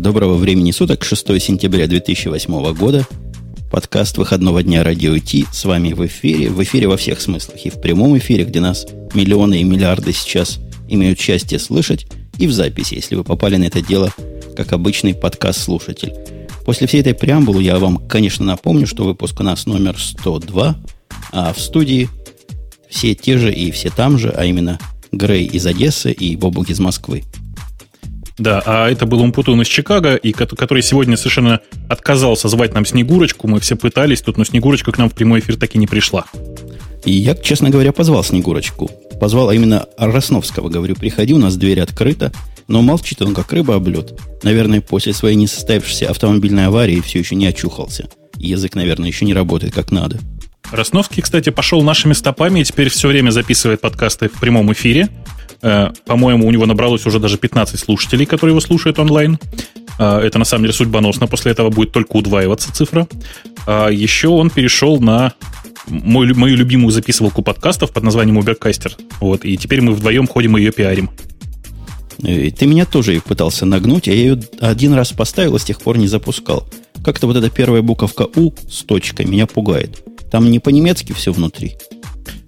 Доброго времени суток, 6 сентября 2008 года. Подкаст выходного дня Радио Ти с вами в эфире. В эфире во всех смыслах. И в прямом эфире, где нас миллионы и миллиарды сейчас имеют счастье слышать, и в записи, если вы попали на это дело как обычный подкаст-слушатель. После всей этой преамбулы я вам, конечно, напомню, что выпуск у нас номер 102, а в студии все те же и все там же, а именно Грей из Одессы и Бобук из Москвы. Да, а это был Умпутун из Чикаго, и который сегодня совершенно отказался звать нам Снегурочку. Мы все пытались тут, но Снегурочка к нам в прямой эфир так и не пришла. И я, честно говоря, позвал Снегурочку. Позвал, а именно Росновского. Говорю, приходи, у нас дверь открыта. Но молчит он, как рыба об лед. Наверное, после своей несостоявшейся автомобильной аварии все еще не очухался. Язык, наверное, еще не работает как надо. Росновский, кстати, пошел нашими стопами и теперь все время записывает подкасты в прямом эфире. Э, по-моему, у него набралось уже даже 15 слушателей, которые его слушают онлайн. Э, это на самом деле судьбоносно. После этого будет только удваиваться цифра. А еще он перешел на мой, мою любимую записывалку подкастов под названием Ubercaster. Вот, и теперь мы вдвоем ходим и ее пиарим. Э, ты меня тоже пытался нагнуть, я ее один раз поставил, а с тех пор не запускал. Как-то вот эта первая буковка У с точкой меня пугает. Там не по-немецки все внутри.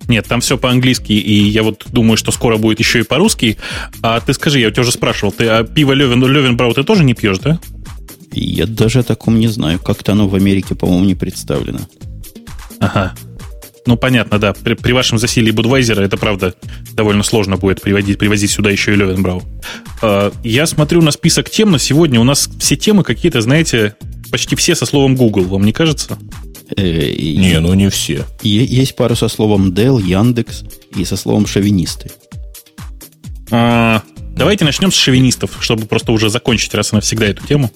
Нет, там все по-английски, и я вот думаю, что скоро будет еще и по-русски. А ты скажи, я у тебя уже спрашивал, ты а пиво Левин, Левенбрау ты тоже не пьешь, да? Я даже о таком не знаю. Как-то оно в Америке, по-моему, не представлено. Ага. Ну, понятно, да. При, при вашем засилии Будвайзера это, правда, довольно сложно будет приводить, привозить сюда еще и Левенбрау. А, я смотрю на список тем, но сегодня у нас все темы какие-то, знаете, почти все со словом Google, вам не кажется? Э, не, ну не все. Есть пару со словом Dell, Яндекс и со словом шовинисты. А, давайте начнем с шовинистов, чтобы просто уже закончить раз и навсегда эту тему.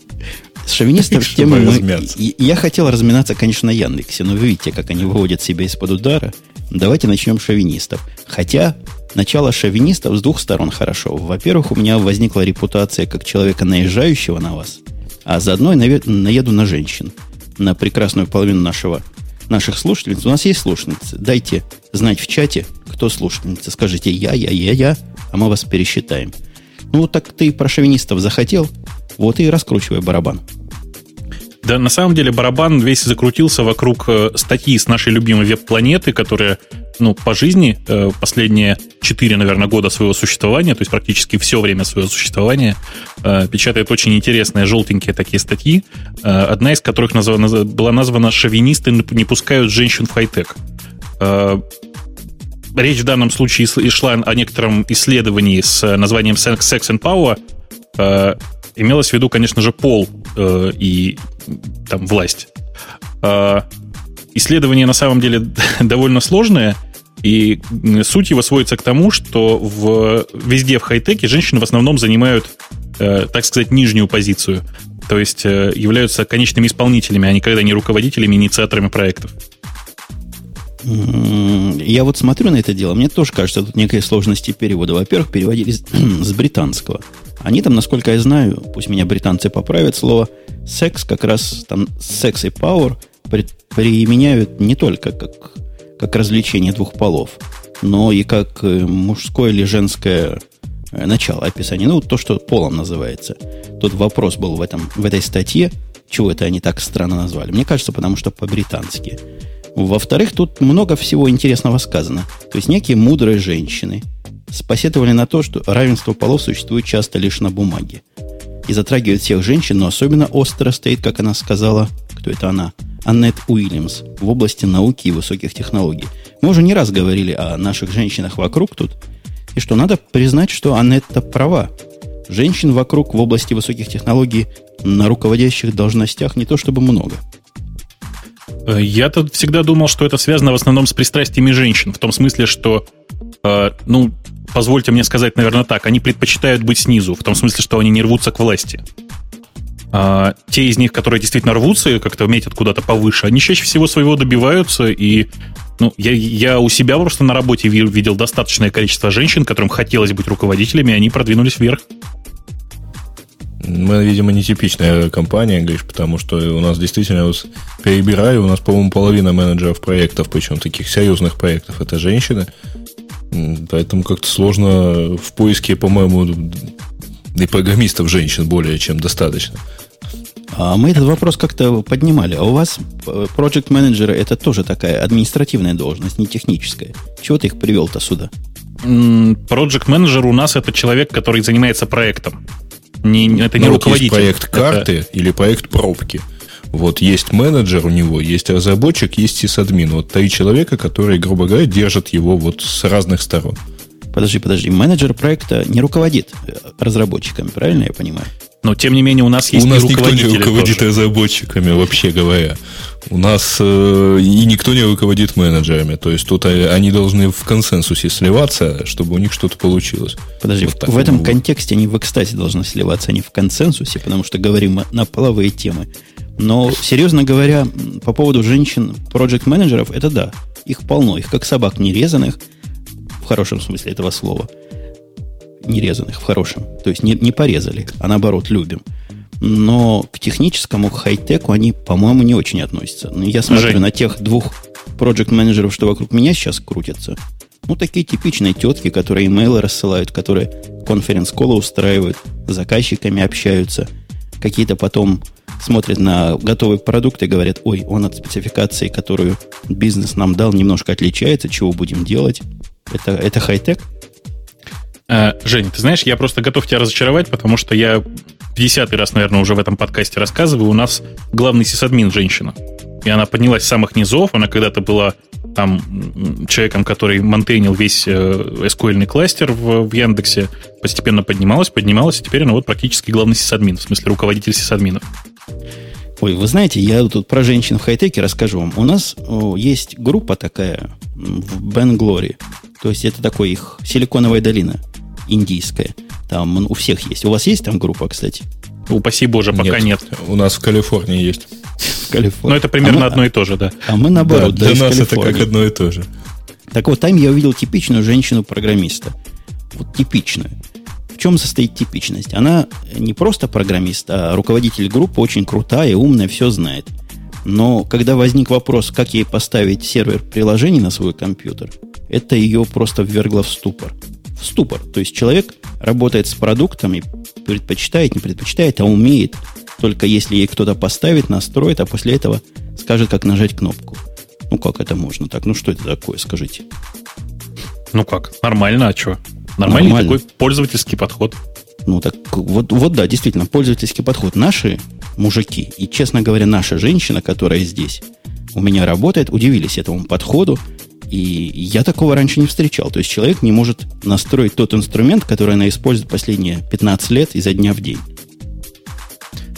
С шовинистов темы мы... Я хотел разминаться, конечно, на Яндексе, но вы видите, как они выводят себя из-под удара. Давайте начнем с шовинистов. Хотя начало шовинистов с двух сторон хорошо. Во-первых, у меня возникла репутация как человека, наезжающего на вас, а заодно я наеду на женщин на прекрасную половину нашего, наших слушательниц. У нас есть слушательницы. Дайте знать в чате, кто слушательница. Скажите я, я, я, я, а мы вас пересчитаем. Ну, так ты про шовинистов захотел, вот и раскручивай барабан. Да, на самом деле барабан весь закрутился вокруг э, статьи с нашей любимой веб-планеты, которая ну, по жизни э, последние 4, наверное, года своего существования, то есть практически все время своего существования, э, печатает очень интересные желтенькие такие статьи, э, одна из которых была названа «Шовинисты не пускают женщин в хай-тек». Речь в данном случае шла о некотором исследовании с названием «Sex and Power», имелось в виду, конечно же, пол и там власть. Исследование на самом деле довольно сложное – и суть его сводится к тому, что в, везде в хай-теке женщины в основном занимают, э, так сказать, нижнюю позицию. То есть э, являются конечными исполнителями, а никогда не руководителями, инициаторами проектов. Я вот смотрю на это дело, мне тоже кажется, тут некие сложности перевода. Во-первых, переводили с, британского. Они там, насколько я знаю, пусть меня британцы поправят, слово секс как раз там секс и power применяют не только как как развлечение двух полов, но и как э, мужское или женское э, начало описания. Ну, то, что полом называется. Тут вопрос был в, этом, в этой статье, чего это они так странно назвали. Мне кажется, потому что по-британски. Во-вторых, тут много всего интересного сказано. То есть некие мудрые женщины спосетовали на то, что равенство полов существует часто лишь на бумаге. И затрагивает всех женщин, но особенно остро стоит, как она сказала, это она, Аннет Уильямс в области науки и высоких технологий. Мы уже не раз говорили о наших женщинах вокруг тут, и что надо признать, что Аннет-то права. Женщин вокруг в области высоких технологий на руководящих должностях не то чтобы много. Э, я-то всегда думал, что это связано в основном с пристрастиями женщин, в том смысле, что, э, ну, позвольте мне сказать, наверное, так, они предпочитают быть снизу, в том смысле, что они не рвутся к власти. А, те из них, которые действительно рвутся и как-то метят куда-то повыше, они чаще всего своего добиваются. И ну, я, я у себя просто на работе видел достаточное количество женщин, которым хотелось быть руководителями, и они продвинулись вверх. Мы, видимо, нетипичная компания, говоришь, потому что у нас действительно, вот, перебираю, у нас, по-моему, половина менеджеров проектов, причем таких серьезных проектов, это женщины. Поэтому как-то сложно в поиске, по-моему, и программистов женщин более чем достаточно. А мы этот вопрос как-то поднимали. А у вас э, project менеджеры это тоже такая административная должность, не техническая. Чего ты их привел-то сюда? Project менеджер у нас это человек, который занимается проектом. Не, это не ну, руководитель. Вот есть проект карты это... или проект пробки. Вот есть менеджер у него, есть разработчик, есть сисадмин. Вот три человека, которые, грубо говоря, держат его вот с разных сторон. Подожди, подожди. Менеджер проекта не руководит э, разработчиками, правильно я понимаю? Но, тем не менее, у нас есть У нас никто не руководит тоже. разработчиками, вообще говоря. У нас э, и никто не руководит менеджерами. То есть тут они должны в консенсусе сливаться, чтобы у них что-то получилось. Подожди, вот в, в этом вот. контексте они в экстазе должны сливаться, а не в консенсусе, потому что говорим на половые темы. Но, серьезно говоря, по поводу женщин, проект-менеджеров, это да. Их полно, их как собак нерезанных, хорошем смысле этого слова – нерезанных в хорошем. То есть не, не порезали, а наоборот любим. Но к техническому, к хай-теку они, по-моему, не очень относятся. Но я смотрю Жень. на тех двух проект менеджеров что вокруг меня сейчас крутятся. Ну, такие типичные тетки, которые имейлы рассылают, которые конференц-колы устраивают, с заказчиками общаются. Какие-то потом смотрят на готовый продукт и говорят, ой, он от спецификации, которую бизнес нам дал, немножко отличается, чего будем делать. Это, это хай-тек? Э, Жень, ты знаешь, я просто готов тебя разочаровать, потому что я десятый раз, наверное, уже в этом подкасте рассказываю. У нас главный сисадмин женщина. И она поднялась с самых низов. Она когда-то была там человеком, который монтейнил весь э, SQL кластер в, в Яндексе, постепенно поднималась, поднималась, и теперь она вот практически главный сисадмин, в смысле руководитель сисадминов. Ой, вы знаете, я тут про женщин в хай-теке расскажу вам. У нас есть группа такая в Бенглори. То есть это такой их силиконовая долина индийская. Там у всех есть. У вас есть там группа, кстати? Упаси боже, пока нет. нет. У нас в Калифорнии есть. В Калифорнии. Но это примерно а одно и то же, да. А мы наоборот. Да, для нас это как одно и то же. Так вот, там я увидел типичную женщину-программиста. Вот типичную. В чем состоит типичность? Она не просто программист, а руководитель группы, очень крутая, умная, все знает. Но когда возник вопрос, как ей поставить сервер приложений на свой компьютер, это ее просто ввергло в ступор в ступор. То есть человек работает с продуктами, предпочитает, не предпочитает, а умеет, только если ей кто-то поставит, настроит, а после этого скажет, как нажать кнопку. Ну, как это можно так? Ну, что это такое, скажите? Ну как, нормально, а что? Нормальный Нормально. такой пользовательский подход. Ну, так вот, вот да, действительно, пользовательский подход. Наши мужики, и, честно говоря, наша женщина, которая здесь у меня работает, удивились этому подходу, и я такого раньше не встречал. То есть человек не может настроить тот инструмент, который она использует последние 15 лет изо дня в день.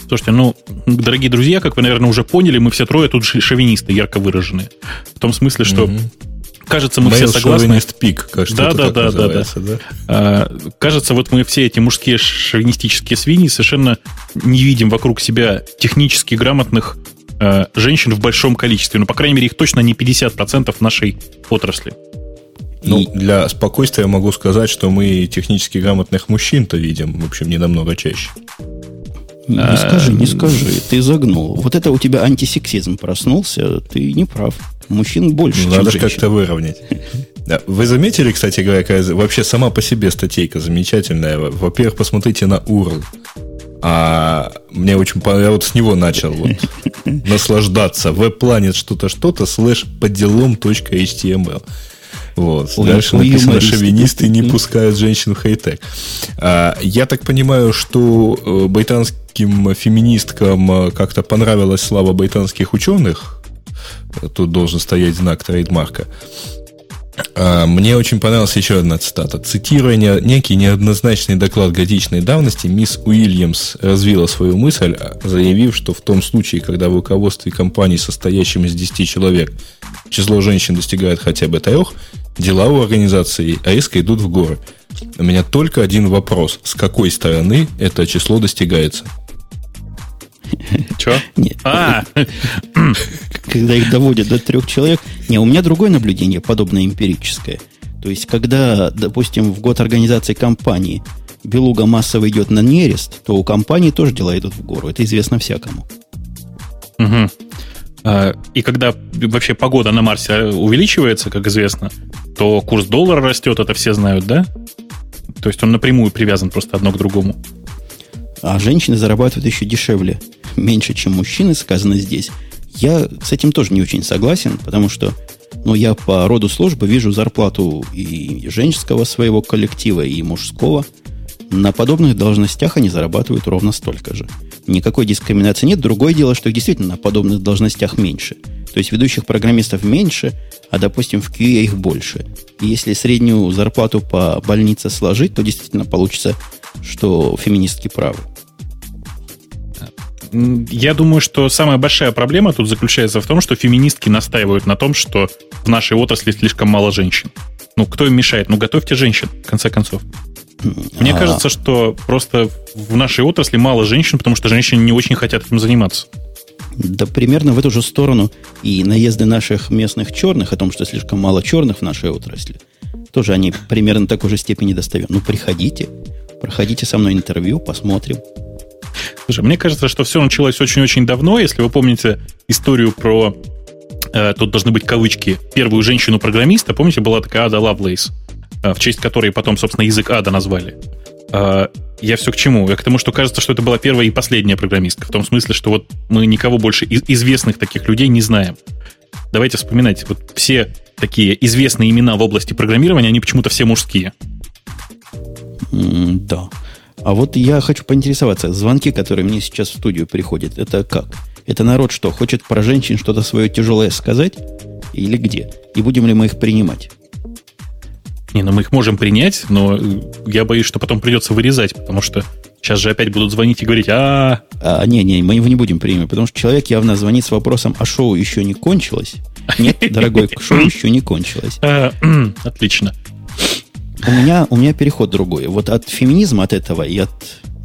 Слушайте, ну, дорогие друзья, как вы, наверное, уже поняли, мы все трое тут шовинисты, ярко выраженные. В том смысле, что угу. Кажется, мы Mail все согласны. пик, кажется, да, да, да, да, да. да. А, кажется, вот мы все эти мужские шовинистические свиньи совершенно не видим вокруг себя технически грамотных э, женщин в большом количестве. Ну, по крайней мере, их точно не 50% нашей отрасли. Ну, и... для спокойствия могу сказать, что мы технически грамотных мужчин-то видим, в общем, не намного чаще. Не скажи, не скажи, ты загнул. Вот это у тебя антисексизм проснулся, ты не прав. Мужчин больше, ну, Надо как-то выровнять. Вы заметили, кстати говоря, вообще сама по себе статейка замечательная? Во-первых, посмотрите на URL. А мне очень я вот с него начал вот наслаждаться. Веб-планет что-то, что-то, слэш поделом.html. Вот. Ой, Дальше ой, написано, шовинисты не пускают женщин в хай-тек. А, я так понимаю, что э, британским феминисткам э, как-то понравилась слава британских ученых. Тут должен стоять знак трейдмарка. А, мне очень понравилась еще одна цитата. Цитируя некий неоднозначный доклад годичной давности, мисс Уильямс развила свою мысль, заявив, что в том случае, когда в руководстве компании, состоящем из 10 человек, число женщин достигает хотя бы трех, дела у организации резко идут в горы. У меня только один вопрос. С какой стороны это число достигается? Че? Нет. А! Когда их доводят до трех человек. Не, у меня другое наблюдение, подобное эмпирическое. То есть, когда, допустим, в год организации компании белуга массово идет на нерест, то у компании тоже дела идут в гору. Это известно всякому. Угу. И когда вообще погода на Марсе увеличивается, как известно, то курс доллара растет, это все знают, да? То есть он напрямую привязан просто одно к другому. а женщины зарабатывают еще дешевле, меньше, чем мужчины, сказано здесь. Я с этим тоже не очень согласен, потому что ну, я по роду службы вижу зарплату и женского своего коллектива, и мужского. На подобных должностях они зарабатывают ровно столько же. Никакой дискриминации нет. Другое дело, что их действительно на подобных должностях меньше. То есть ведущих программистов меньше, а, допустим, в QA их больше. И если среднюю зарплату по больнице сложить, то действительно получится, что феминистки правы. Я думаю, что самая большая проблема тут заключается в том, что феминистки настаивают на том, что в нашей отрасли слишком мало женщин. Ну, кто им мешает? Ну, готовьте женщин, в конце концов. Мне а... кажется, что просто в нашей отрасли мало женщин, потому что женщины не очень хотят этим заниматься. Да примерно в эту же сторону и наезды наших местных черных о том, что слишком мало черных в нашей отрасли. Тоже они примерно такой же степени достают. Ну, приходите, проходите со мной интервью, посмотрим. Слушай, мне кажется, что все началось очень-очень давно. Если вы помните историю про... Э, тут должны быть кавычки. Первую женщину-программиста, помните, была такая Ада Лавлейс, э, в честь которой потом, собственно, язык Ада назвали. Э, я все к чему? Я к тому, что кажется, что это была первая и последняя программистка. В том смысле, что вот мы никого больше из известных таких людей не знаем. Давайте вспоминать. Вот все такие известные имена в области программирования, они почему-то все мужские. Mm, да. А вот я хочу поинтересоваться, звонки, которые мне сейчас в студию приходят, это как? Это народ что, хочет про женщин что-то свое тяжелое сказать? Или где? И будем ли мы их принимать? Не, ну мы их можем принять, но я боюсь, что потом придется вырезать, потому что сейчас же опять будут звонить и говорить, а, а не, не, мы его не будем принимать, потому что человек явно звонит с вопросом, а шоу еще не кончилось? Нет, дорогой, шоу еще не кончилось. А, отлично у меня, у меня переход другой. Вот от феминизма, от этого и от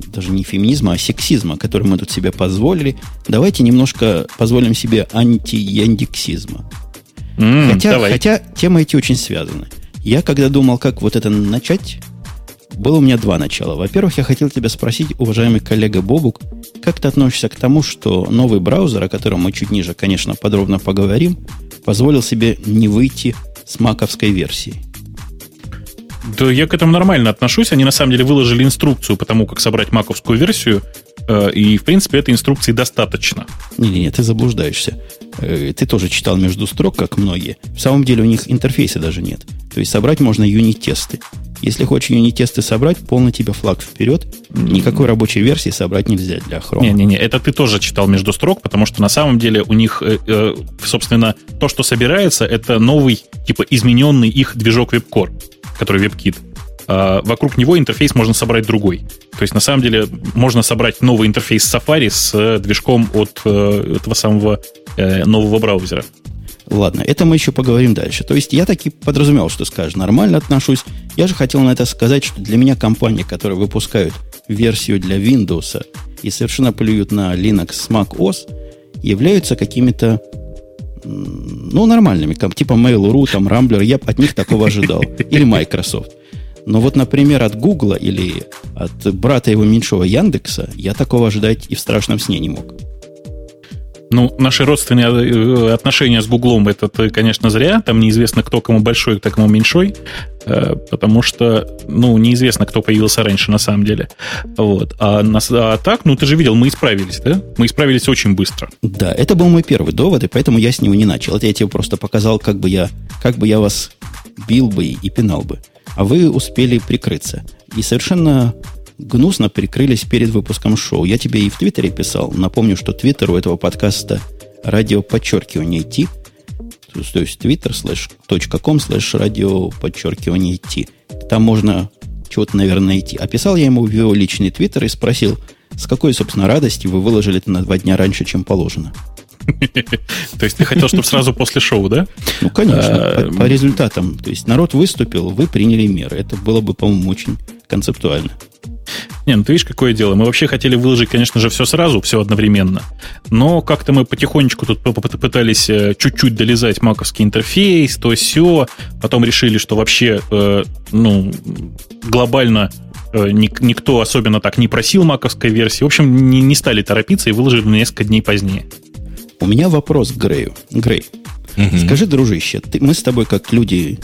даже не феминизма, а сексизма, который мы тут себе позволили, давайте немножко позволим себе антияндексизма. Mm, хотя, давай. хотя темы эти очень связаны. Я когда думал, как вот это начать, было у меня два начала. Во-первых, я хотел тебя спросить, уважаемый коллега Бобук, как ты относишься к тому, что новый браузер, о котором мы чуть ниже, конечно, подробно поговорим, позволил себе не выйти с маковской версии? Да я к этому нормально отношусь. Они на самом деле выложили инструкцию по тому, как собрать маковскую версию. Э, и, в принципе, этой инструкции достаточно. Не-не-не, ты заблуждаешься. Э, ты тоже читал между строк, как многие. В самом деле у них интерфейса даже нет. То есть собрать можно юнит-тесты. Если хочешь юнит-тесты собрать, полный тебе флаг вперед. Никакой рабочей версии собрать нельзя для Chrome. Не-не-не, это ты тоже читал между строк, потому что на самом деле у них, э, собственно, то, что собирается, это новый, типа, измененный их движок WebCore который WebKit, а вокруг него интерфейс можно собрать другой. То есть, на самом деле, можно собрать новый интерфейс Safari с э, движком от э, этого самого э, нового браузера. Ладно, это мы еще поговорим дальше. То есть я таки подразумевал, что скажешь, нормально отношусь. Я же хотел на это сказать, что для меня компании, которые выпускают версию для Windows и совершенно плюют на Linux с Mac OS, являются какими-то ну, нормальными, типа Mail.ru, там, Rambler, я от них такого ожидал. Или Microsoft. Но вот, например, от Google или от брата его меньшего Яндекса я такого ожидать и в страшном сне не мог. Ну, наши родственные э, отношения с Гуглом, это, конечно, зря. Там неизвестно, кто кому большой, кто кому меньшой. Э, потому что, ну, неизвестно, кто появился раньше на самом деле. Вот. А, а так, ну, ты же видел, мы исправились, да? Мы исправились очень быстро. Да, это был мой первый довод, и поэтому я с него не начал. Это я тебе просто показал, как бы я, как бы я вас бил бы и пинал бы. А вы успели прикрыться. И совершенно гнусно прикрылись перед выпуском шоу. Я тебе и в Твиттере писал. Напомню, что Твиттер у этого подкаста радио подчеркивание идти. То есть Twitter slash .com slash радио подчеркивание идти. Там можно чего-то, наверное, найти. Описал я ему в его личный твиттер и спросил, с какой, собственно, радости вы выложили это на два дня раньше, чем положено. То есть ты хотел, чтобы сразу после шоу, да? Ну, конечно, по, по результатам. То есть народ выступил, вы приняли меры. Это было бы, по-моему, очень концептуально. Не, ну ты видишь, какое дело. Мы вообще хотели выложить, конечно же, все сразу, все одновременно. Но как-то мы потихонечку тут попытались э, чуть-чуть долезать маковский интерфейс, то все. Потом решили, что вообще, э, ну, глобально э, никто особенно так не просил маковской версии. В общем, не, не стали торопиться и выложили на несколько дней позднее. У меня вопрос к Грею. Грей, угу. скажи, дружище, ты, мы с тобой как люди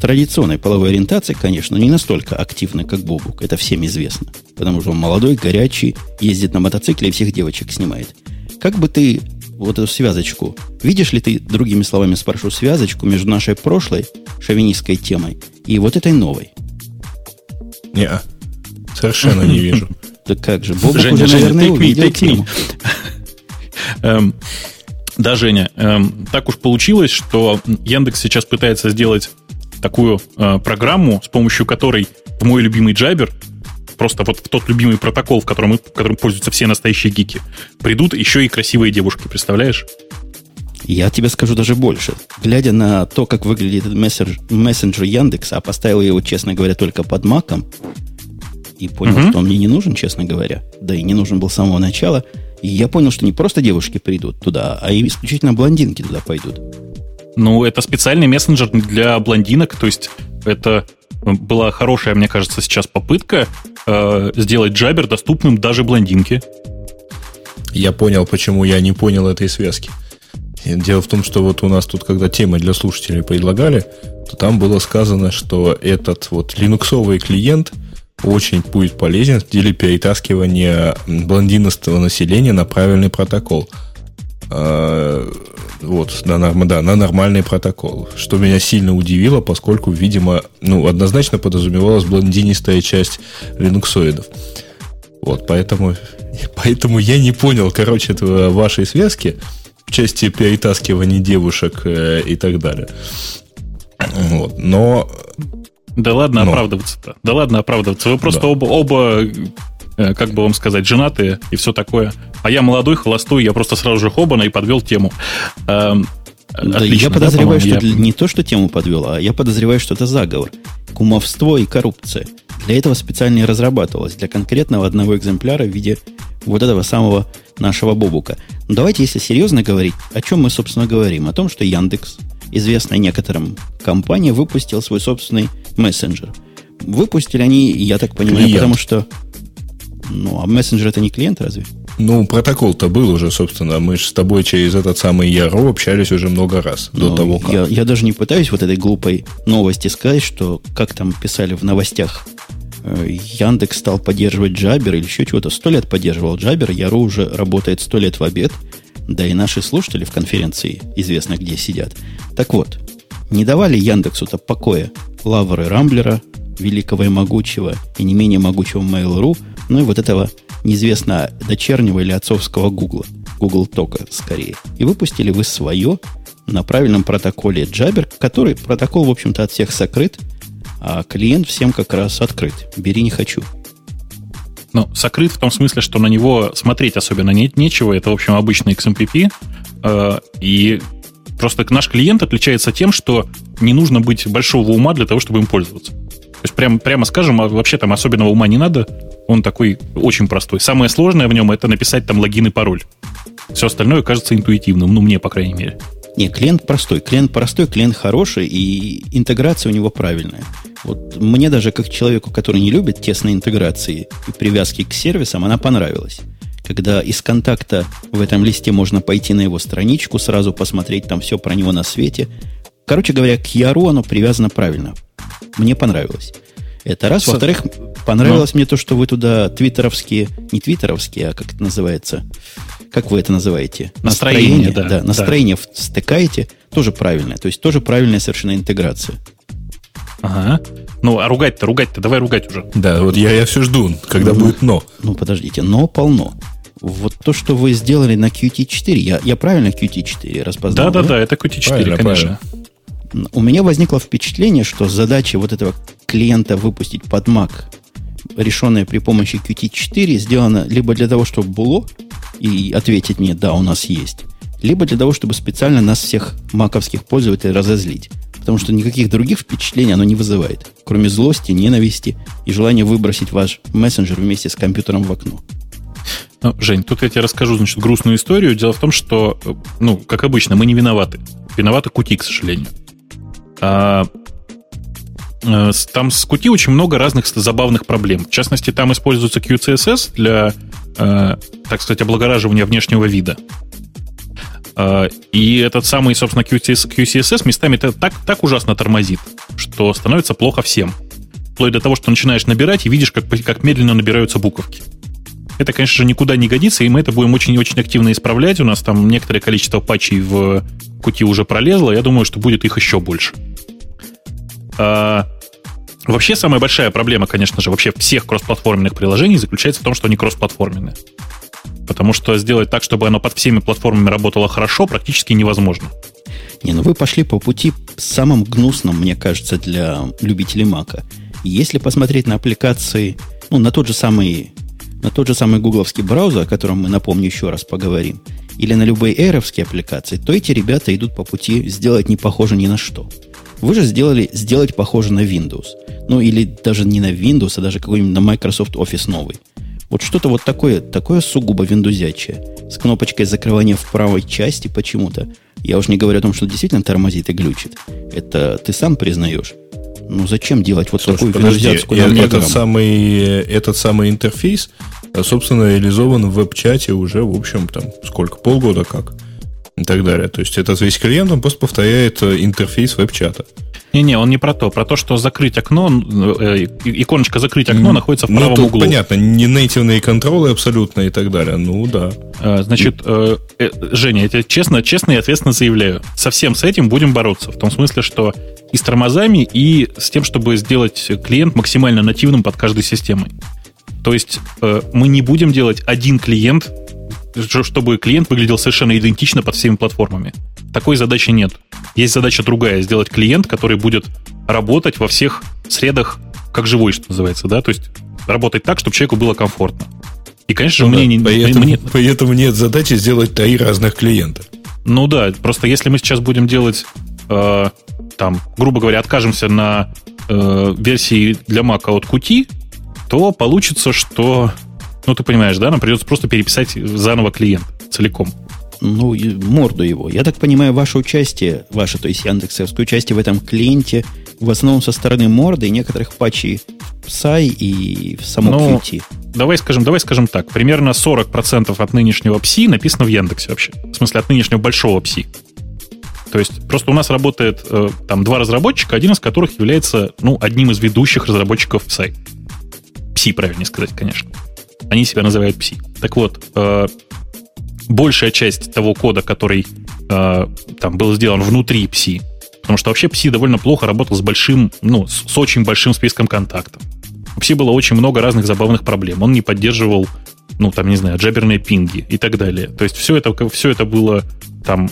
традиционной половой ориентации, конечно, не настолько активны, как Бобук. Это всем известно. Потому что он молодой, горячий, ездит на мотоцикле и всех девочек снимает. Как бы ты вот эту связочку, видишь ли ты, другими словами спрошу, связочку между нашей прошлой шовинистской темой и вот этой новой? Не, совершенно не вижу. Да как же, Бобук уже, наверное, увидел тему. Да, Женя, эм, так уж получилось, что Яндекс сейчас пытается сделать такую э, программу, с помощью которой в мой любимый джабер, просто вот в тот любимый протокол, в котором, в котором пользуются все настоящие гики, придут еще и красивые девушки, представляешь? Я тебе скажу даже больше. Глядя на то, как выглядит мессенджер, мессенджер Яндекса, а поставил его, честно говоря, только под маком, и понял, угу. что он мне не нужен, честно говоря, да и не нужен был с самого начала, и я понял, что не просто девушки придут туда, а и исключительно блондинки туда пойдут. Ну, это специальный мессенджер для блондинок, то есть это была хорошая, мне кажется, сейчас попытка э, сделать джабер доступным даже блондинке. Я понял, почему я не понял этой связки. Дело в том, что вот у нас тут, когда темы для слушателей предлагали, то там было сказано, что этот вот линуксовый клиент – очень будет полезен в деле перетаскивания блондинистого населения на правильный протокол. А, вот, на, да, на нормальный протокол. Что меня сильно удивило, поскольку, видимо, ну, однозначно подразумевалась блондинистая часть линуксоидов. Вот, поэтому, поэтому я не понял, короче, этого, вашей связки в части перетаскивания девушек э, и так далее. Вот, но да ладно Но. оправдываться-то. Да ладно оправдываться. Вы просто да. оба, оба, э, как бы вам сказать, женатые и все такое. А я молодой, холостой, я просто сразу же хобана и подвел тему. Эм, да, Отлично, я подозреваю, да, что я... не то, что тему подвел, а я подозреваю, что это заговор. Кумовство и коррупция. Для этого специально и разрабатывалось, для конкретного одного экземпляра в виде вот этого самого нашего бобука. Но давайте, если серьезно говорить, о чем мы, собственно, говорим? О том, что Яндекс известная некоторым компания, выпустил свой собственный мессенджер. Выпустили они, я так понимаю, клиент. потому что... Ну, а мессенджер это не клиент разве? Ну, протокол-то был уже, собственно. Мы же с тобой через этот самый Яро общались уже много раз до ну, того, как. Я, я даже не пытаюсь вот этой глупой новости сказать, что, как там писали в новостях, э, Яндекс стал поддерживать Джабер или еще чего-то. Сто лет поддерживал Джабер, Яро уже работает сто лет в обед – да и наши слушатели в конференции известно где сидят. Так вот, не давали Яндексу-то покоя лавры Рамблера, великого и могучего, и не менее могучего Mail.ru, ну и вот этого неизвестно дочернего или отцовского Гугла, Google Тока скорее. И выпустили вы свое на правильном протоколе Jabber, который протокол, в общем-то, от всех сокрыт, а клиент всем как раз открыт. Бери не хочу. Ну, сокрыт в том смысле, что на него смотреть особенно не, нечего. Это, в общем, обычный XMPP. Э, и просто наш клиент отличается тем, что не нужно быть большого ума для того, чтобы им пользоваться. То есть, прямо, прямо скажем, а вообще там особенного ума не надо. Он такой очень простой. Самое сложное в нем это написать там логин и пароль. Все остальное кажется интуитивным, ну, мне, по крайней мере. Не, клиент простой. Клиент простой, клиент хороший, и интеграция у него правильная. Вот мне даже как человеку, который не любит тесной интеграции и привязки к сервисам, она понравилась. Когда из контакта в этом листе можно пойти на его страничку, сразу посмотреть там все про него на свете. Короче говоря, к Яру оно привязано правильно. Мне понравилось. Это раз. Во-вторых, понравилось Но. мне то, что вы туда твиттеровские, не твиттеровские, а как это называется, как вы это называете? Настроение, настроение да. да. Настроение да. встыкаете, тоже правильное. То есть тоже правильная совершенно интеграция. Ага. Ну, а ругать-то, ругать-то, давай ругать уже. Да, вот я, я все жду, когда ну, будет но. Ну, подождите, но полно. Вот то, что вы сделали на Qt4, я, я правильно Qt4 распознал? Да-да-да, это Qt4, правильно, конечно. Правильно. У меня возникло впечатление, что задача вот этого клиента выпустить под Mac, решенная при помощи Qt4, сделана либо для того, чтобы было и ответить мне, да, у нас есть, либо для того, чтобы специально нас всех маковских пользователей разозлить. Потому что никаких других впечатлений оно не вызывает, кроме злости, ненависти и желания выбросить ваш мессенджер вместе с компьютером в окно. Ну, Жень, тут я тебе расскажу, значит, грустную историю. Дело в том, что, ну, как обычно, мы не виноваты. Виноваты Кути, к сожалению. А, э, там с Кути очень много разных забавных проблем. В частности, там используется QCSS для, э, так сказать, облагораживания внешнего вида. Э, и этот самый, собственно, QCSS местами так, так ужасно тормозит, что становится плохо всем. Вплоть до того, что начинаешь набирать и видишь, как, как медленно набираются буковки. Это, конечно же, никуда не годится, и мы это будем очень-очень активно исправлять. У нас там некоторое количество патчей в кути уже пролезло. Я думаю, что будет их еще больше. Вообще, самая большая проблема, конечно же, вообще всех кроссплатформенных приложений заключается в том, что они кроссплатформенные. Потому что сделать так, чтобы оно под всеми платформами работало хорошо, практически невозможно. Не, ну вы пошли по пути самым гнусным, мне кажется, для любителей Мака. Если посмотреть на аппликации, ну, на тот же самый на тот же самый гугловский браузер, о котором мы, напомню, еще раз поговорим, или на любые эровские аппликации, то эти ребята идут по пути сделать не похоже ни на что. Вы же сделали сделать похоже на Windows. Ну, или даже не на Windows, а даже какой-нибудь на Microsoft Office новый. Вот что-то вот такое, такое сугубо виндузячее. С кнопочкой закрывания в правой части почему-то. Я уж не говорю о том, что действительно тормозит и глючит. Это ты сам признаешь. Ну, зачем делать вот Слушай, такую подожди, этот самый, этот самый интерфейс, э, собственно, реализован в веб-чате уже, в общем, там, сколько, полгода как и так далее. То есть этот весь клиент, он просто повторяет э, интерфейс веб-чата. Не-не, он не про то. Про то, что закрыть окно, э, иконочка закрыть окно находится в ну, правом ну, углу. понятно, не нейтивные контролы абсолютно и так далее. Ну, да. А, значит, э, э, Женя, я тебе честно, честно и ответственно заявляю, совсем с этим будем бороться. В том смысле, что и с тормозами, и с тем, чтобы сделать клиент максимально нативным под каждой системой. То есть э, мы не будем делать один клиент, чтобы клиент выглядел совершенно идентично под всеми платформами. Такой задачи нет. Есть задача другая, сделать клиент, который будет работать во всех средах как живой, что называется, да, то есть работать так, чтобы человеку было комфортно. И, конечно же, ну, мне, да, поэтому, мне... поэтому нет задачи сделать три разных клиента. Ну да, просто если мы сейчас будем делать, э, там, грубо говоря, откажемся на э, версии для Mac от Qt, то получится, что, ну ты понимаешь, да, нам придется просто переписать заново клиент целиком ну, морду его. Я так понимаю, ваше участие, ваше, то есть Яндексовское участие в этом клиенте в основном со стороны морды и некоторых патчей в Psy и в самом ну, Qt. Давай скажем, давай скажем так. Примерно 40% от нынешнего PSI написано в Яндексе вообще. В смысле, от нынешнего большого PSI. То есть просто у нас работает э, там два разработчика, один из которых является ну, одним из ведущих разработчиков Psy. PSI, правильнее сказать, конечно. Они себя называют PSI. Так вот, э, большая часть того кода, который э, там был сделан внутри PSI, потому что вообще PSI довольно плохо работал с большим, ну, с, с очень большим списком контактов. У PSI было очень много разных забавных проблем. Он не поддерживал, ну, там, не знаю, джаберные пинги и так далее. То есть все это, все это было там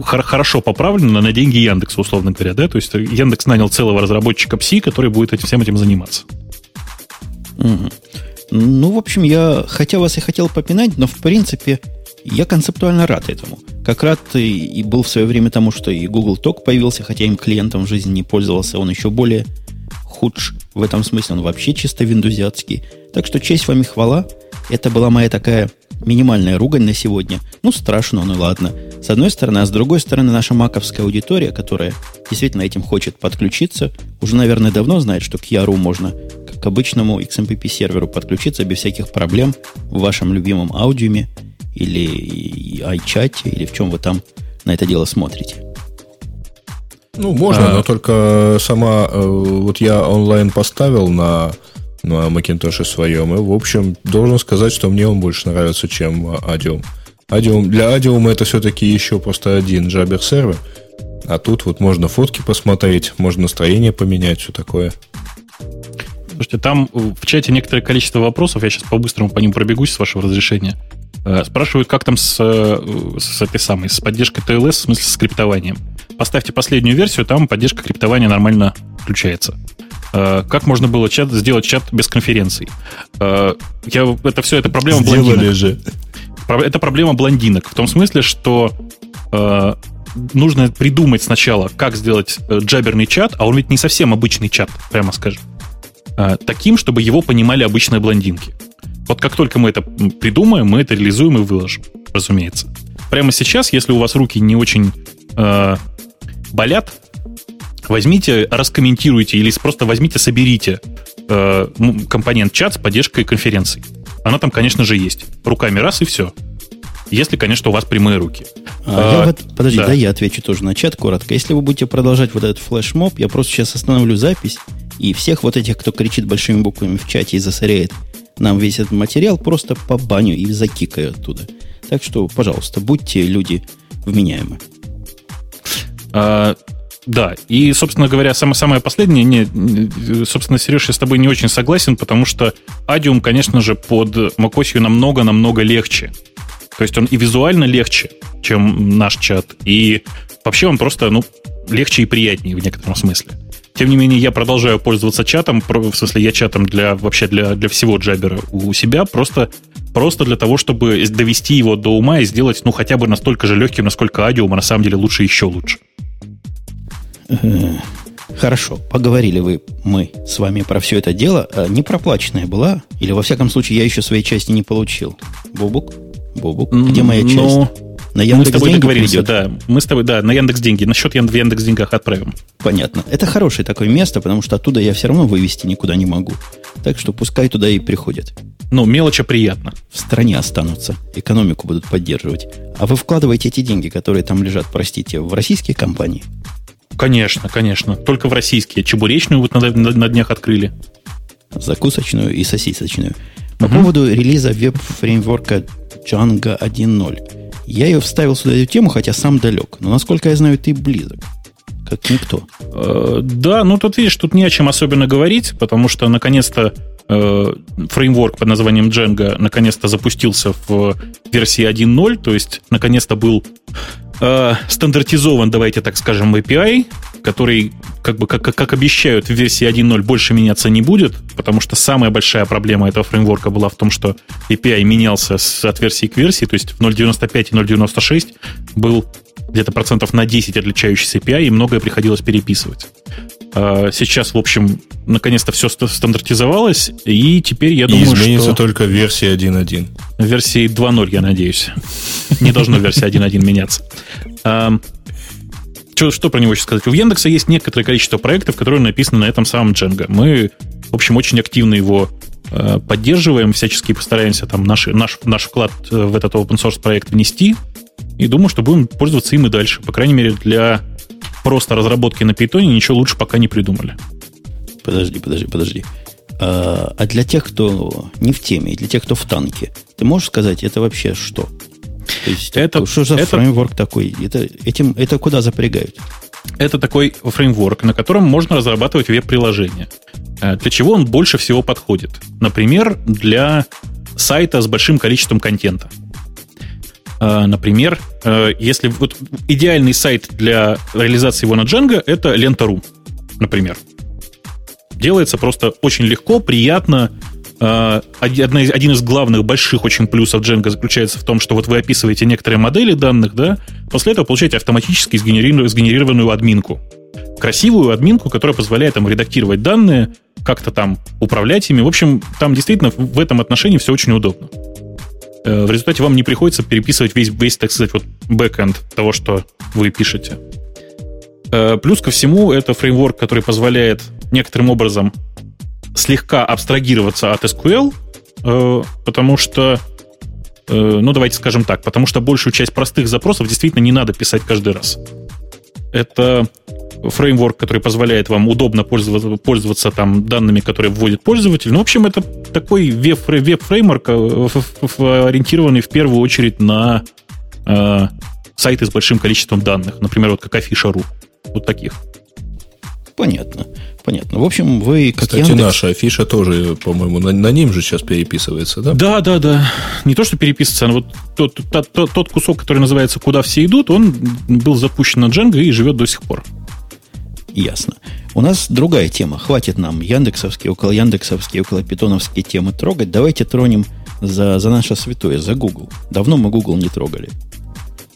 хорошо поправлено на деньги Яндекса, условно говоря, да? То есть Яндекс нанял целого разработчика PSI, который будет этим, всем этим заниматься. Угу. Ну, в общем, я хотя вас и хотел попинать, но в принципе я концептуально рад этому. Как рад и, был в свое время тому, что и Google Talk появился, хотя им клиентом в жизни не пользовался, он еще более худш в этом смысле, он вообще чисто виндузиатский. Так что честь вам и хвала. Это была моя такая минимальная ругань на сегодня. Ну, страшно, ну ладно. С одной стороны, а с другой стороны, наша маковская аудитория, которая действительно этим хочет подключиться, уже, наверное, давно знает, что к Яру можно к обычному XMPP серверу подключиться без всяких проблем в вашем любимом аудиуме или iChat, или в чем вы там на это дело смотрите. Ну, можно, а... но только сама... Э, вот я онлайн поставил на, на Macintosh своем, и, в общем, должен сказать, что мне он больше нравится, чем Adium. Adium для Adium это все-таки еще просто один Jabber сервер, а тут вот можно фотки посмотреть, можно настроение поменять, все такое. Слушайте, там в чате некоторое количество вопросов, я сейчас по-быстрому по ним пробегусь, с вашего разрешения. Э, спрашивают, как там с, э, с этой самой, с поддержкой TLS, в смысле с криптованием. Поставьте последнюю версию, там поддержка криптования нормально включается. Э, как можно было чат, сделать чат без конференций? Я, это все, это проблема Сделали блондинок. же. Это проблема блондинок. В том смысле, что нужно придумать сначала, как сделать джаберный чат, а он ведь не совсем обычный чат, прямо скажем. Э, таким, чтобы его понимали обычные блондинки. Вот как только мы это придумаем, мы это реализуем и выложим, разумеется. Прямо сейчас, если у вас руки не очень э, болят, возьмите, раскомментируйте или просто возьмите, соберите э, компонент чат с поддержкой конференций. Она там, конечно же, есть. Руками раз и все. если, конечно, у вас прямые руки. А, я вот, подожди, да. да, я отвечу тоже на чат коротко. Если вы будете продолжать вот этот флешмоб, я просто сейчас остановлю запись, и всех вот этих, кто кричит большими буквами в чате и засоряет нам весь этот материал, просто по баню и закикаю оттуда. Так что, пожалуйста, будьте люди вменяемы. А, да, и, собственно говоря, самое, самое последнее, не, собственно, Сереж, я с тобой не очень согласен, потому что Adium, конечно же, под macOS намного-намного легче. То есть он и визуально легче, чем наш чат, и вообще он просто, ну, легче и приятнее в некотором смысле. Тем не менее, я продолжаю пользоваться чатом, в смысле, я чатом для вообще для, для всего джабера у себя, просто, просто для того, чтобы довести его до ума и сделать, ну, хотя бы настолько же легким, насколько Adium, а на самом деле лучше еще лучше. Хорошо, поговорили вы, мы с вами про все это дело. Не проплаченная была? Или, во всяком случае, я еще своей части не получил? Бобук? Бобук? Где моя часть? Но... На Яндекс мы с тобой договоримся, да. Мы с тобой, да, на Яндекс деньги. На счет в Яндекс деньгах отправим. Понятно. Это хорошее такое место, потому что оттуда я все равно вывести никуда не могу. Так что пускай туда и приходят. Ну, мелочи приятно. В стране останутся. Экономику будут поддерживать. А вы вкладываете эти деньги, которые там лежат, простите, в российские компании? Конечно, конечно. Только в российские. Чебуречную вот на, на, на днях открыли. Закусочную и сосисочную. По угу. поводу релиза веб-фреймворка Django 1.0. Я ее вставил сюда эту тему, хотя сам далек. Но, насколько я знаю, ты близок. Как никто. Э, да, ну тут видишь, тут не о чем особенно говорить, потому что наконец-то э, фреймворк под названием Django наконец-то запустился в версии 1.0, то есть наконец-то был э, стандартизован, давайте так скажем, API, который, как бы, как, как обещают, в версии 1.0 больше меняться не будет, потому что самая большая проблема этого фреймворка была в том, что API менялся с, от версии к версии, то есть в 0.95 и 0.96 был где-то процентов на 10 отличающийся API, и многое приходилось переписывать. А, сейчас, в общем, наконец-то все стандартизовалось, и теперь я думаю, что... изменится только версия 1.1. В версии 2.0, я надеюсь. Не должно версия 1.1 меняться. Что, что про него еще сказать? У Яндекса есть некоторое количество проектов, которые написаны на этом самом Django. Мы, в общем, очень активно его а, поддерживаем, всячески постараемся там наш, наш, наш вклад в этот open source проект внести. И думаю, что будем пользоваться им и дальше. По крайней мере, для просто разработки на Python ничего лучше пока не придумали. Подожди, подожди, подожди. А, а для тех, кто не в теме, и для тех, кто в танке, ты можешь сказать, это вообще что? То есть, это, что за это, фреймворк такой? Это, этим, это куда запрягают? Это такой фреймворк, на котором можно разрабатывать веб-приложения. А, для чего он больше всего подходит? Например, для сайта с большим количеством контента. А, например, э, если вот идеальный сайт для реализации его на Django это лента.ру, например. Делается просто очень легко, приятно. Из, один из главных больших очень плюсов Django заключается в том, что вот вы описываете некоторые модели данных, да, после этого получаете автоматически сгенерированную админку. Красивую админку, которая позволяет там редактировать данные, как-то там управлять ими. В общем, там действительно в этом отношении все очень удобно. Э, в результате вам не приходится переписывать весь, весь так сказать, вот бэкэнд того, что вы пишете. Э, плюс ко всему, это фреймворк, который позволяет некоторым образом слегка абстрагироваться от SQL, э, потому что, ну давайте скажем так, потому что большую часть простых запросов действительно не надо писать каждый раз. Это фреймворк, который позволяет вам удобно пользоваться, пользоваться там данными, которые вводит пользователь. Ну, в общем, это такой веб-фреймворк, э, ориентированный в первую очередь на э, сайты с большим количеством данных. Например, вот как Афиша.ру. Вот таких. Понятно. Понятно. В общем, вы как Кстати, Яндекс... наша афиша тоже, по-моему, на, на ним же сейчас переписывается, да? Да, да, да. Не то, что переписывается, но вот тот, тот, тот, тот кусок, который называется «Куда все идут», он был запущен на Django и живет до сих пор. Ясно. У нас другая тема. Хватит нам яндексовские, около яндексовские, около питоновские темы трогать. Давайте тронем за, за наше святое, за Google. Давно мы Google не трогали.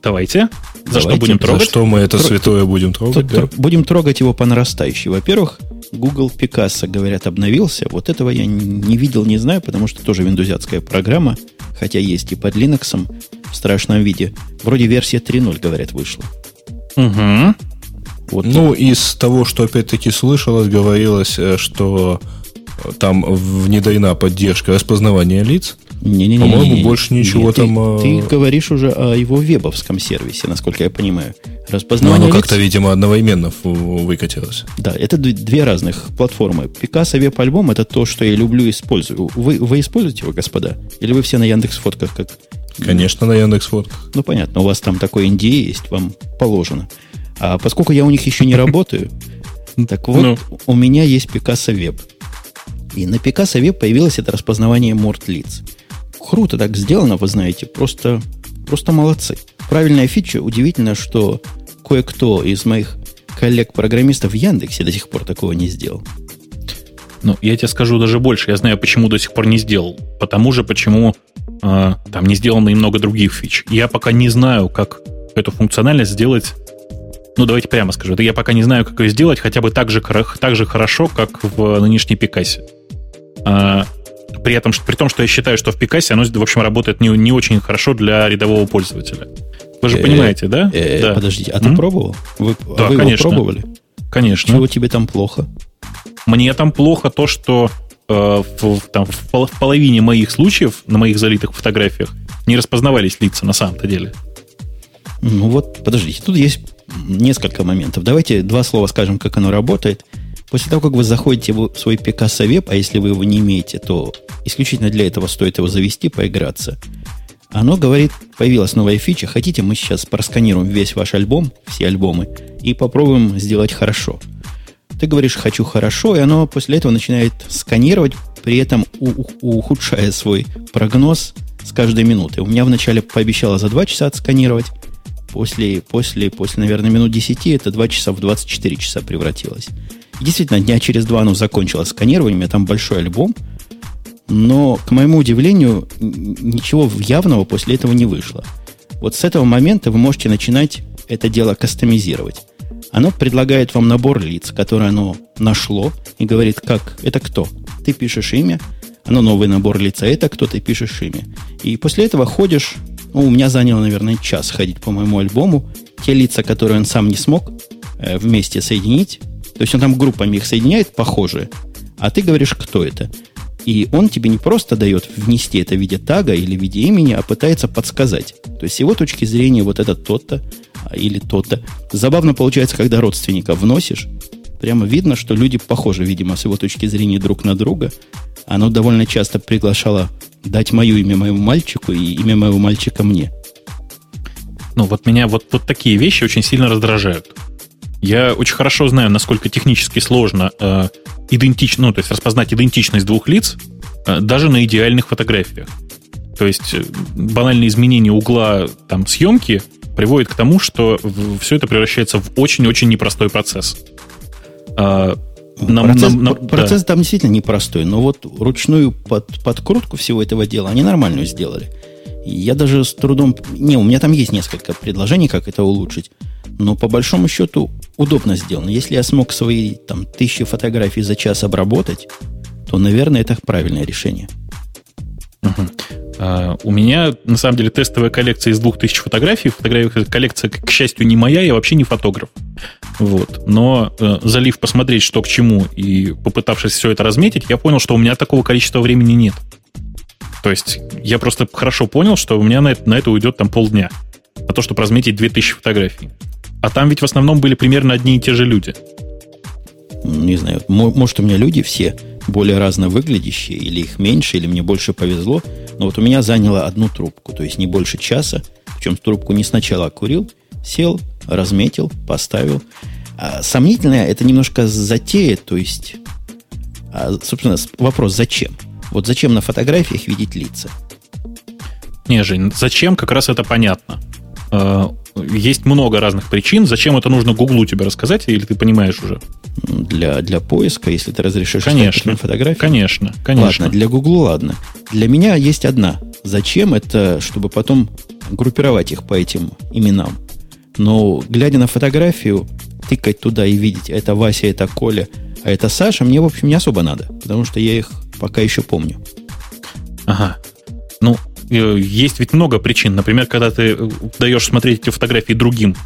Давайте. За Давайте. что будем трогать? За что мы это Тро... святое будем трогать? Да? Будем трогать его по нарастающей. Во-первых, Google Picasso, говорят, обновился. Вот этого я не видел, не знаю, потому что тоже виндузятская программа, хотя есть и под Linux в страшном виде. Вроде версия 3.0, говорят, вышла. Угу. Вот ну, так. из того, что опять-таки слышалось, говорилось, э, что там внедрена поддержка распознавания лиц. Не-не-не. По-моему, больше ничего Нет, там... Ты, э, ты говоришь уже о его вебовском сервисе, насколько я понимаю. Но Распознавание оно лиц- как-то, видимо, одновременно выкатилось. Да, это две разных платформы. Пикассо веб-альбом это то, что я люблю и использую. Вы, вы используете его, господа? Или вы все на Яндекс фотках как... Конечно, на Яндекс фотках. Ну, понятно, у вас там такой NDA есть, вам положено. А поскольку я у них еще не работаю, так вот, Ну. у меня есть Пикассо Веб. И на Пикассо Веб появилось это распознавание морд лиц. Круто так сделано, вы знаете, просто, просто молодцы. Правильная фича. Удивительно, что кое-кто из моих коллег-программистов в Яндексе до сих пор такого не сделал. Ну, я тебе скажу даже больше. Я знаю, почему до сих пор не сделал. Потому же, почему э, там не сделано и много других фич. Я пока не знаю, как эту функциональность сделать. Ну, давайте прямо скажу. Я пока не знаю, как ее сделать хотя бы так же, так же хорошо, как в нынешней Пикасе. А, при, этом, при том, что я считаю, что в Пикасе оно, в общем, работает не, не очень хорошо для рядового пользователя. Вы же Э, понимаете, да? Э, да. Подождите, а ты пробовал? Вы, а его конечно. пробовали? Конечно. Чего тебе там плохо? Мне там плохо то, что э, в, там, в, в половине моих случаев на моих залитых фотографиях не распознавались лица на самом-то деле. Ну вот, подождите, тут есть несколько моментов. Давайте два слова скажем, как оно работает. После того, как вы заходите в свой Picasso Web, а если вы его не имеете, то исключительно для этого стоит его завести, поиграться. Оно говорит, появилась новая фича, хотите, мы сейчас просканируем весь ваш альбом, все альбомы, и попробуем сделать хорошо. Ты говоришь «хочу хорошо», и оно после этого начинает сканировать, при этом у- ухудшая свой прогноз с каждой минуты. У меня вначале пообещало за 2 часа отсканировать, после, после, после, наверное, минут 10 это 2 часа в 24 часа превратилось. И действительно, дня через два оно закончилось сканирование, у меня там большой альбом, но, к моему удивлению, ничего явного после этого не вышло. Вот с этого момента вы можете начинать это дело кастомизировать. Оно предлагает вам набор лиц, которые оно нашло, и говорит, как, это кто? Ты пишешь имя, оно новый набор лица, это кто ты пишешь имя. И после этого ходишь, ну, у меня заняло, наверное, час ходить по моему альбому, те лица, которые он сам не смог э, вместе соединить, то есть он там группами их соединяет, похожие, а ты говоришь, кто это. И он тебе не просто дает внести это в виде тага или в виде имени, а пытается подсказать. То есть с его точки зрения вот это тот-то а, или тот-то. Забавно получается, когда родственника вносишь, прямо видно, что люди похожи, видимо, с его точки зрения друг на друга. Оно довольно часто приглашало дать мое имя моему мальчику и имя моего мальчика мне. Ну, вот меня вот, вот такие вещи очень сильно раздражают. Я очень хорошо знаю, насколько технически сложно э, идентично, ну, то есть распознать идентичность двух лиц э, даже на идеальных фотографиях. То есть э, банальное изменение угла там, съемки приводит к тому, что все это превращается в очень-очень непростой процесс. А, нам- процесс нам- нам- пр- процесс там действительно непростой, но вот ручную под, подкрутку всего этого дела они нормальную сделали. Я даже с трудом... Не, у меня там есть несколько предложений, как это улучшить. Но по большому счету удобно сделано. Если я смог свои там тысячи фотографий за час обработать, то, наверное, это правильное решение. Мгм. А, У меня, на самом деле, тестовая коллекция из двух тысяч фотографий. Фотография коллекция, к счастью, не моя, я вообще не фотограф. Вот. Но э, залив посмотреть, что к чему, и попытавшись все это разметить, я понял, что у меня такого количества времени нет. То есть я просто хорошо понял, что у меня на это, на это уйдет там полдня. На то, чтобы разметить 2000 фотографий. А там ведь в основном были примерно одни и те же люди. Не знаю, мо- может, у меня люди все более разно выглядящие, или их меньше, или мне больше повезло. Но вот у меня заняло одну трубку, то есть не больше часа. Причем трубку не сначала курил, сел, разметил, поставил. А сомнительное это немножко затея, то есть, а, собственно, вопрос зачем? Вот зачем на фотографиях видеть лица? Не, Жень, зачем, как раз это понятно. Есть много разных причин. Зачем это нужно Гуглу тебе рассказать, или ты понимаешь уже? Для, для поиска, если ты разрешишь Конечно. фотографии. Конечно, конечно. Ладно, для Гуглу ладно. Для меня есть одна. Зачем это, чтобы потом группировать их по этим именам? Но глядя на фотографию, тыкать туда и видеть, это Вася, это Коля, а это Саша, мне, в общем, не особо надо, потому что я их пока еще помню. Ага. Ну, есть ведь много причин. Например, когда ты э, даешь смотреть эти фотографии другим,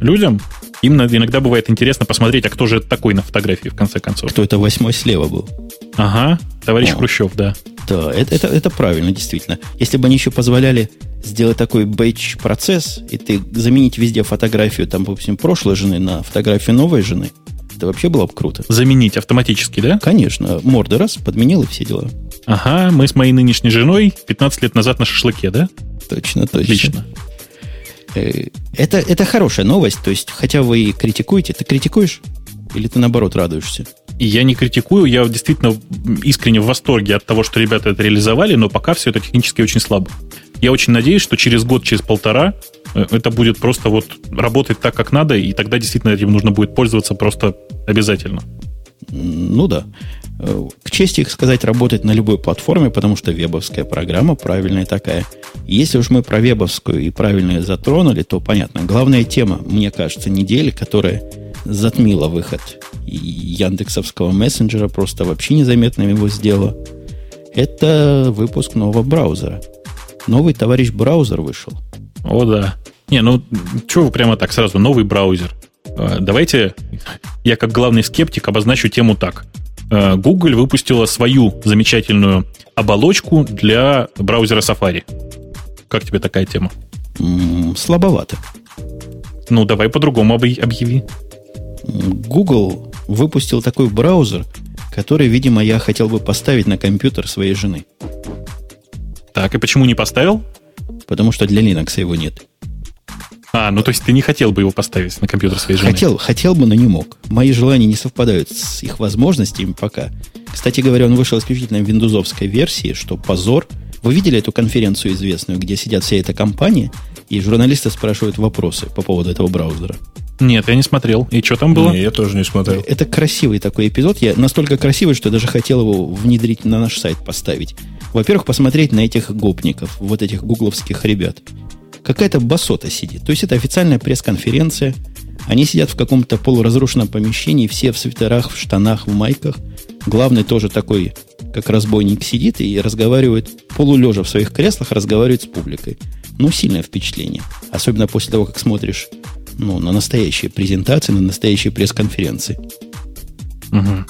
людям, им иногда бывает интересно посмотреть, а кто же такой на фотографии, в конце концов. Кто это восьмой слева был? Ага, товарищ О, Хрущев, да. Да, это, это, это правильно, действительно. Если бы они еще позволяли сделать такой бэйдж-процесс, и ты заменить везде фотографию, там, допустим, прошлой жены на фотографию новой жены, это вообще было бы круто. Заменить автоматически, да? Конечно. Морды раз, подменил и все дела. Ага, мы с моей нынешней женой 15 лет назад на шашлыке, да? Точно, точно. Отлично. Э, это, это хорошая новость, то есть, хотя вы и критикуете, ты критикуешь? Или ты наоборот радуешься? Я не критикую, я действительно искренне в восторге от того, что ребята это реализовали, но пока все это технически очень слабо. Я очень надеюсь, что через год, через полтора э, это будет просто вот работать так, как надо, и тогда действительно этим нужно будет пользоваться просто обязательно. Ну да. К чести их сказать, работать на любой платформе, потому что вебовская программа правильная такая. если уж мы про вебовскую и правильную затронули, то понятно. Главная тема, мне кажется, недели, которая затмила выход Яндексовского мессенджера, просто вообще незаметно его сделала, это выпуск нового браузера. Новый товарищ браузер вышел. О, да. Не, ну, что вы прямо так сразу, новый браузер. А, давайте я как главный скептик обозначу тему так. А, Google выпустила свою замечательную оболочку для браузера Safari. Как тебе такая тема? М-м, слабовато. Ну, давай по-другому объяви. Google выпустил такой браузер, который, видимо, я хотел бы поставить на компьютер своей жены. Так, и почему не поставил? Потому что для Linux его нет. А, ну то есть ты не хотел бы его поставить на компьютер своей жены? Хотел, хотел бы, но не мог. Мои желания не совпадают с их возможностями пока. Кстати говоря, он вышел исключительно в виндузовской версии, что позор. Вы видели эту конференцию известную, где сидят вся эта компания, и журналисты спрашивают вопросы по поводу этого браузера? Нет, я не смотрел. И что там было? Не, я тоже не смотрел. Это красивый такой эпизод. Я настолько красивый, что даже хотел его внедрить на наш сайт поставить. Во-первых, посмотреть на этих гопников, вот этих гугловских ребят. Какая-то басота сидит. То есть это официальная пресс-конференция. Они сидят в каком-то полуразрушенном помещении, все в свитерах, в штанах, в майках. Главный тоже такой, как разбойник, сидит и разговаривает, полулежа в своих креслах, разговаривает с публикой. Ну, сильное впечатление. Особенно после того, как смотришь ну, на настоящие презентации, на настоящие пресс-конференции. Угу.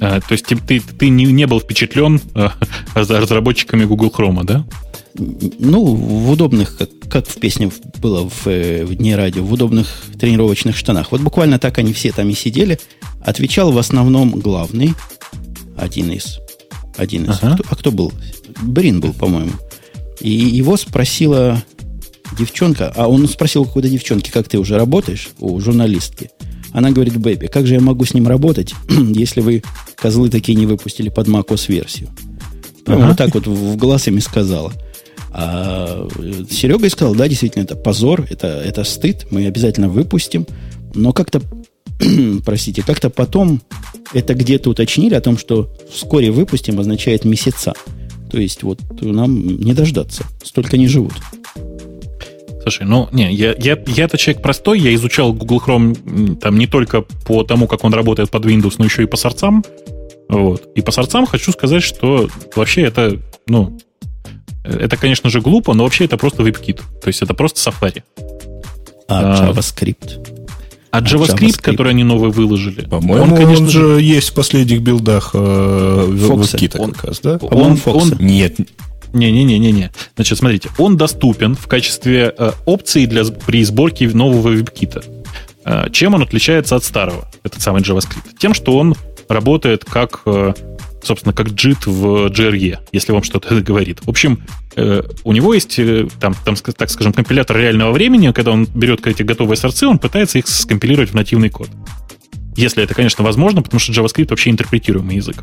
А, то есть ты, ты, ты не, не был впечатлен а, разработчиками Google Chrome, да? Ну, в удобных, как, как в песне было в, э, в Дне радио, в удобных тренировочных штанах. Вот буквально так они все там и сидели. Отвечал в основном главный, один из. Один из. Ага. Кто, а кто был? Брин был, по-моему. И его спросила девчонка, а он спросил какой-то девчонки, как ты уже работаешь у журналистки. Она говорит, Бэби, как же я могу с ним работать, если вы, козлы такие, не выпустили под macOS версию? Ага. Вот так вот в глаз им и сказала. А Серега сказал, да, действительно, это позор, это, это стыд, мы обязательно выпустим. Но как-то, простите, как-то потом это где-то уточнили о том, что вскоре выпустим означает месяца. То есть вот нам не дождаться. Столько не живут. Слушай, ну, не, я, я, я-то человек простой, я изучал Google Chrome там не только по тому, как он работает под Windows, но еще и по сорцам. Вот. И по сорцам хочу сказать, что вообще это, ну, это, конечно же, глупо, но вообще это просто WebKit. То есть это просто Safari. А, а JavaScript? А JavaScript, JavaScript, который они новые выложили. По-моему, он, конечно он же есть в последних билдах э, WebKit как раз, да? Он, он, он, нет, не-не-не-не-не. Значит, смотрите, он доступен в качестве э, опции для, при сборке нового веб-кита. Э, чем он отличается от старого, этот самый JavaScript? Тем, что он работает как, э, собственно, как JIT в JRE, если вам что-то говорит. В общем, э, у него есть, э, там, там, так скажем, компилятор реального времени, когда он берет эти готовые сорцы, он пытается их скомпилировать в нативный код. Если это, конечно, возможно, потому что JavaScript вообще интерпретируемый язык.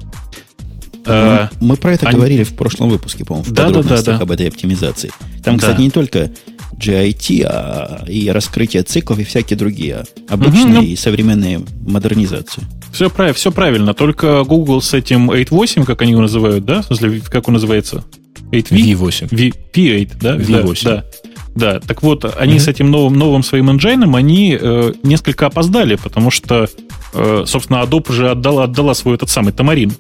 Мы, мы про это они... говорили в прошлом выпуске, по-моему, в да, подробностях да, да, да. об этой оптимизации. Там, кстати, не только GIT, а и раскрытие циклов и всякие другие обычные угу, ну, и современные модернизации. Все, прав, все правильно, только Google с этим 8.8, как они его называют, да? В смысле, как он называется? 8V? V8. V, P8, да? V8. Да, да. Да, так вот, они mm с этим новым, новым своим энджайном, они э, несколько опоздали, потому что, э, собственно, Adobe уже отдала, отдала свой этот самый Тамарин.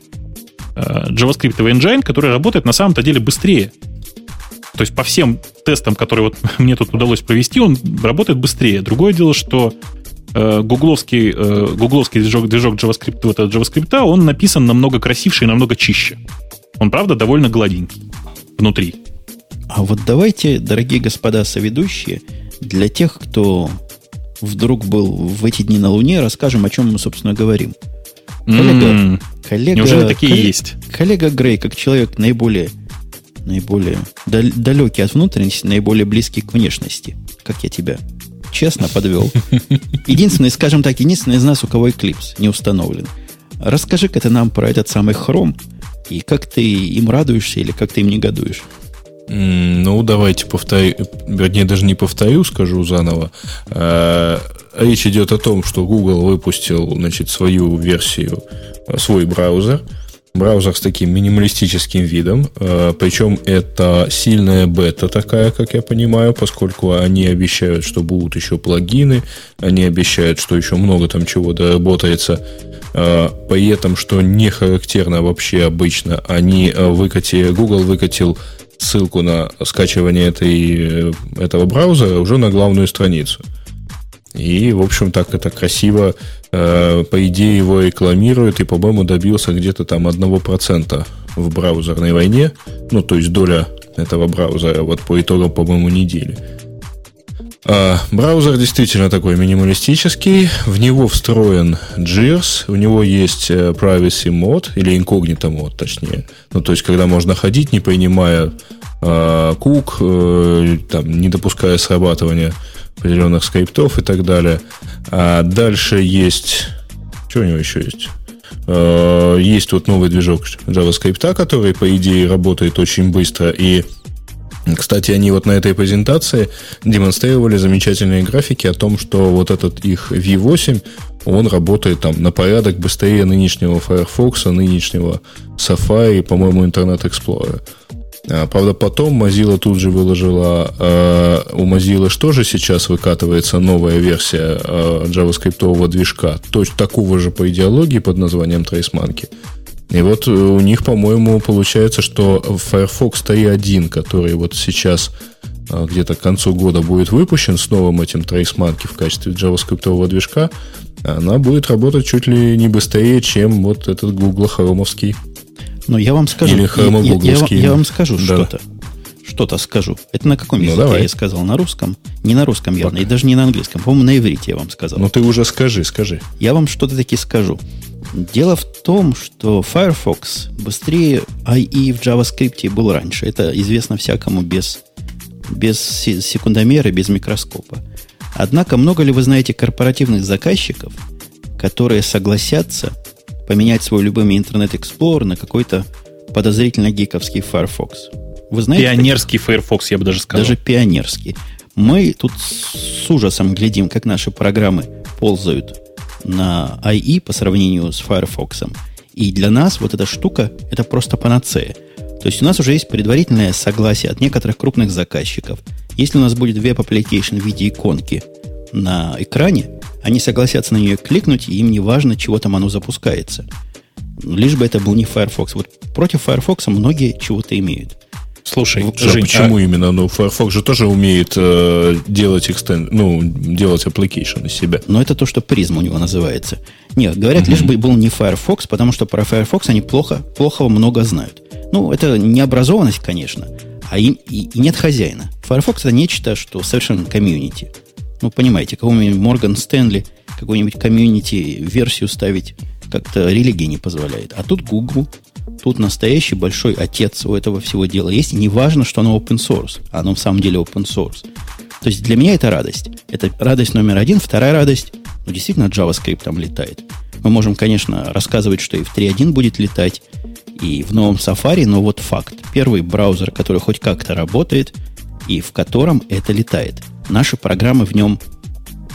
Э, JavaScript engine, который работает на самом-то деле быстрее. То есть по всем тестам, которые вот мне тут удалось провести, он работает быстрее. Другое дело, что э, гугловский, э, гугловский движок, движок JavaScript, вот этот JavaScript, он написан намного красивше и намного чище. Он, правда, довольно гладенький внутри. А вот давайте, дорогие господа соведущие, для тех, кто вдруг был в эти дни на Луне, расскажем, о чем мы, собственно, говорим. Коллега, mm. коллега, Неужели такие коллега, есть? Коллега Грей, как человек наиболее, наиболее дал, далекий от внутренности, наиболее близкий к внешности, как я тебя честно подвел. Единственный, скажем так, единственный из нас, у кого Eclipse не установлен. Расскажи-ка ты нам про этот самый Chrome и как ты им радуешься или как ты им негодуешь. Ну, давайте повторю, вернее, даже не повторю, скажу заново. Э, речь идет о том, что Google выпустил, значит, свою версию, э, свой браузер. Браузер с таким минималистическим видом. Э, Причем это сильная бета такая, как я понимаю, поскольку они обещают, что будут еще плагины, они обещают, что еще много там чего доработается. При этом, что не характерно вообще обычно, они выкатили, Google выкатил ссылку на скачивание этой, этого браузера уже на главную страницу. И, в общем, так это красиво, э, по идее, его рекламируют, и, по-моему, добился где-то там 1% в браузерной войне. Ну, то есть доля этого браузера вот по итогам, по-моему, недели. А, браузер действительно такой минималистический. В него встроен JIRS, у него есть э, privacy мод, или incognito мод, точнее. Ну, то есть, когда можно ходить, не принимая э, кук, э, там, не допуская срабатывания определенных скриптов и так далее. А дальше есть... Что у него еще есть? Э, есть вот новый движок JavaScript, который, по идее, работает очень быстро и кстати, они вот на этой презентации демонстрировали замечательные графики о том, что вот этот их V8, он работает там на порядок быстрее нынешнего Firefox, нынешнего Safari по-моему, Internet Explorer. А, правда, потом Mozilla тут же выложила, э, у Mozilla что же сейчас выкатывается новая версия э, JavaScript движка, точно такого же по идеологии под названием Trace Monkey. И вот э, у них, по-моему, получается, что Firefox 3.1, который вот сейчас э, где-то к концу года будет выпущен с новым этим Trace Monkey в качестве JavaScript движка, она будет работать чуть ли не быстрее, чем вот этот Google хромовский. Но я вам скажу, Или я, я, я, я вам скажу да. что-то. Что-то скажу. Это на каком ну, языке давай. я сказал? На русском? Не на русском явно, Пока. и даже не на английском. По-моему, на иврите я вам сказал. Ну, ты уже скажи, скажи. Я вам что-то таки скажу. Дело в том, что Firefox быстрее IE в JavaScript был раньше. Это известно всякому без, без секундомера, без микроскопа. Однако, много ли вы знаете корпоративных заказчиков, которые согласятся поменять свой любимый Internet Explorer на какой-то подозрительно гиковский Firefox? Вы знаете? Пионерский таких? Firefox, я бы даже сказал. Даже пионерский. Мы тут с ужасом глядим, как наши программы ползают на IE по сравнению с Firefox. И для нас вот эта штука – это просто панацея. То есть у нас уже есть предварительное согласие от некоторых крупных заказчиков. Если у нас будет веб application в виде иконки на экране, они согласятся на нее кликнуть, и им не важно, чего там оно запускается. Лишь бы это был не Firefox. Вот против Firefox многие чего-то имеют. Слушай, ну, Жень, почему а... именно? Ну, Firefox же тоже умеет э, делать экстен... ну, делать application из себя. Но это то, что призм у него называется. Нет, говорят, mm-hmm. лишь бы был не Firefox, потому что про Firefox они плохо, плохого много знают. Ну, это необразованность, конечно, а им, и, и нет хозяина. Firefox это нечто, что совершенно комьюнити. Ну, понимаете, какому-нибудь Морган Стэнли, какую-нибудь комьюнити-версию ставить как-то религия не позволяет. А тут Google Тут настоящий большой отец у этого всего дела есть. И не что оно open source. Оно в самом деле open source. То есть для меня это радость. Это радость номер один. Вторая радость, ну, действительно, JavaScript там летает. Мы можем, конечно, рассказывать, что и в 3.1 будет летать, и в новом Safari, но вот факт. Первый браузер, который хоть как-то работает, и в котором это летает. Наши программы в нем,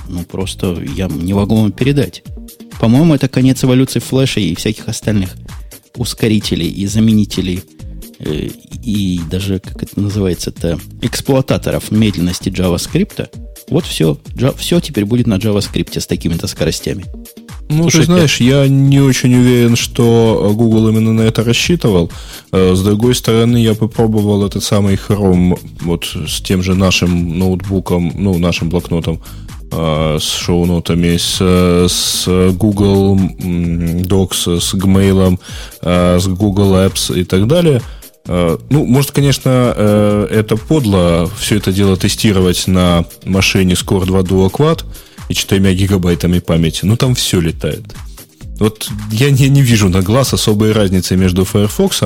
ну, просто я не могу вам передать. По-моему, это конец эволюции флеша и всяких остальных ускорителей и заменителей э, и даже, как это называется, это эксплуататоров медленности JavaScript, вот все, все теперь будет на JavaScript с такими-то скоростями. Ну, Слушайте, ты знаешь, я не очень уверен, что Google именно на это рассчитывал. Э, с другой стороны, я попробовал этот самый Chrome вот с тем же нашим ноутбуком, ну, нашим блокнотом, э, с шоу-нотами, с, с Google Docs, с Gmail, э, с Google Apps и так далее. Ну, может, конечно, это подло все это дело тестировать на машине с Core 2 Dual Quad, и 4 гигабайтами памяти. Ну, там все летает. Вот я не, не вижу на глаз особой разницы между Firefox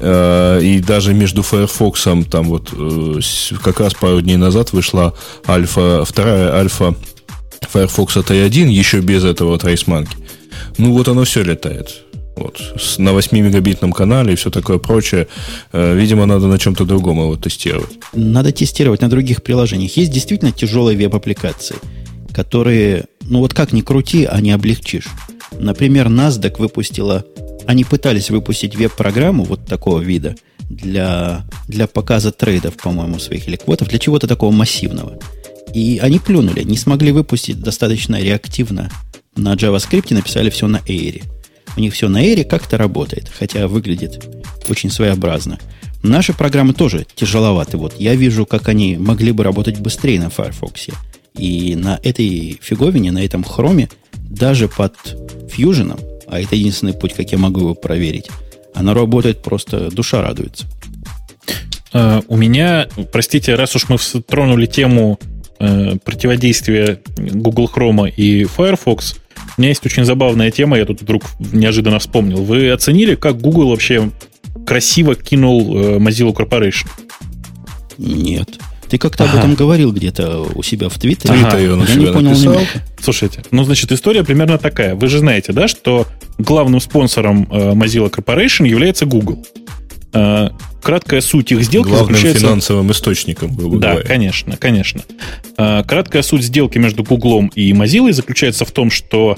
э, и даже между Firefox, там вот э, как раз пару дней назад вышла альфа, вторая альфа Firefox T1, еще без этого Monkey. Ну вот оно все летает. Вот, на 8-мегабитном канале и все такое прочее. Э, видимо, надо на чем-то другом его тестировать. Надо тестировать на других приложениях. Есть действительно тяжелые веб-аппликации которые, ну вот как ни крути, а не облегчишь. Например, NASDAQ выпустила, они пытались выпустить веб-программу вот такого вида для, для показа трейдов, по-моему, своих или квотов, для чего-то такого массивного. И они плюнули, не смогли выпустить достаточно реактивно на JavaScript, написали все на Air. У них все на Air как-то работает, хотя выглядит очень своеобразно. Наши программы тоже тяжеловаты. Вот я вижу, как они могли бы работать быстрее на Firefox. И на этой фиговине, на этом хроме, даже под фьюженом, а это единственный путь, как я могу его проверить, она работает просто, душа радуется. Uh, у меня, простите, раз уж мы тронули тему uh, противодействия Google Chrome и Firefox, у меня есть очень забавная тема, я тут вдруг неожиданно вспомнил. Вы оценили, как Google вообще красиво кинул uh, Mozilla Corporation? Нет. Ты как-то ага. об этом говорил где-то у себя в Твиттере. Ага. Я не понял написал. Слушайте, ну, значит, история примерно такая. Вы же знаете, да, что главным спонсором э, Mozilla Corporation является Google. Э, краткая суть их сделки Главным заключается... финансовым источником, грубо да, говоря. конечно, конечно. Э, краткая суть сделки между Google и Mozilla заключается в том, что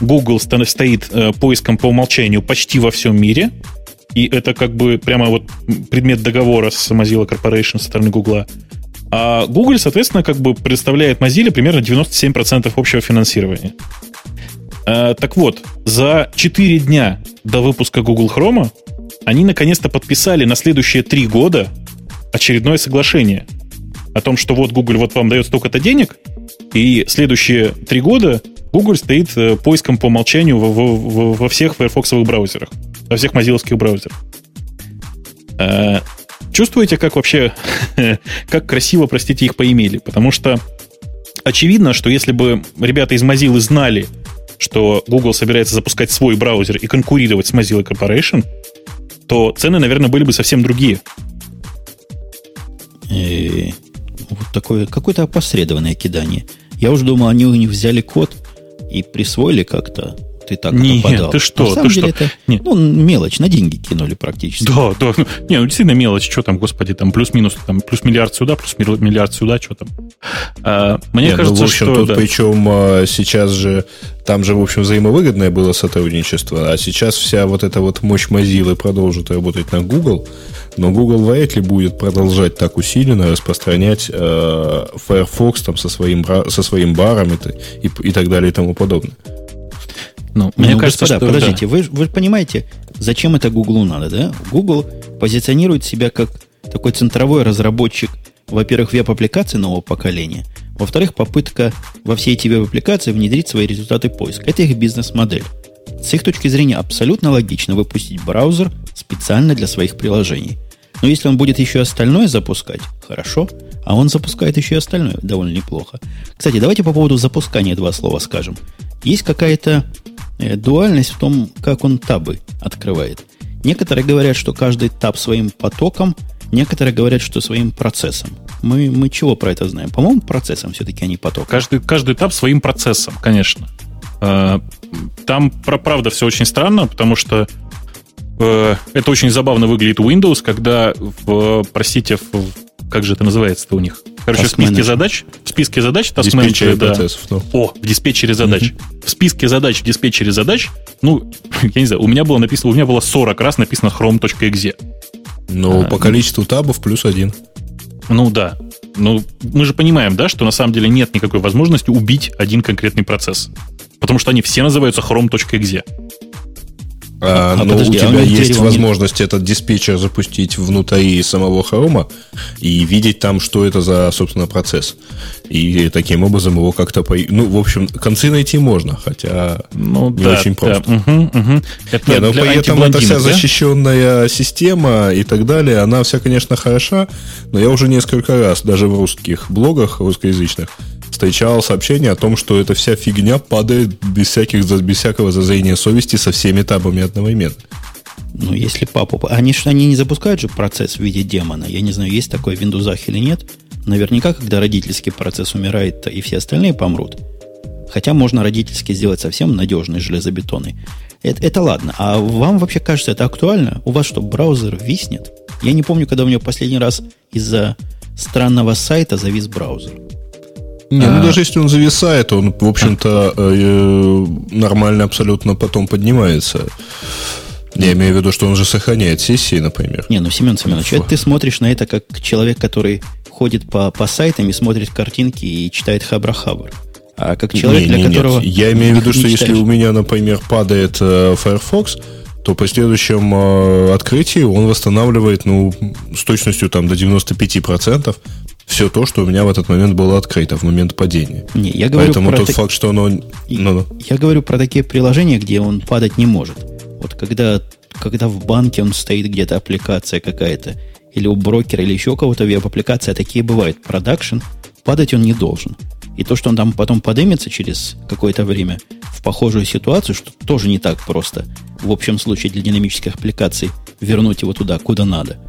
Google стоит э, поиском по умолчанию почти во всем мире, и это как бы прямо вот предмет договора с Mozilla Corporation со стороны Google. А Google, соответственно, как бы предоставляет Mozilla примерно 97% общего финансирования. А, так вот, за 4 дня до выпуска Google Chrome они наконец-то подписали на следующие 3 года очередное соглашение о том, что вот Google вот вам дает столько-то денег, и следующие 3 года Google стоит э, поиском по умолчанию во, во, во всех Firefox браузерах, во всех мозиловских браузерах. Чувствуете, как вообще, как красиво, простите, их поимели? Потому что очевидно, что если бы ребята из Mozilla знали, что Google собирается запускать свой браузер и конкурировать с Mozilla Corporation, то цены, наверное, были бы совсем другие. И вот такое какое-то опосредованное кидание. Я уже думал, они у них взяли код и присвоили как-то ты так Нет, подал. ты что? На самом ты деле что? это Нет. Ну, мелочь, на деньги кинули практически. Да, да. Не, ну действительно мелочь, что там, господи, там плюс-минус, там плюс миллиард сюда, плюс миллиард сюда, что там. А, мне Нет, кажется, ну, в общем, что... Тут да. причем а, сейчас же, там же, в общем, взаимовыгодное было сотрудничество, а сейчас вся вот эта вот мощь Mozilla продолжит работать на Google, но Google вряд ли будет продолжать так усиленно распространять э, Firefox там со своим, со своим баром и, и, и так далее и тому подобное. Ну, Мне ну, кажется, господа, что подождите, да. вы, вы понимаете, зачем это Google надо, да? Google позиционирует себя как такой центровой разработчик, во-первых, веб-аппликаций нового поколения, во-вторых, попытка во все эти веб-аппликации внедрить свои результаты поиска. Это их бизнес-модель. С их точки зрения абсолютно логично выпустить браузер специально для своих приложений. Но если он будет еще остальное запускать, хорошо, а он запускает еще и остальное довольно неплохо. Кстати, давайте по поводу запускания два слова скажем. Есть какая-то дуальность в том, как он табы открывает. Некоторые говорят, что каждый таб своим потоком, некоторые говорят, что своим процессом. Мы, мы чего про это знаем? По-моему, процессом все-таки, а не потоком. Каждый, каждый таб своим процессом, конечно. Э, там, правда, все очень странно, потому что э, это очень забавно выглядит Windows, когда, в, простите, в, как же это называется-то у них? Короче, в списке задач, в списке задач таскменеджеры, да. Процессов, ну. О, в диспетчере задач. Mm-hmm. В списке задач, в диспетчере задач, ну, я не знаю, у меня было написано, у меня было 40 раз написано chrome.exe. Ну, а, по количеству табов плюс один. Ну да. Ну, мы же понимаем, да, что на самом деле нет никакой возможности убить один конкретный процесс. Потому что они все называются chrome.exe. А, а, но подожди, у тебя а есть возможность нет? этот диспетчер запустить внутри самого хрома и видеть там, что это за, собственно, процесс. И таким образом его как-то... По... Ну, в общем, концы найти можно, хотя ну, не да, очень просто. Да. Угу, угу. Это не, но при этом эта вся да? защищенная система и так далее, она вся, конечно, хороша, но я уже несколько раз, даже в русских блогах русскоязычных, встречал сообщение о том, что эта вся фигня падает без, всяких, без всякого зазрения совести со всеми табами одновременно. Ну, если папу... Они, они не запускают же процесс в виде демона. Я не знаю, есть такой в Windows или нет. Наверняка, когда родительский процесс умирает, и все остальные помрут. Хотя можно родительский сделать совсем надежный, железобетонный. Это, это ладно. А вам вообще кажется это актуально? У вас что, браузер виснет? Я не помню, когда у меня последний раз из-за странного сайта завис браузер. Не, ну а... даже если он зависает, он, в общем-то, э, нормально абсолютно потом поднимается. Я имею в виду, что он же сохраняет сессии, например. Не, ну, Семен Семенович, это ты смотришь на это как человек, который ходит по, по сайтам и смотрит картинки и читает хабра-хабр. А как человек, не, для не, которого... Нет. Я имею в виду, что если у меня, например, падает э, Firefox, то при следующем э, открытии он восстанавливает, ну, с точностью там до 95% все то, что у меня в этот момент было открыто в момент падения. Не, я говорю Поэтому про тот та... факт, что оно... Ну, ну. Я говорю про такие приложения, где он падать не может. Вот когда, когда в банке он стоит где-то аппликация какая-то, или у брокера, или еще у кого-то веб-аппликация, такие бывают. Продакшн, падать он не должен. И то, что он там потом подымется через какое-то время в похожую ситуацию, что тоже не так просто, в общем случае для динамических аппликаций, вернуть его туда, куда надо –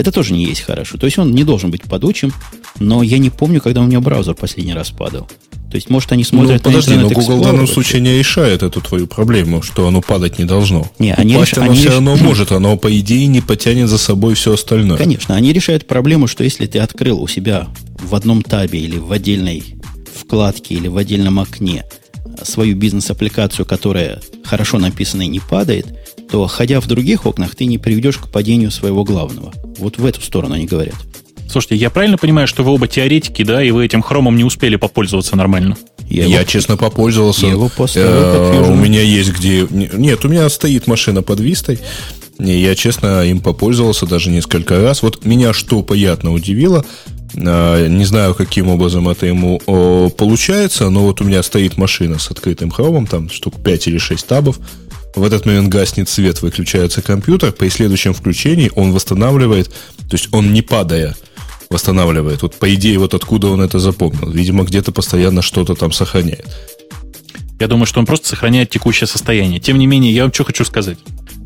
это тоже не есть хорошо. То есть он не должен быть падучим, но я не помню, когда у меня браузер последний раз падал. То есть, может, они смотрят ну, подожди, на но Google в данном случае не решает эту твою проблему, что оно падать не должно. Не, они Упасть реш... оно они все реш... равно может, оно, по идее, не потянет за собой все остальное. Конечно, они решают проблему, что если ты открыл у себя в одном табе или в отдельной вкладке или в отдельном окне свою бизнес-аппликацию, которая хорошо написана и не падает, то, ходя в других окнах, ты не приведешь к падению своего главного. Вот в эту сторону они говорят. Слушайте, я правильно понимаю, что вы оба теоретики, да, и вы этим хромом не успели попользоваться нормально? Я, я его, честно, попользовался. Я его поставил э, У меня есть где... Нет, у меня стоит машина под Вистой. Я, честно, им попользовался даже несколько раз. Вот меня что приятно удивило, э, не знаю, каким образом это ему получается, но вот у меня стоит машина с открытым хромом, там штук 5 или 6 табов, в этот момент гаснет свет, выключается компьютер, при следующем включении он восстанавливает, то есть он не падая, восстанавливает. Вот по идее, вот откуда он это запомнил. Видимо, где-то постоянно что-то там сохраняет. Я думаю, что он просто сохраняет текущее состояние. Тем не менее, я вам что хочу сказать.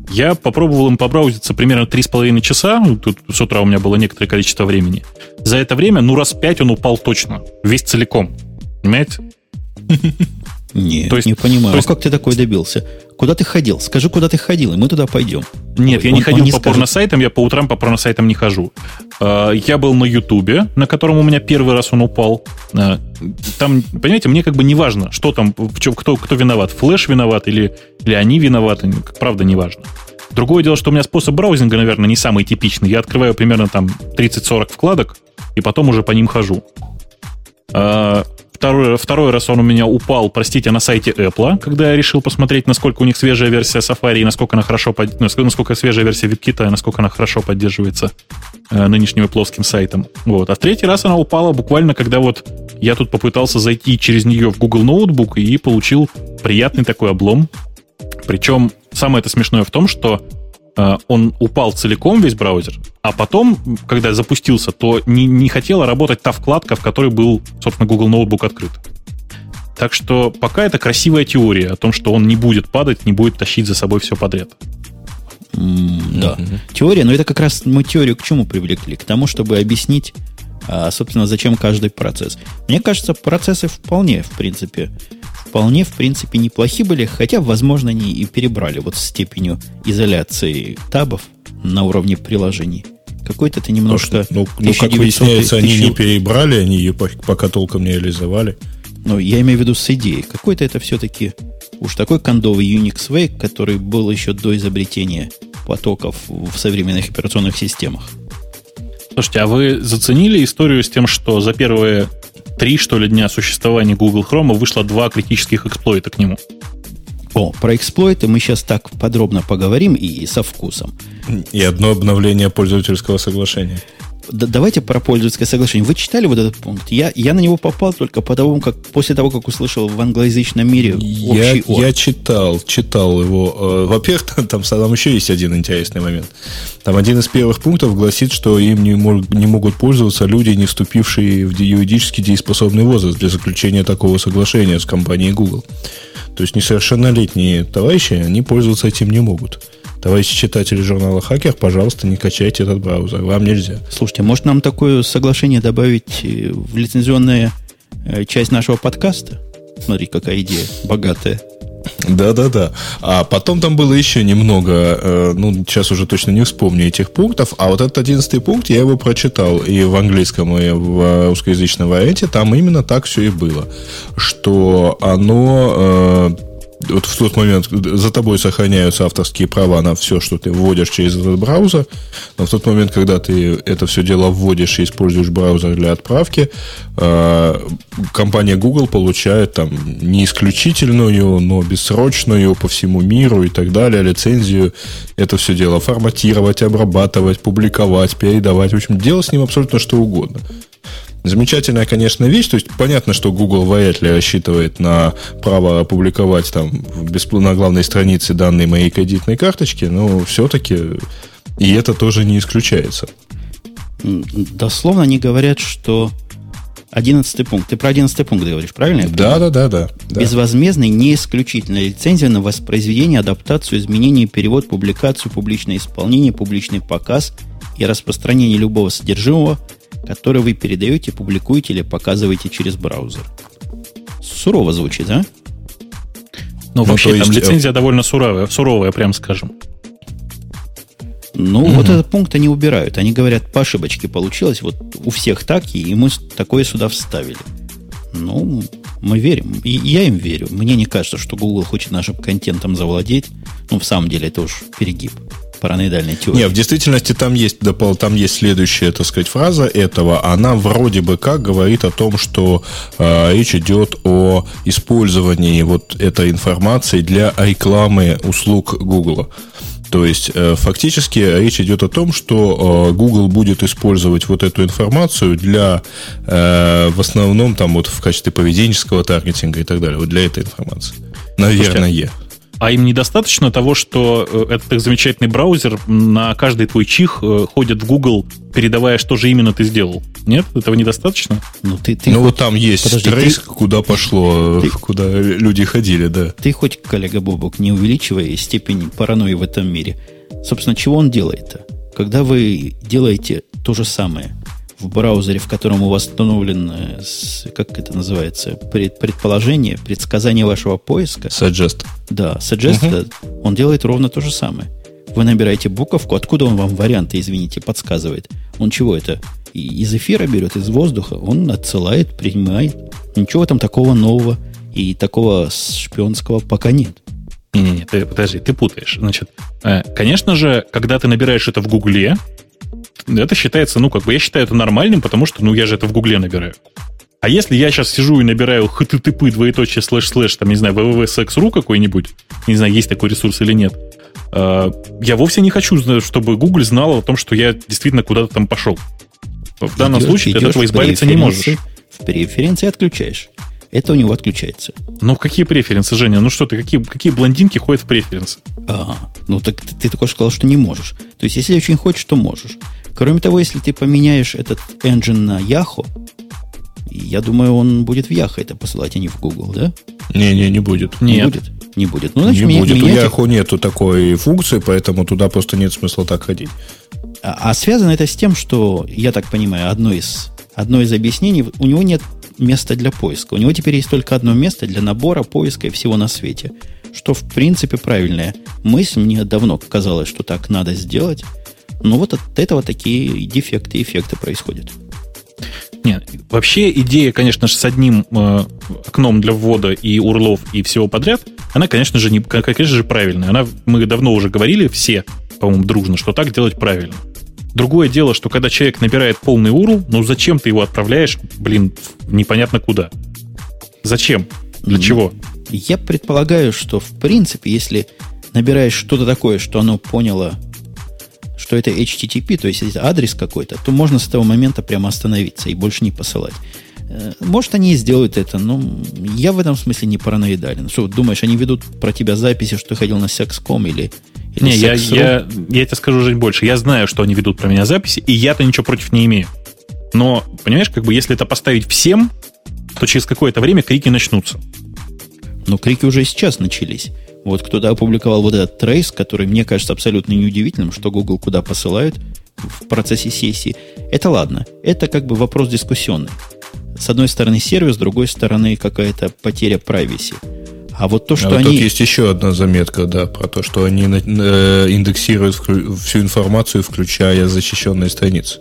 Я попробовал им побраузиться примерно 3,5 часа. Тут с утра у меня было некоторое количество времени. За это время, ну, раз 5 он упал точно. Весь целиком. Понимаете? Нет, то есть, не понимаю. То есть, а как ты такой добился? Куда ты ходил? Скажи, куда ты ходил, и мы туда пойдем. Нет, Ой, я не ходил не по скажет... порносайтам, я по утрам по порносайтам не хожу. А, я был на Ютубе, на котором у меня первый раз он упал. А, там, понимаете, мне как бы не важно, что там, кто, кто виноват. Флэш виноват или, или они виноваты, правда не важно. Другое дело, что у меня способ браузинга, наверное, не самый типичный. Я открываю примерно там 30-40 вкладок, и потом уже по ним хожу. А, Второй, второй раз он у меня упал, простите, на сайте Apple, когда я решил посмотреть, насколько у них свежая версия Safari насколько она хорошо, под... Ну, насколько свежая версия WebKit и насколько она хорошо поддерживается э, нынешним плоским сайтом. Вот. А в третий раз она упала буквально, когда вот я тут попытался зайти через нее в Google Notebook и получил приятный такой облом. Причем самое это смешное в том, что он упал целиком, весь браузер, а потом, когда запустился, то не, не хотела работать та вкладка, в которой был, собственно, Google Notebook открыт. Так что пока это красивая теория о том, что он не будет падать, не будет тащить за собой все подряд. Mm, да. Mm-hmm. Теория, но это как раз мы теорию к чему привлекли? К тому, чтобы объяснить, а, собственно, зачем каждый процесс. Мне кажется, процессы вполне, в принципе, вполне, в принципе, неплохи были, хотя, возможно, они и перебрали вот степенью изоляции табов на уровне приложений. Какой-то это немножко... Ну, ну, как выясняется, они не перебрали, они ее пока толком не реализовали. Ну, я имею в виду с идеей. Какой-то это все-таки уж такой кондовый Unix Wake, который был еще до изобретения потоков в современных операционных системах. Слушайте, а вы заценили историю с тем, что за первые три, что ли, дня существования Google Chrome вышло два критических эксплойта к нему. О, про эксплойты мы сейчас так подробно поговорим и, и со вкусом. И одно обновление пользовательского соглашения. Да, давайте про пользовательское соглашение. Вы читали вот этот пункт? Я, я на него попал только потому, как, после того, как услышал в англоязычном мире я, я читал, читал его. Э, во-первых, там, там еще есть один интересный момент. Там один из первых пунктов гласит, что им не, мог, не могут пользоваться люди, не вступившие в юридически дееспособный возраст для заключения такого соглашения с компанией Google. То есть несовершеннолетние товарищи, они пользоваться этим не могут. Товарищи читатели журнала Хакер, пожалуйста, не качайте этот браузер. Вам нельзя. Слушайте, может нам такое соглашение добавить э, в лицензионная э, часть нашего подкаста? Смотри, какая идея богатая. Да-да-да. А потом там было еще немного, э, ну, сейчас уже точно не вспомню этих пунктов, а вот этот одиннадцатый пункт, я его прочитал и в английском, и в русскоязычном варианте, там именно так все и было, что оно вот в тот момент за тобой сохраняются авторские права на все, что ты вводишь через этот браузер, но в тот момент, когда ты это все дело вводишь и используешь браузер для отправки, э, компания Google получает там не исключительную, но бессрочную по всему миру и так далее лицензию это все дело форматировать, обрабатывать, публиковать, передавать, в общем, делать с ним абсолютно что угодно. Замечательная, конечно, вещь. То есть понятно, что Google вряд ли рассчитывает на право опубликовать там на главной странице данные моей кредитной карточки, но все-таки и это тоже не исключается. Дословно они говорят, что Одиннадцатый пункт. Ты про одиннадцатый пункт говоришь, правильно? Да, да, да, да. Безвозмездный, не исключительная лицензия на воспроизведение, адаптацию, изменение, перевод, публикацию, публичное исполнение, публичный показ и распространение любого содержимого, который вы передаете, публикуете или показываете через браузер. Сурово звучит, да? Ну, ну вообще, есть... там э, лицензия довольно суровая, суровая, прям скажем. Ну, угу. вот этот пункт они убирают. Они говорят, по ошибочке получилось, вот у всех так, и мы такое сюда вставили. Ну, мы верим. И я им верю. Мне не кажется, что Google хочет нашим контентом завладеть. Ну, в самом деле, это уж перегиб параноидальной теории. Нет, в действительности там есть, там есть следующая, так сказать, фраза этого. Она вроде бы как говорит о том, что э, речь идет о использовании вот этой информации для рекламы услуг Google. То есть, э, фактически речь идет о том, что э, Google будет использовать вот эту информацию для, э, в основном, там, вот в качестве поведенческого таргетинга и так далее, вот для этой информации. Наверное. Слушайте, а им недостаточно того, что э, этот замечательный браузер на каждый твой чих э, ходит в Google, передавая, что же именно ты сделал? Нет? Этого недостаточно? Ну, ты, ты ну хоть... вот там есть Подожди, трейс, ты... куда пошло, ты... куда люди ходили, да. Ты хоть, коллега Бобок, не увеличивай степень паранойи в этом мире. Собственно, чего он делает-то? Когда вы делаете то же самое, в браузере, в котором у вас установлен, э, как это называется, пред, предположение, предсказание вашего поиска. Suggest. Да, suggest, угу. он делает ровно то же самое. Вы набираете буковку, откуда он вам варианты, извините, подсказывает. Он чего это? Из эфира берет, из воздуха, он отсылает, принимает. Ничего там такого нового и такого шпионского пока нет. Не-не-не, подожди, ты путаешь. Значит, э, конечно же, когда ты набираешь это в Гугле, это считается, ну, как бы я считаю это нормальным, потому что, ну, я же это в Гугле набираю. А если я сейчас сижу и набираю http двоеточие слэш слэш, там, не знаю, www.sex.ru какой-нибудь, не знаю, есть такой ресурс или нет, э, я вовсе не хочу, чтобы Google знал о том, что я действительно куда-то там пошел. В данном идешь, случае идешь ты от этого избавиться не можешь. В преференции отключаешь. Это у него отключается. Ну, какие преференсы, Женя? Ну что ты, какие, какие блондинки ходят в преференсы? А, ну так ты, ты только сказал, что не можешь. То есть, если очень хочешь, то можешь. Кроме того, если ты поменяешь этот engine на Yahoo, я думаю, он будет в Yahoo это посылать, а не в Google, да? Не-не, не будет. Не Нет. будет? Не будет. Ну, значит, не меня, будет. У Yahoo нету такой функции, поэтому туда просто нет смысла так ходить. А, а связано это с тем, что, я так понимаю, одно из, одно из объяснений, у него нет места для поиска. У него теперь есть только одно место для набора, поиска и всего на свете. Что, в принципе, правильная мысль. Мне давно казалось, что так надо сделать. Но вот от этого такие дефекты, эффекты происходят. Нет, вообще идея, конечно же, с одним э, окном для ввода и урлов и всего подряд, она, конечно же, не, конечно же, правильная. Она, мы давно уже говорили все, по-моему, дружно, что так делать правильно. Другое дело, что когда человек набирает полный URL, ну зачем ты его отправляешь, блин, непонятно куда? Зачем? Для чего? Я предполагаю, что в принципе, если набираешь что-то такое, что оно поняло, что это HTTP, то есть это адрес какой-то, то можно с этого момента прямо остановиться и больше не посылать. Э, может, они и сделают это, но я в этом смысле не параноидален. Что, думаешь, они ведут про тебя записи, что ты ходил на Sexcom или, или Не, я, я, я тебе скажу жить больше. Я знаю, что они ведут про меня записи, и я-то ничего против не имею. Но, понимаешь, как бы если это поставить всем, то через какое-то время крики начнутся. Но крики уже сейчас начались. Вот кто-то опубликовал вот этот трейс, который мне кажется абсолютно неудивительным, что Google куда посылают в процессе сессии. Это ладно. Это как бы вопрос дискуссионный. С одной стороны сервис, с другой стороны какая-то потеря privacy. А вот то, что а они... Тут есть еще одна заметка, да, про то, что они индексируют всю информацию, включая защищенные страницы.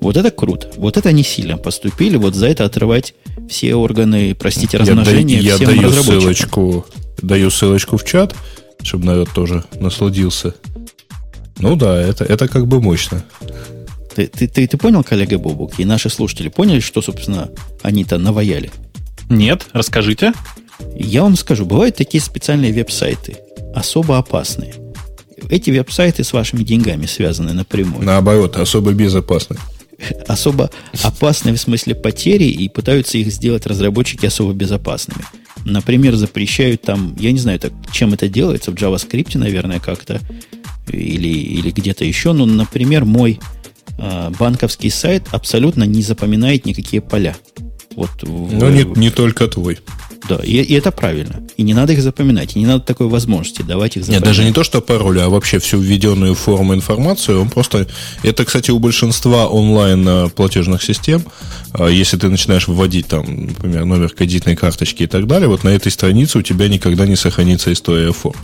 Вот это круто. Вот это они сильно поступили. Вот за это отрывать все органы, простите, размножения я, всем я даю ссылочку, даю ссылочку в чат, чтобы народ тоже насладился. Ну да, это, это как бы мощно. Ты, ты, ты, ты понял, коллега Бобук, и наши слушатели поняли, что, собственно, они-то наваяли? Нет, расскажите. Я вам скажу, бывают такие специальные веб-сайты, особо опасные. Эти веб-сайты с вашими деньгами связаны напрямую. Наоборот, особо безопасные. Особо опасные в смысле потери, и пытаются их сделать разработчики особо безопасными. Например, запрещают там, я не знаю, так, чем это делается, в JavaScript, наверное, как-то, или, или где-то еще, но, например, мой а, банковский сайт абсолютно не запоминает никакие поля. Вот Но не, не только твой. Да, и, и это правильно. И не надо их запоминать, и не надо такой возможности давать их запоминать. Нет, даже не то, что пароли, а вообще всю введенную форму информацию, он просто... Это, кстати, у большинства онлайн э, платежных систем, э, если ты начинаешь вводить там, например, номер кредитной карточки и так далее, вот на этой странице у тебя никогда не сохранится история формы.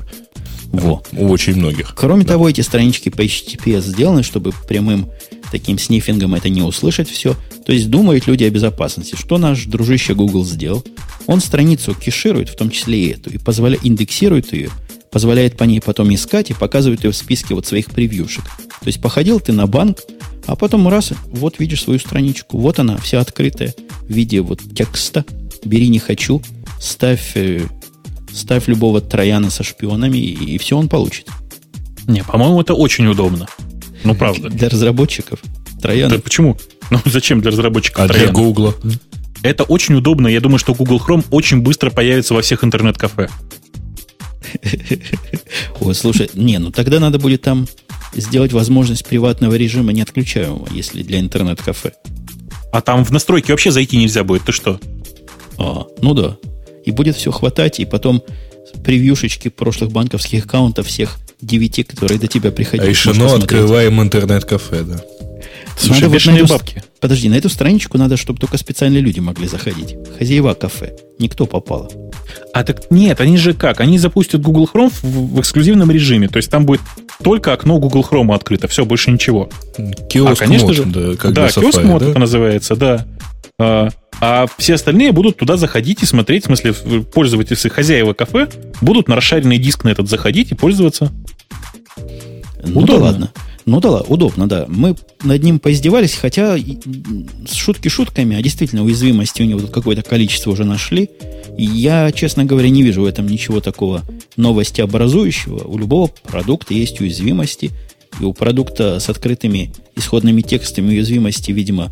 Во. У очень многих. Кроме да. того, эти странички по HTTPS сделаны, чтобы прямым таким снифингом это не услышать все. То есть думают люди о безопасности. Что наш дружище Google сделал? Он страницу кеширует, в том числе и эту, и позволяет, индексирует ее, позволяет по ней потом искать и показывает ее в списке вот своих превьюшек. То есть походил ты на банк, а потом раз, вот видишь свою страничку, вот она, вся открытая, в виде вот текста, бери не хочу, ставь, э, ставь любого трояна со шпионами, и, и все он получит. Не, по-моему, это очень удобно. Ну, правда. Для разработчиков. Троян. Да почему? Ну, зачем для разработчиков А Троян? для Гугла? Это очень удобно. Я думаю, что Google Chrome очень быстро появится во всех интернет-кафе. Ой, слушай, не, ну тогда надо будет там сделать возможность приватного режима неотключаемого, если для интернет-кафе. А там в настройки вообще зайти нельзя будет, ты что? А, ну да. И будет все хватать, и потом превьюшечки прошлых банковских аккаунтов всех девяти, которые до тебя приходили. А еще ну открываем интернет-кафе, да. Слушай, надо вот на эту, бабки. Подожди, на эту страничку надо, чтобы только специальные люди могли заходить. Хозяева кафе. Никто попало. А так нет, они же как? Они запустят Google Chrome в, в эксклюзивном режиме. То есть там будет только окно Google Chrome открыто. Все, больше ничего. Киоск а, конечно мод, же, да, как да киоск мод да? это называется, да. А, все остальные будут туда заходить и смотреть, в смысле, пользователи, хозяева кафе будут на расшаренный диск на этот заходить и пользоваться. Ну Удобно. да ладно. Ну да, удобно, да. Мы над ним поиздевались, хотя с шутки шутками, а действительно уязвимости у него тут какое-то количество уже нашли. И я, честно говоря, не вижу в этом ничего такого новости образующего. У любого продукта есть уязвимости, и у продукта с открытыми исходными текстами уязвимости, видимо,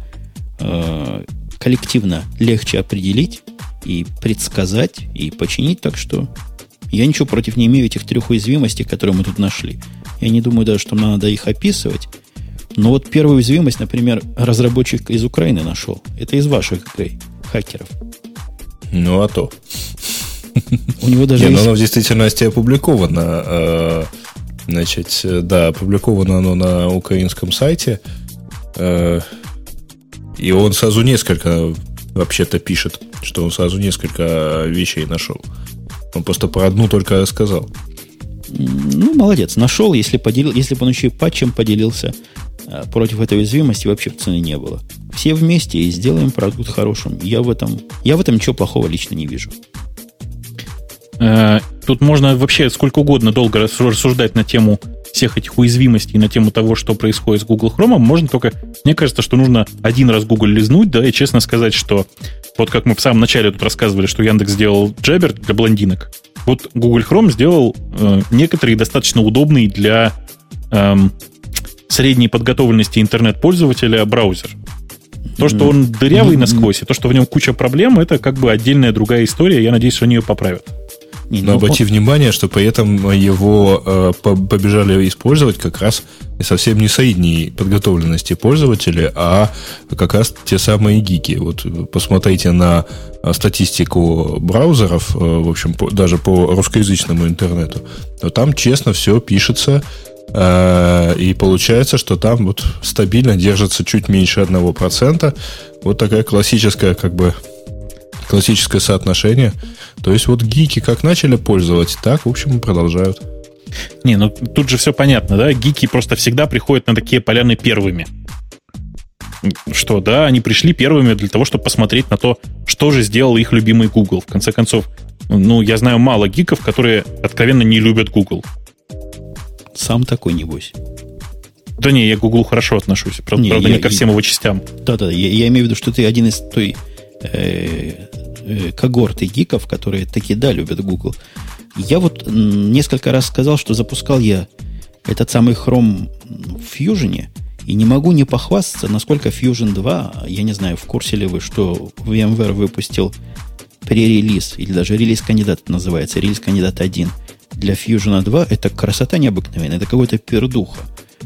э, коллективно легче определить и предсказать, и починить. Так что я ничего против не имею этих трех уязвимостей, которые мы тут нашли. Я не думаю даже, что надо их описывать. Но вот первую уязвимость, например, разработчик из Украины нашел. Это из ваших игрей, хакеров. Ну, а то. У него даже Не, есть... оно в действительности опубликовано. Э, значит, да, опубликовано оно на украинском сайте. И он сразу несколько вообще-то пишет, что он сразу несколько вещей нашел. Он просто про одну только рассказал. Ну, молодец, нашел, если, поделил, если бы он еще и патчем поделился а, против этой уязвимости, вообще цены не было. Все вместе и сделаем продукт хорошим. Я в этом, я в этом ничего плохого лично не вижу. Э, тут можно вообще сколько угодно долго рассуждать на тему всех этих уязвимостей на тему того, что происходит с Google Chrome, можно только, мне кажется, что нужно один раз Google лизнуть, да, и честно сказать, что вот как мы в самом начале тут рассказывали, что Яндекс сделал джабер для блондинок, вот Google Chrome сделал э, некоторые достаточно удобный для э, средней подготовленности интернет-пользователя браузер. То, что он дырявый насквозь, и то, что в нем куча проблем, это как бы отдельная другая история. Я надеюсь, что они ее поправят. Не, Но ну, обрати он... внимание, что при этом его э, побежали использовать как раз совсем не средней подготовленности пользователи, а как раз те самые гики. Вот посмотрите на э, статистику браузеров, э, в общем, по, даже по русскоязычному интернету, то там честно все пишется, э, и получается, что там вот стабильно держится чуть меньше 1%. Вот такая классическая как бы классическое соотношение. То есть вот гики как начали пользовать, так, в общем, и продолжают. Не, ну тут же все понятно, да? Гики просто всегда приходят на такие поляны первыми. Что, да, они пришли первыми для того, чтобы посмотреть на то, что же сделал их любимый Google. В конце концов, ну, я знаю мало гиков, которые откровенно не любят Google. Сам такой, небось. Да не, я к Google хорошо отношусь. Правда, не, правда, я, не ко всем его частям. Да-да, я, я имею в виду, что ты один из той э, Э, когорты гиков, которые таки да любят Google. Я вот несколько раз сказал, что запускал я этот самый Chrome в Fusion, и не могу не похвастаться, насколько Fusion 2, я не знаю, в курсе ли вы, что VMware выпустил пререлиз, или даже релиз-кандидат называется, релиз-кандидат 1 для Fusion 2, это красота необыкновенная, это какой-то пердуха.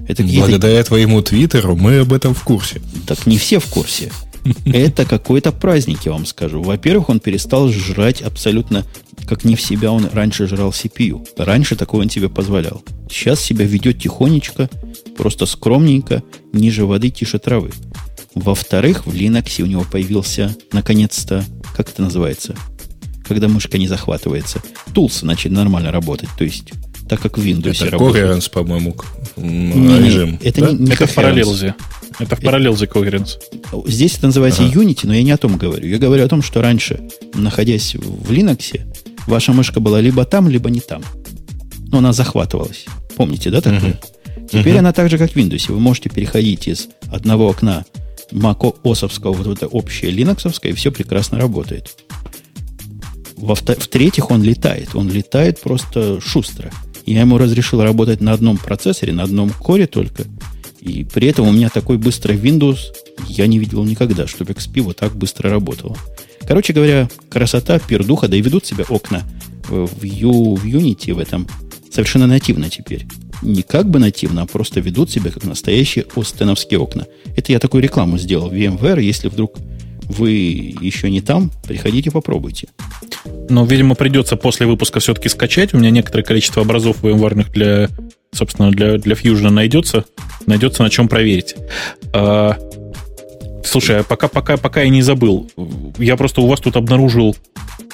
Это Благодаря твоему твиттеру мы об этом в курсе. Так не все в курсе. Это какой-то праздник, я вам скажу. Во-первых, он перестал жрать абсолютно как не в себя он раньше жрал CPU. Раньше такого он себе позволял. Сейчас себя ведет тихонечко, просто скромненько, ниже воды, тише травы. Во-вторых, в Linux у него появился, наконец-то, как это называется, когда мышка не захватывается. Tools начали нормально работать. То есть, так как в Windows это работает. Coherence, по-моему, режим. Это да? не, не это в параллелзе. Это в параллель The Coherence. Здесь это называется ага. Unity, но я не о том говорю. Я говорю о том, что раньше, находясь в Linux, ваша мышка была либо там, либо не там. Но она захватывалась. Помните, да, такое? Угу. Теперь угу. она так же, как в Windows. Вы можете переходить из одного окна Mac OS вот в это общее Linux, и все прекрасно работает. В-третьих, он летает. Он летает просто шустро. Я ему разрешил работать на одном процессоре, на одном коре только – и при этом у меня такой быстрый Windows я не видел никогда, чтобы XP вот так быстро работало. Короче говоря, красота, пердуха, да и ведут себя окна в, U, в Unity в этом совершенно нативно теперь. Не как бы нативно, а просто ведут себя как настоящие остеновские окна. Это я такую рекламу сделал в VMware. Если вдруг вы еще не там, приходите, попробуйте. Но, видимо, придется после выпуска все-таки скачать. У меня некоторое количество образов VMware для собственно, для, для Fusion найдется, найдется на чем проверить. А, слушай, а пока, пока, пока я не забыл, я просто у вас тут обнаружил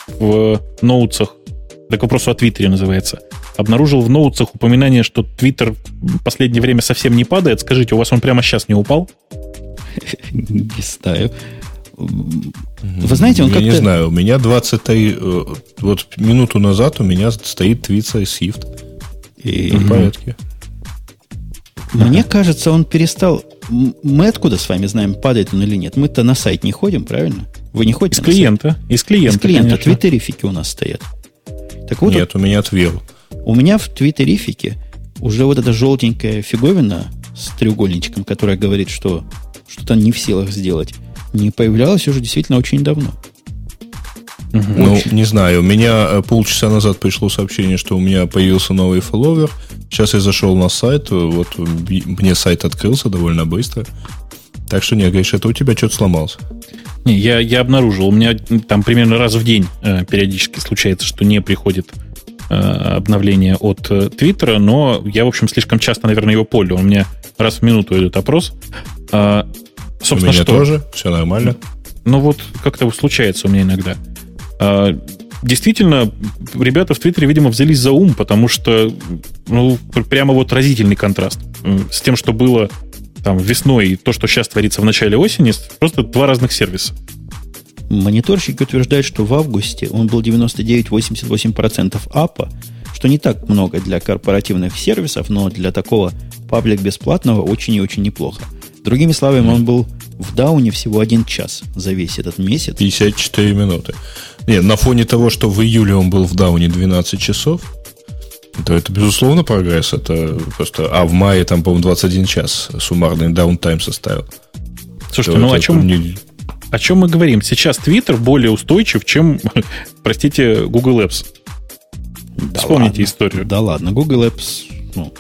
в ноутсах, да к вопросу о Твиттере называется, обнаружил в ноутсах упоминание, что Твиттер в последнее время совсем не падает. Скажите, у вас он прямо сейчас не упал? Не знаю. Вы знаете, он Я не знаю, у меня 23... Э, вот минуту назад у меня стоит твит Swift. И в порядке. Мне кажется, он перестал... Мы откуда с вами знаем, падает он или нет? Мы-то на сайт не ходим, правильно? Вы не ходите Из клиента. Сайт? Из клиента, Из клиента. Твиттерифики у нас стоят. Так вот, нет, у меня твил. У меня в твиттерифике уже вот эта желтенькая фиговина с треугольничком, которая говорит, что что-то не в силах сделать, не появлялась уже действительно очень давно. Угу. Ну, не знаю. У меня э, полчаса назад пришло сообщение, что у меня появился новый фолловер. Сейчас я зашел на сайт. Вот мне сайт открылся довольно быстро. Так что, не, говоришь, это у тебя что-то сломался. Не, я, я обнаружил. У меня там примерно раз в день э, периодически случается, что не приходит э, обновление от э, Твиттера, но я, в общем, слишком часто, наверное, его полю. У меня раз в минуту идет опрос. Э, собственно, у меня что? тоже, все нормально. Ну вот как-то случается у меня иногда. А, действительно, ребята в Твиттере, видимо, взялись за ум, потому что ну, прямо вот разительный контраст с тем, что было там весной, и то, что сейчас творится в начале осени, просто два разных сервиса. Мониторщики утверждают, что в августе он был 99-88% апа, что не так много для корпоративных сервисов, но для такого паблик бесплатного очень и очень неплохо. Другими словами, он был в дауне всего один час за весь этот месяц. 54 минуты. Нет, на фоне того, что в июле он был в дауне 12 часов, то это, безусловно, прогресс. Это просто... А в мае там, по-моему, 21 час суммарный даунтайм составил. Слушайте, ну о чем, не... о чем мы говорим? Сейчас Twitter более устойчив, чем, простите, Google Apps. Да Вспомните ладно, историю. Да ладно, Google Apps, ну,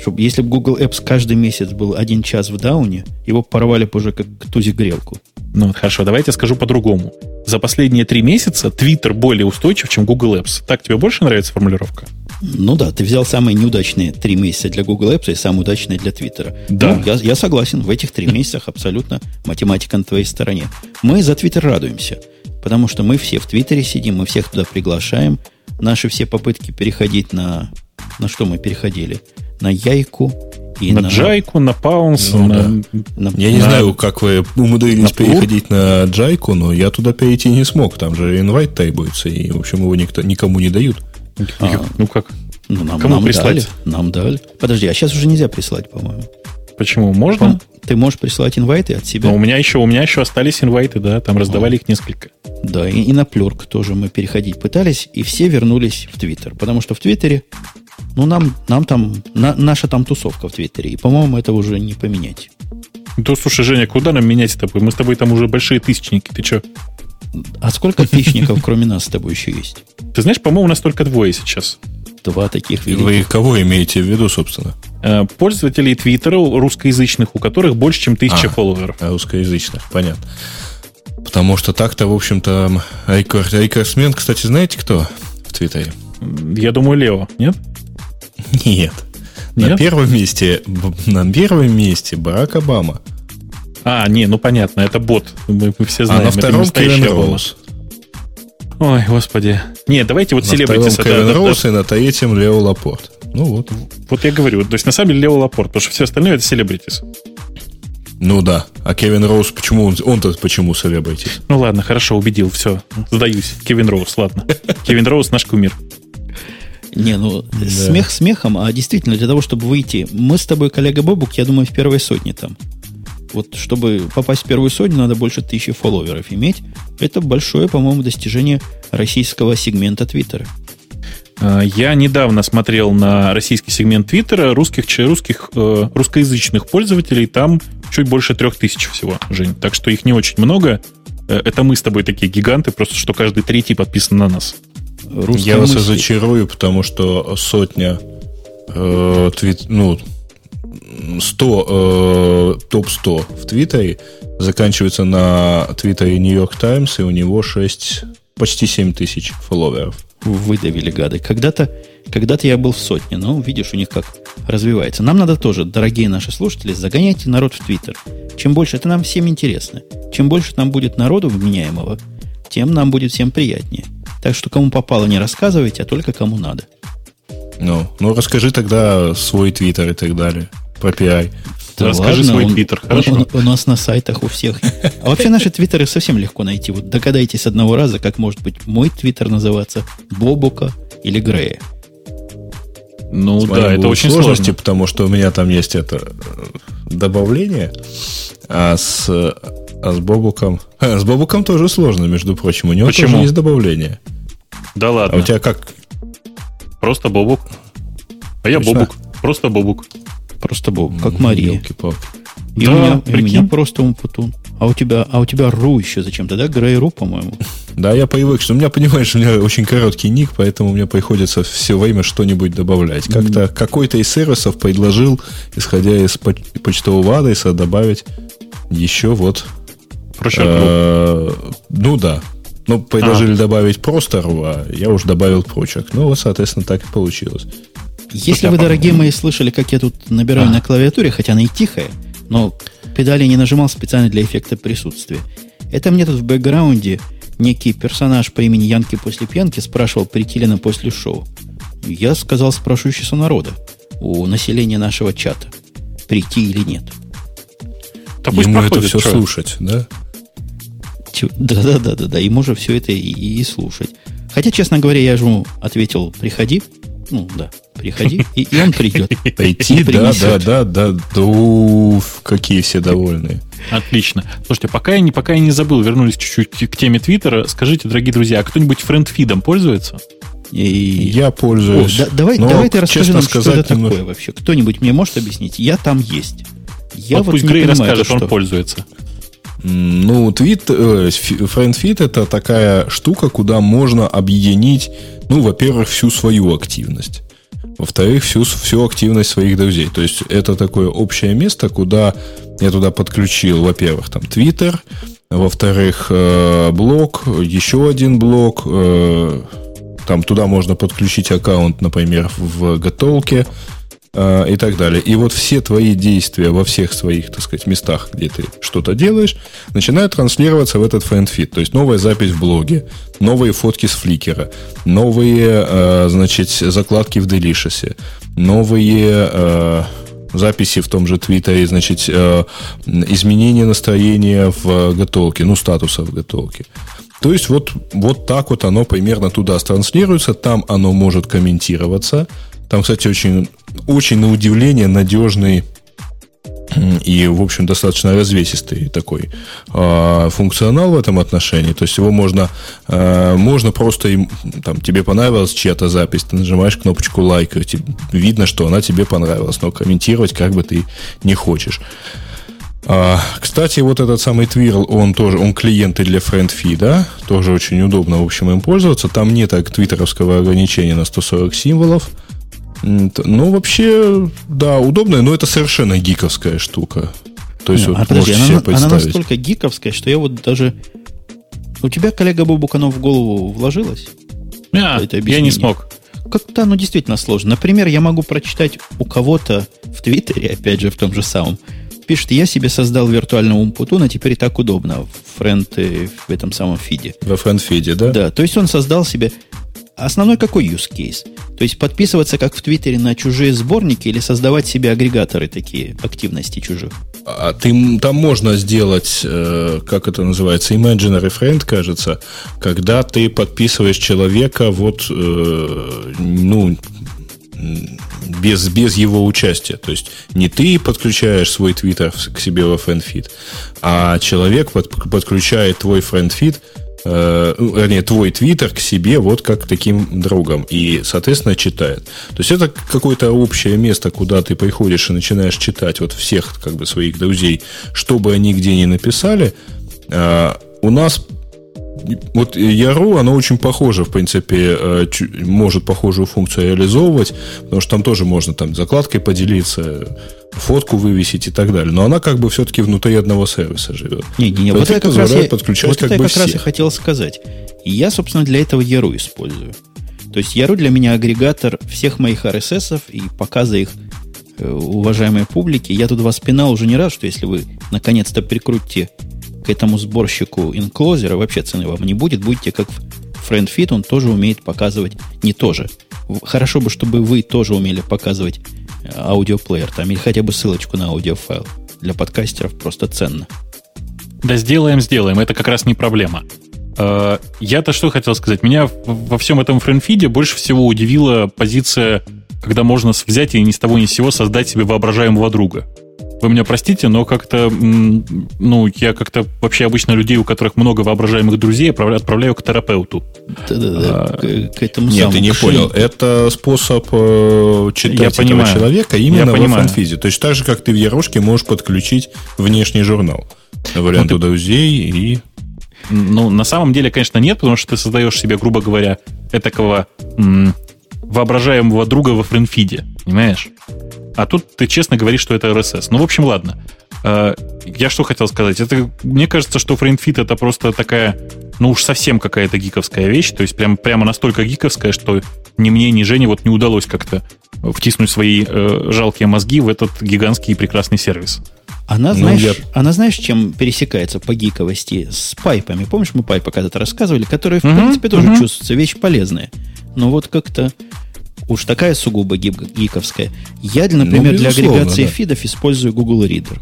чтобы, если бы Google Apps каждый месяц был один час в дауне, его порвали бы уже как тузик грелку. Ну, хорошо, давайте скажу по-другому. За последние три месяца Twitter более устойчив, чем Google Apps. Так тебе больше нравится формулировка? Ну да, ты взял самые неудачные три месяца для Google Apps и самые удачные для Twitter. Да. Ну, я, я согласен, в этих три месяцах абсолютно математика на твоей стороне. Мы за Twitter радуемся, потому что мы все в Твиттере сидим, мы всех туда приглашаем. Наши все попытки переходить на... На что мы переходили? На Яйку, и на, на Джайку, на Паунс. Ну, на, да. на, я на, не знаю, как вы умудрились на переходить на Джайку, но я туда перейти не смог. Там же инвайт требуется, и, в общем, его никто, никому не дают. А, ну как? Ну, нам, Кому нам прислать? Дали, нам дали. Подожди, а сейчас уже нельзя прислать, по-моему. Почему? Можно? Ты можешь присылать инвайты от себя. Но у меня еще, у меня еще остались инвайты, да, там раздавали О. их несколько. Да, и, и на плюрк тоже мы переходить пытались, и все вернулись в Твиттер. Потому что в Твиттере, ну, нам, нам там, на, наша там тусовка в Твиттере. И, по-моему, это уже не поменять. Да, слушай, Женя, куда нам менять с тобой? Мы с тобой там уже большие тысячники. Ты что? А сколько тысячников, кроме нас, с тобой еще есть? Ты знаешь, по-моему, у нас только двое сейчас. Два таких великих. Вы кого имеете в виду, собственно? Э, пользователей Твиттера русскоязычных, у которых больше, чем тысяча а, фолловеров. Русскоязычных, понятно. Потому что так-то, в общем-то, рекордсмен, кстати, знаете кто в Твиттере? Я думаю, Лео, нет? Нет. Нет? На первом месте, на первом месте Барак Обама. А, не, ну понятно, это бот. Мы, мы все знаем. А на втором Кевин Роуз. Ой, господи. Нет, давайте вот. На втором Кевин Роуз и на третьем Лео Лапорт. Ну вот. Вот я говорю, то есть на самом деле Лео Лапорт, потому что все остальное это селебритис. Ну да. А Кевин Роуз, почему он, он-то почему селебритис? Ну ладно, хорошо, убедил, все. Сдаюсь. Кевин Роуз, ладно. Кевин Роуз наш кумир. Не, ну, да. смех смехом, а действительно, для того, чтобы выйти, мы с тобой, коллега Бобук, я думаю, в первой сотне там. Вот чтобы попасть в первую сотню, надо больше тысячи фолловеров иметь. Это большое, по-моему, достижение российского сегмента Твиттера. А, я недавно смотрел на российский сегмент Твиттера русских, русских, э, русскоязычных пользователей. Там чуть больше трех тысяч всего, Жень. Так что их не очень много. Э, это мы с тобой такие гиганты, просто что каждый третий подписан на нас. Русская Я мысли. вас разочарую, потому что сотня э, твит, ну, 100, э, топ-100 в Твиттере заканчивается на Твиттере Нью-Йорк Таймс, и у него 6, почти 7 тысяч фолловеров. Выдавили гады. Когда-то когда я был в сотне, но видишь, у них как развивается. Нам надо тоже, дорогие наши слушатели, загоняйте народ в Твиттер. Чем больше, это нам всем интересно. Чем больше там будет народу вменяемого, тем нам будет всем приятнее. Так что кому попало, не рассказывайте, а только кому надо. Ну, ну расскажи тогда свой твиттер и так далее про PI. Да Расскажи ладно, свой твиттер, хорошо? Он, у нас на сайтах у всех. А вообще наши твиттеры совсем легко найти. Вот догадайтесь одного раза, как может быть мой твиттер называться Бобука или Грея. Ну да, это очень сложности, сложно. потому что у меня там есть это э, добавление, а с, а с Бобуком... А, с Бобуком тоже сложно, между прочим. У него Почему? тоже есть добавление. Да ладно. А у тебя как? Просто Бобук. А я Точно? Бобук. Просто Бобук. Просто Бог, как Мария. И, да, у меня, и у меня просто Умпутун. А у тебя, а у тебя Ру еще зачем-то, да? Грей Ру, по-моему. Да, я привык, что у меня, понимаешь, у меня очень короткий ник, поэтому мне приходится все время что-нибудь добавлять. Как-то какой-то из сервисов предложил, исходя из почтового адреса, добавить еще вот. Прочак э, Ну да. Ну, предложили а. добавить просто ру, а я уже добавил прочак. Ну, вот, соответственно, так и получилось. Если вы, дорогие мои, слышали, как я тут набираю а. на клавиатуре, хотя она и тихая, но педали не нажимал специально для эффекта присутствия. Это мне тут в бэкграунде некий персонаж по имени Янки после пьянки спрашивал, прийти ли на после шоу. Я сказал спрашивающийся народа, у населения нашего чата, прийти или нет. Да Ему это все что? слушать, да? Да-да-да-да, и можно все это и, и слушать. Хотя, честно говоря, я же ответил, приходи. Ну, да, приходи, и, и он придет. Пойти, да, да, да, да, да, какие все довольные. Отлично. Слушайте, пока я не, пока я не забыл, вернулись чуть-чуть к теме Твиттера, скажите, дорогие друзья, а кто-нибудь френдфидом пользуется? И... Я пользуюсь. О, да, давай, давай ты расскажи нам, сказать, что это немножко... такое вообще. Кто-нибудь мне может объяснить? Я там есть. Я вот, вот пусть Грей расскажет, он пользуется. Ну, твит, э, FriendFeed это такая штука, куда можно объединить, ну, во-первых, всю свою активность. Во-вторых, всю, всю активность своих друзей. То есть это такое общее место, куда я туда подключил, во-первых, там Twitter, во-вторых, э, блог, еще один блог, э, там туда можно подключить аккаунт, например, в Gtalk 'е, и так далее. И вот все твои действия во всех своих, так сказать, местах, где ты что-то делаешь, начинают транслироваться в этот FriendFeed. То есть новая запись в блоге, новые фотки с Flickr 'а, новые, а, значит, закладки в Delicious, новые а, записи в том же Твиттере, значит, изменение настроения в Gtalk 'е, ну, статуса в Gtalk 'е. То есть вот, вот так вот оно примерно туда транслируется, там оно может комментироваться – там, кстати, очень, очень на удивление надежный и, в общем, достаточно развесистый такой э, функционал в этом отношении. То есть его можно, э, можно просто, им, там, тебе понравилась чья-то запись, ты нажимаешь кнопочку лайк, и видно, что она тебе понравилась, но комментировать как бы ты не хочешь. А, кстати, вот этот самый Twirl, он тоже, он клиенты для FriendFeed, тоже очень удобно, в общем, им пользоваться. Там нет твиттеровского ограничения на 140 символов. Ну, вообще, да, удобная, но это совершенно гиковская штука. То есть, не, вот а подожди, она, она настолько гиковская, что я вот даже... У тебя, коллега Бобук, оно в голову вложилось? А, это я не смог. Как-то оно действительно сложно. Например, я могу прочитать у кого-то в Твиттере, опять же, в том же самом, пишет, я себе создал виртуального Умпутуна, теперь так удобно в френд, в этом самом фиде. Во френд-фиде, да? Да, то есть он создал себе Основной какой use case? То есть подписываться, как в Твиттере, на чужие сборники или создавать себе агрегаторы такие активности чужих? А ты, там можно сделать, э, как это называется, imaginary friend, кажется, когда ты подписываешь человека вот, э, ну, без, без его участия. То есть не ты подключаешь свой твиттер к себе во FriendFeed, а человек под, подключает твой FriendFeed э, вернее, твой твиттер к себе вот как таким другом. И, соответственно, читает. То есть это какое-то общее место, куда ты приходишь и начинаешь читать вот всех как бы своих друзей, чтобы они где ни написали. Э, у нас вот Я.ру, оно очень похоже, в принципе, э, может похожую функцию реализовывать, потому что там тоже можно там закладкой поделиться, фотку вывесить и так далее. Но она как бы все-таки внутри одного сервиса живет. Не, не, не. Вот это как раз я, подключать вот как это бы как раз я хотел сказать. И я, собственно, для этого Яру использую. То есть Яру для меня агрегатор всех моих RSS и показа их э, уважаемой публике. Я тут вас пинал уже не раз, что если вы наконец-то прикрутите этому сборщику инклозера, вообще цены вам не будет, будете как FriendFit, он тоже умеет показывать, не тоже. Хорошо бы, чтобы вы тоже умели показывать э, аудиоплеер там, или хотя бы ссылочку на аудиофайл. Для подкастеров просто ценно. Да сделаем, сделаем, это как раз не проблема. Э, я-то что хотел сказать? Меня во всем этом френдфиде больше всего удивила позиция, когда можно взять и ни с того ни с сего создать себе воображаемого друга. Вы меня простите, но как-то, ну, я как-то вообще обычно людей, у которых много воображаемых друзей, отправляю к терапевту. Да-да-да, а, к, к этому Нет, ты не понял. Это способ э, читать я этого понимаю. человека именно я во фанфизе. То есть так же, как ты в Ярошке можешь подключить внешний журнал варианту ну, ты... друзей и... Ну, на самом деле, конечно, нет, потому что ты создаешь себе, грубо говоря, этакого м- воображаемого друга во френдфиде, понимаешь? А тут ты честно говоришь, что это RSS. Ну, в общем, ладно. Э, я что хотел сказать? Это, мне кажется, что FrameFit это просто такая, ну уж совсем какая-то гиковская вещь. То есть прям, прямо настолько гиковская, что ни мне, ни Жене вот не удалось как-то втиснуть свои э, жалкие мозги в этот гигантский и прекрасный сервис. Она, ну, знаешь, я... она, знаешь, чем пересекается по гиковости? С pipe ами. Помнишь, мы pipe ы когда-то рассказывали, которые, в uh-huh, принципе, тоже uh-huh. чувствуются, вещь полезная. Но вот как-то уж такая сугубо гиковская. Я, например, ну, для агрегации да. feed ов использую Google Reader.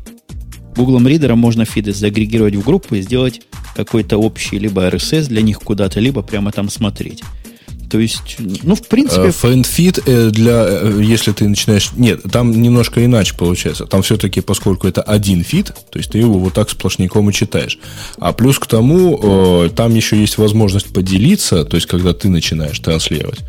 Google Reader можно feed ы загрегировать в группу и сделать какой-то общий либо RSS для них куда-то, либо прямо там смотреть. То есть, ну, в принципе... FriendFeed э, для, э, если ты начинаешь... Нет, там немножко иначе получается. Там все-таки, поскольку это один feed, то есть ты его вот так сплошняком и читаешь. А плюс к тому, э, там еще есть возможность поделиться, то есть когда ты начинаешь транслировать.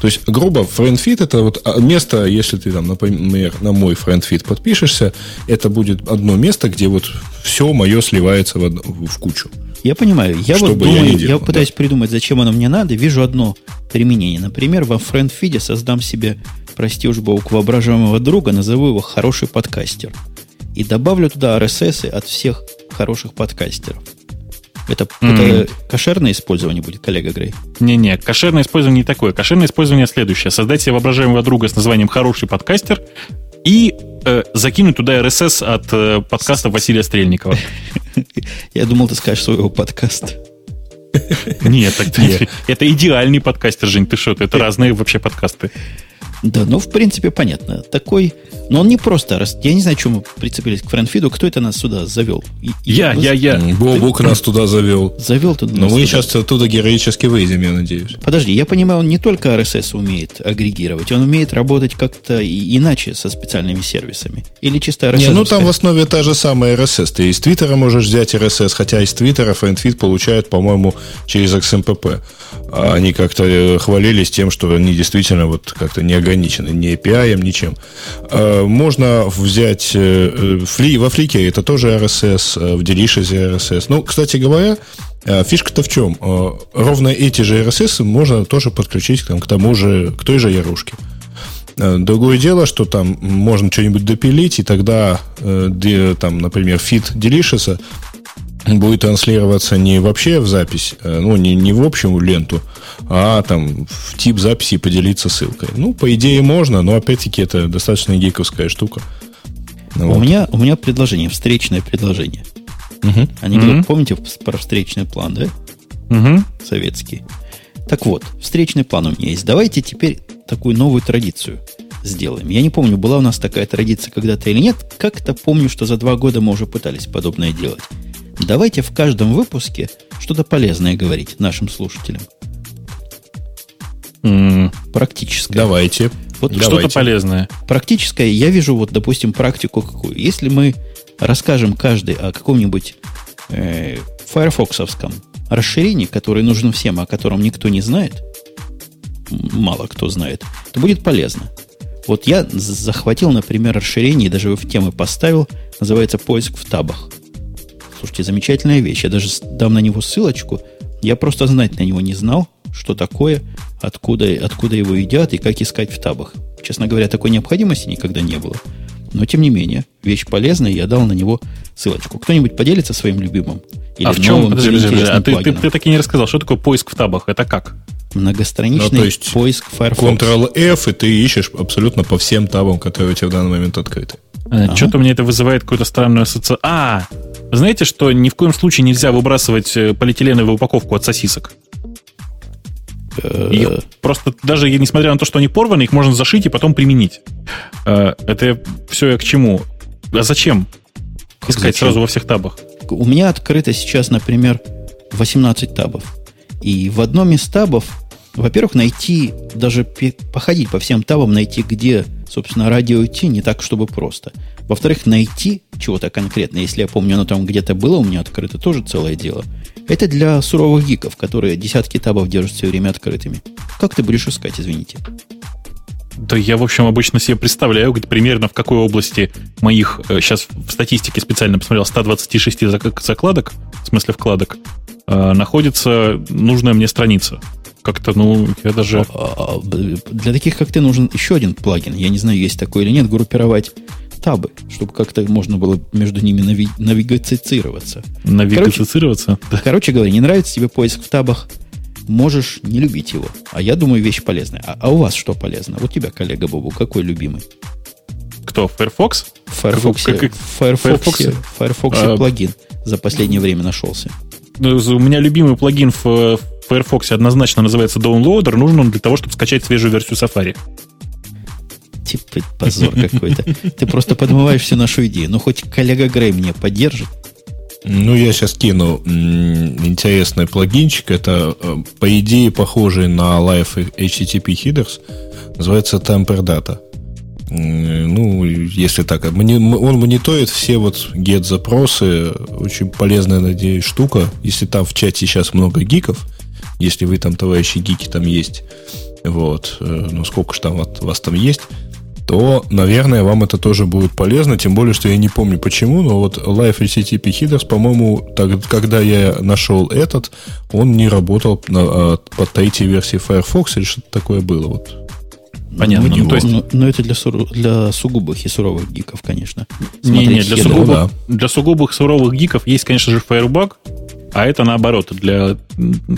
То есть, грубо, FriendFeed это вот а, место, если ты там, например, на мой FriendFeed подпишешься, это будет одно место, где вот все мое сливается в, в кучу. Я понимаю. Я вот думаю, я, делал, я пытаюсь да. придумать, зачем оно мне надо. Вижу одно применение. Например, во френд-фиде создам себе, прости уж бог, воображаемого друга, назову его «хороший подкастер». И добавлю туда RSS от всех хороших подкастеров. Это, mm. это кошерное использование будет, коллега Грей? Не-не, кошерное использование не такое. Кошерное использование следующее. Создать себе воображаемого друга с названием «Хороший подкастер» и э, закинуть туда RSS от э, подкаста Василия Стрельникова. Я думал, ты скажешь своего подкаста. Нет, это идеальный подкастер, Жень, ты что, это разные вообще подкасты. Да, ну, в принципе, понятно. Такой но он не просто... Я не знаю, чем мы прицепились к френдфиду. Кто это нас сюда завел? И, я, я, я. Бобук нас туда завел. Завел туда. Но мы сейчас оттуда героически выйдем, я надеюсь. Подожди, я понимаю, он не только RSS умеет агрегировать, он умеет работать как-то иначе со специальными сервисами. Или чисто RSS? Не, ну там в основе та же самая RSS. Ты из Твиттера можешь взять RSS, хотя из Твиттера френдфид получают, по-моему, через XMPP. А они как-то э, хвалились тем, что они действительно вот как-то не ограничены ни API, ничем. А, можно взять э, э, фли, во флике это тоже RSS, э, в Delicious RSS. Ну, кстати говоря, фишка-то в чем? Ровно эти же RSS можно тоже подключить там, к тому же, к той же ярушке. Другое дело, что там можно что-нибудь допилить, и тогда, там, например, фит Delicious будет транслироваться не вообще в запись, ну, не, не в общем ленту, а там в тип записи поделиться ссылкой. Ну, по идее можно, но опять-таки это достаточно гиковская штука. Вот. У, меня, у меня предложение, встречное предложение. Угу. Они угу. помните про встречный план, да? Угу. Советский. Так вот, встречный план у меня есть. Давайте теперь такую новую традицию сделаем. Я не помню, была у нас такая традиция когда-то или нет. Как-то помню, что за два года мы уже пытались подобное делать. Давайте в каждом выпуске что-то полезное говорить нашим слушателям. Mm. Практическое. Давайте. Вот что-то полезное. Практическое. Я вижу, вот, допустим, практику какую. Если мы расскажем каждый о каком-нибудь э, файрфоксовском расширении, которое нужно всем, о котором никто не знает, мало кто знает, то будет полезно. Вот я захватил, например, расширение, и даже в темы поставил, называется «Поиск в табах». Слушайте, замечательная вещь. Я даже дам на него ссылочку. Я просто знать на него не знал, что такое, откуда, откуда его едят и как искать в табах. Честно говоря, такой необходимости никогда не было. Но, тем не менее, вещь полезная, я дал на него ссылочку. Кто-нибудь поделится своим любимым? Или а в чем? Новым, подожди, подожди, подожди. А ты, ты, ты таки не рассказал, что такое поиск в табах? Это как? Многостраничный ну, то есть поиск Firefox. Ctrl-F, и ты ищешь абсолютно по всем табам, которые у тебя в данный момент открыты. А, ага. Что-то мне это вызывает какую-то странную ассоциацию. А, знаете, что ни в коем случае нельзя выбрасывать э, полиэтиленовую упаковку от сосисок? Их просто даже несмотря на то, что они порваны, их можно зашить и потом применить. Э, это все я к чему? А зачем? Искать зачем? сразу во всех табах. У меня открыто сейчас, например, 18 табов. И в одном из табов, во-первых, найти, даже походить по всем табам, найти, где, собственно, радио идти, не так, чтобы просто. Во-вторых, найти чего-то конкретно, если я помню, оно там где-то было у меня открыто, тоже целое дело. Это для суровых гиков, которые десятки табов держат все время открытыми. Как ты будешь искать, извините? Да я, в общем, обычно себе представляю, примерно в какой области моих, сейчас э, в статистике специально посмотрел, 126 закладок, в смысле вкладок, э, находится нужная мне страница. Как-то, ну, я даже... А, а, для таких, как ты, нужен еще один плагин. Я не знаю, есть такой или нет, группировать табы, чтобы как-то можно было между ними нави- навигацицироваться. Навигацицироваться? Короче, короче говоря, не нравится тебе поиск в табах, можешь не любить его. А я думаю, вещь полезная. А, а у вас что полезно? У тебя, коллега Бобу, какой любимый? Кто? Firefox? Firefox, как, как, Firefox, Firefox, Firefox а, плагин за последнее время нашелся. Ну, у меня любимый плагин в Firefox однозначно называется Downloader. Нужен он для того, чтобы скачать свежую версию Safari. Типа позор какой-то. Ты просто подмываешь всю нашу идею. Ну, хоть коллега Грей мне поддержит. Ну, я сейчас кину интересный плагинчик. Это, э, по идее, похожий на Live HTTP Headers. Называется Temper Data. Ну, если так, он мониторит все вот get-запросы. Очень полезная, надеюсь, штука. Если там в чате сейчас много гиков, если вы там, товарищи гики, там есть, вот, э, ну, сколько же там вот, вас там есть, то, наверное, вам это тоже будет полезно, тем более, что я не помню почему, но вот Live HTTP Headers, по-моему, так, когда я нашел этот, он не работал на, а, под третьей версии Firefox или что-то такое было. Вот. Понятно. Ну, то есть... но, но это для, суру, для сугубых и суровых гиков, конечно. Не, не, для, сугубых, ну, да. для сугубых суровых гиков есть, конечно же, Firebug, а это наоборот, для,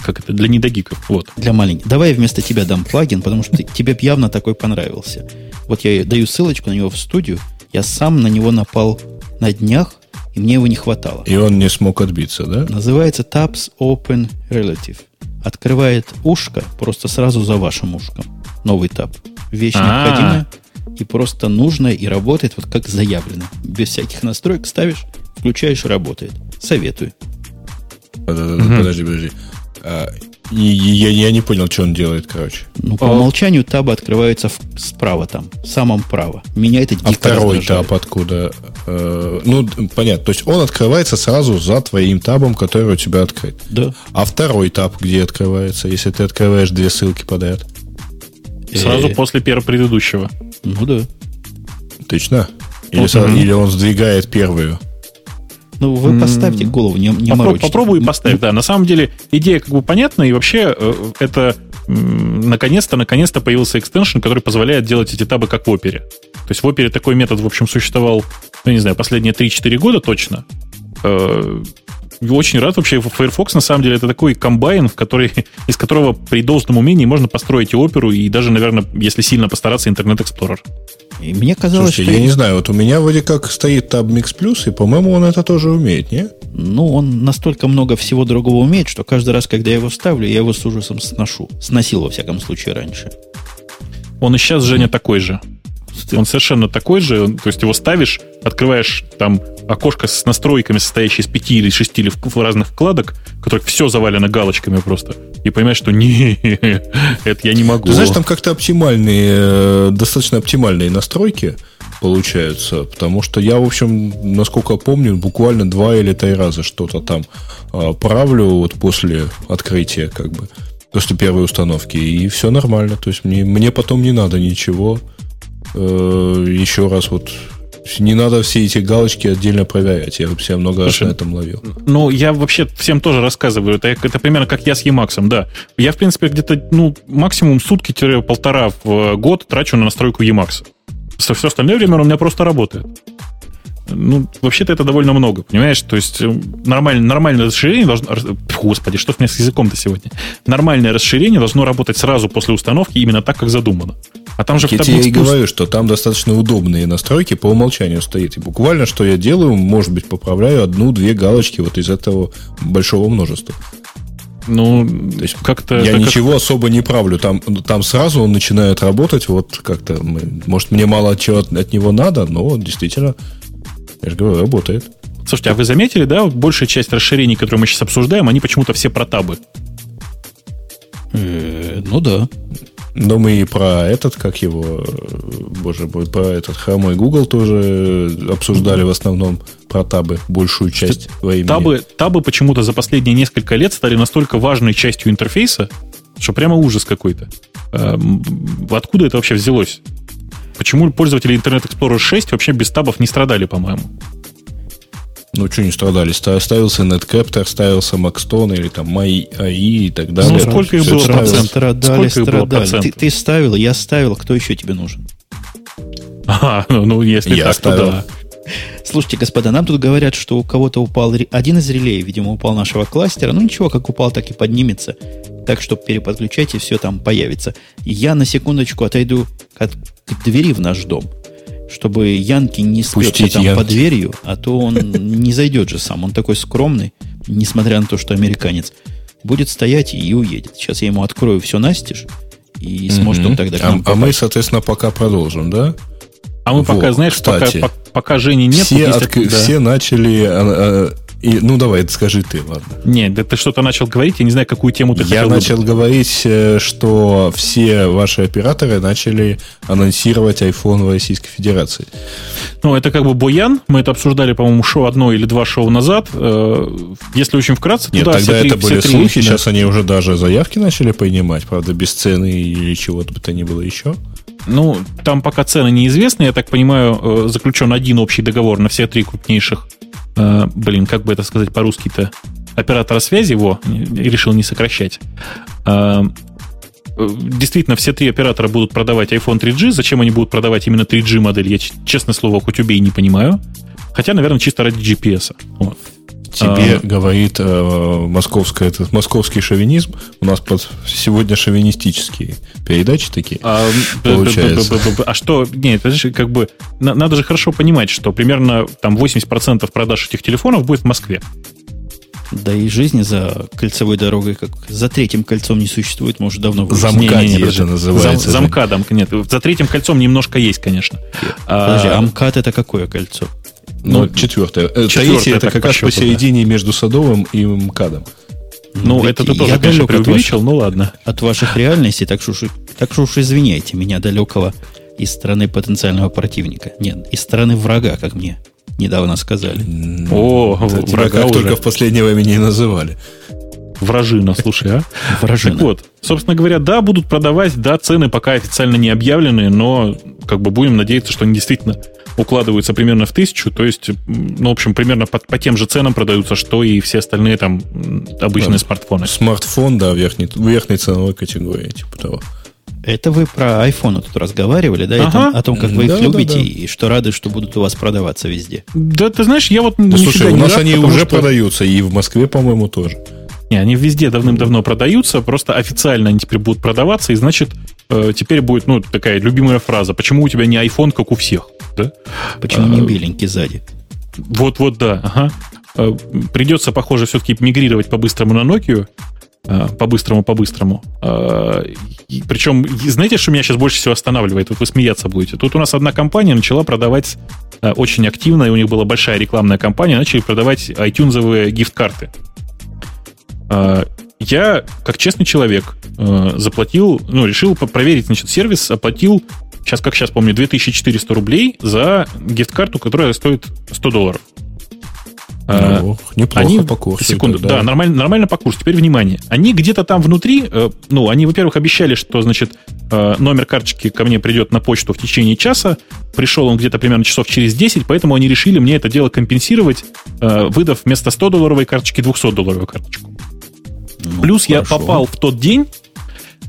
как это, для недогиков. Вот. Для маленьких. Давай я вместо тебя дам плагин, потому что тебе явно такой понравился. Вот я даю ссылочку на него в студию. Я сам на него напал на днях, и мне его не хватало. И он не смог отбиться, да? Называется Tabs Open Relative. Открывает ушко просто сразу за вашим ушком. Новый таб. Вещь А-а-а. необходимая и просто нужная и работает вот как заявлено. Без всяких настроек ставишь, включаешь, работает. Советую. Подожди, подожди. А, и, я, я не понял, что он делает, короче. Ну, по а... умолчанию табы открываются в, справа там, в самом право. Меня это дико А второй раздражает. таб откуда? Э, ну, понятно. То есть он открывается сразу за твоим табом, который у тебя открыт. Да. А второй таб где открывается, если ты открываешь две ссылки подряд? Сразу э... после первого предыдущего. Ну да. Точно? Или, mm-hmm. или он сдвигает первую? Ну, вы поставьте голову, не, не Попро- морочите. Попробуй поставь, да. На самом деле идея как бы понятна, и вообще э, это наконец-то, наконец-то появился экстеншн, который позволяет делать эти табы как в опере. То есть в опере такой метод, в общем, существовал, ну, не знаю, последние 3-4 года точно. Очень рад вообще. Firefox, на самом деле, это такой комбайн, в который, из которого при должном умении можно построить и оперу, и даже, наверное, если сильно постараться, Internet Explorer. И мне казалось, Слушайте, что... я не знаю, вот у меня вроде как стоит Tab Mix Plus, и, по-моему, он это тоже умеет, не? Ну, он настолько много всего другого умеет, что каждый раз, когда я его ставлю, я его с ужасом сношу. Сносил, во всяком случае, раньше. Он и сейчас, Женя, такой же. Он совершенно такой же, то есть его ставишь, открываешь там окошко с настройками, состоящее из пяти или шести или разных вкладок, которых все завалено галочками просто, и понимаешь, что не, это я не могу. Ты знаешь, там как-то оптимальные, э, достаточно оптимальные настройки получаются, потому что я, в общем, насколько помню, буквально два или три раза что-то там а, правлю вот после открытия, как бы, после первой установки, и все нормально. То есть мне, мне потом не надо ничего еще раз вот не надо все эти галочки отдельно проверять. Я себя много Слушай, раз на этом ловил. Ну, я вообще всем тоже рассказываю. Это, это примерно как я с Emacs, да. Я, в принципе, где-то ну, максимум сутки-полтора в год трачу на настройку Emacs. Все остальное время он у меня просто работает ну, вообще-то это довольно много, понимаешь? То есть э, нормальное, нормальное расширение должно... Господи, что с меня с языком-то сегодня? Нормальное расширение должно работать сразу после установки именно так, как задумано. А там же... Я тебе и говорю, что там достаточно удобные настройки по умолчанию стоит. И буквально, что я делаю, может быть, поправляю одну-две галочки вот из этого большого множества. Ну, то есть как-то... Я ничего как... особо не правлю. Там, там сразу он начинает работать. Вот как-то... Может, мне мало чего от, от него надо, но действительно я же говорю, работает. Слушайте, а вы заметили, да, вот большая часть расширений, которые мы сейчас обсуждаем, они почему-то все про табы. Э, ну да. Но мы и про этот, как его, боже мой, про этот хромой Google тоже обсуждали в основном про табы, большую часть времени. Табы, табы почему-то за последние несколько лет стали настолько важной частью интерфейса, что прямо ужас какой-то. Эм, откуда это вообще взялось? Почему пользователи Internet Explorer 6 вообще без табов не страдали, по-моему? Ну, что не страдали? Ставился Netcapter, ставился Maxton или там MyAI и так далее. Ну, сколько их было процентов? Страдали, сколько страдали. Было ты, ты ставил, я ставил, кто еще тебе нужен? А, ну, ну если я так, ставил. то да. Слушайте, господа, нам тут говорят, что у кого-то упал один из релеев, видимо, упал нашего кластера. Ну ничего, как упал, так и поднимется. Так что переподключайте, все там появится. Я на секундочку отойду от, к двери в наш дом, чтобы Янки не спрятался там Янки. под дверью, а то он не зайдет же сам. Он такой скромный, несмотря на то, что американец. Будет стоять и уедет. Сейчас я ему открою все настежь, и сможет он тогда к нам а, а мы, соответственно, пока продолжим, да? А мы вот, пока, знаешь, кстати, пока, пока Жени нет... Да. все начали а, а, И, ну, давай, скажи ты, ладно. Нет, да ты что-то начал говорить, я не знаю, какую тему ты Я начал выбрать. говорить, э, что все ваши операторы начали анонсировать iPhone в Российской Федерации. Ну, это как бы Боян, мы это обсуждали, по-моему, шоу одно или два шоу назад. Э, Если очень вкратце, Нет, то да, тогда все три- это все были три- слухи, да. сейчас они уже даже заявки начали принимать, правда, без цены или чего-то бы то ни было еще. Ну, там пока цены неизвестны, я так понимаю, э, заключен один общий договор на все три крупнейших, э, блин, как бы это сказать по-русски-то, оператора связи, его, решил не сокращать. Э, э, Действительно, все три оператора будут продавать iPhone 3G. Зачем они будут продавать именно 3G модель, я, честное слово, хоть убей, не понимаю. Хотя, наверное, чисто ради GPS. Вот. Тебе А. говорит э, московское, этот, московский шовинизм. У нас под сегодня шовинистические передачи такие. А, Получается. а что, нет, это же как бы, на- надо же хорошо понимать, что примерно там 80% продаж этих телефонов будет в Москве. Да и жизни за кольцевой дорогой, как за третьим кольцом не существует, может, давно было. Зам- Замкади Не-не-не, это называется, Зам- замкадом, нет, за третьим кольцом немножко есть, конечно. Подожди, А, а МКАД это какое кольцо? Ну, ну, четвертое. Э, Таисия это как раз посередине между Садовым и МКАДом. ну, ведь это ты я тоже, конечно, далек от преувеличил, ну ладно. От ваших реальностей, так что, уж- так что уж извиняйте меня далекого из стороны потенциального противника. Нет, из стороны врага, как мне недавно сказали. О, тебя врага уже. только в последнее время не называли. Вражина, слушай, а? Вражина. Так вот, собственно говоря, да, будут продавать, да, цены пока официально не объявлены, но как бы будем надеяться, что они действительно укладываются примерно в тысячу, то есть, ну, в общем, примерно по, по тем же ценам продаются, что и все остальные там обычные Да. смартфоны. Смартфон, да, в верхней, в верхней ценовой категории, типа того. Это вы про iPhone тут разговаривали, да? Ага. там- о том, как вы Да, их да, любите, да. и что рады, что будут у вас продаваться везде. Да, ты знаешь, я вот Да, слушай, у не нас рад, они уже что- продаются, и в Москве, по-моему, тоже. Не, они везде давным-давно продаются, просто официально они теперь будут продаваться, и значит, э, теперь будет, ну, такая любимая фраза, почему у тебя не iPhone, как у всех, да? Почему А, не беленький сзади? Вот-вот, да, ага. Э, Придется, похоже, все-таки мигрировать по-быстрому на Nokia. э, По-быстрому, по-быстрому. Э, Причем, знаете, что меня сейчас больше всего останавливает? Вот вы смеяться будете. Тут у нас одна компания начала продавать э, очень активно, и у них была большая рекламная кампания, начали продавать iTunes гифт-карты. Э, Я, как честный человек, э, заплатил, ну, решил проверить, значит, сервис, оплатил, сейчас, как сейчас помню, 2400 рублей за гифт-карту, которая стоит 100 долларов. Э, Ну, неплохо они, по курсу. секунду, это, да, нормально, нормально по курсу. Теперь внимание. Они где-то там внутри, э, ну, они, во-первых, обещали, что, значит, э, номер карточки ко мне придет на почту в течение часа. Пришел он где-то примерно часов через 10, поэтому они решили мне это дело компенсировать, выдав вместо 100-долларовой карточки 200-долларовую карточку. Ну, Плюс я хорошо. попал в тот день,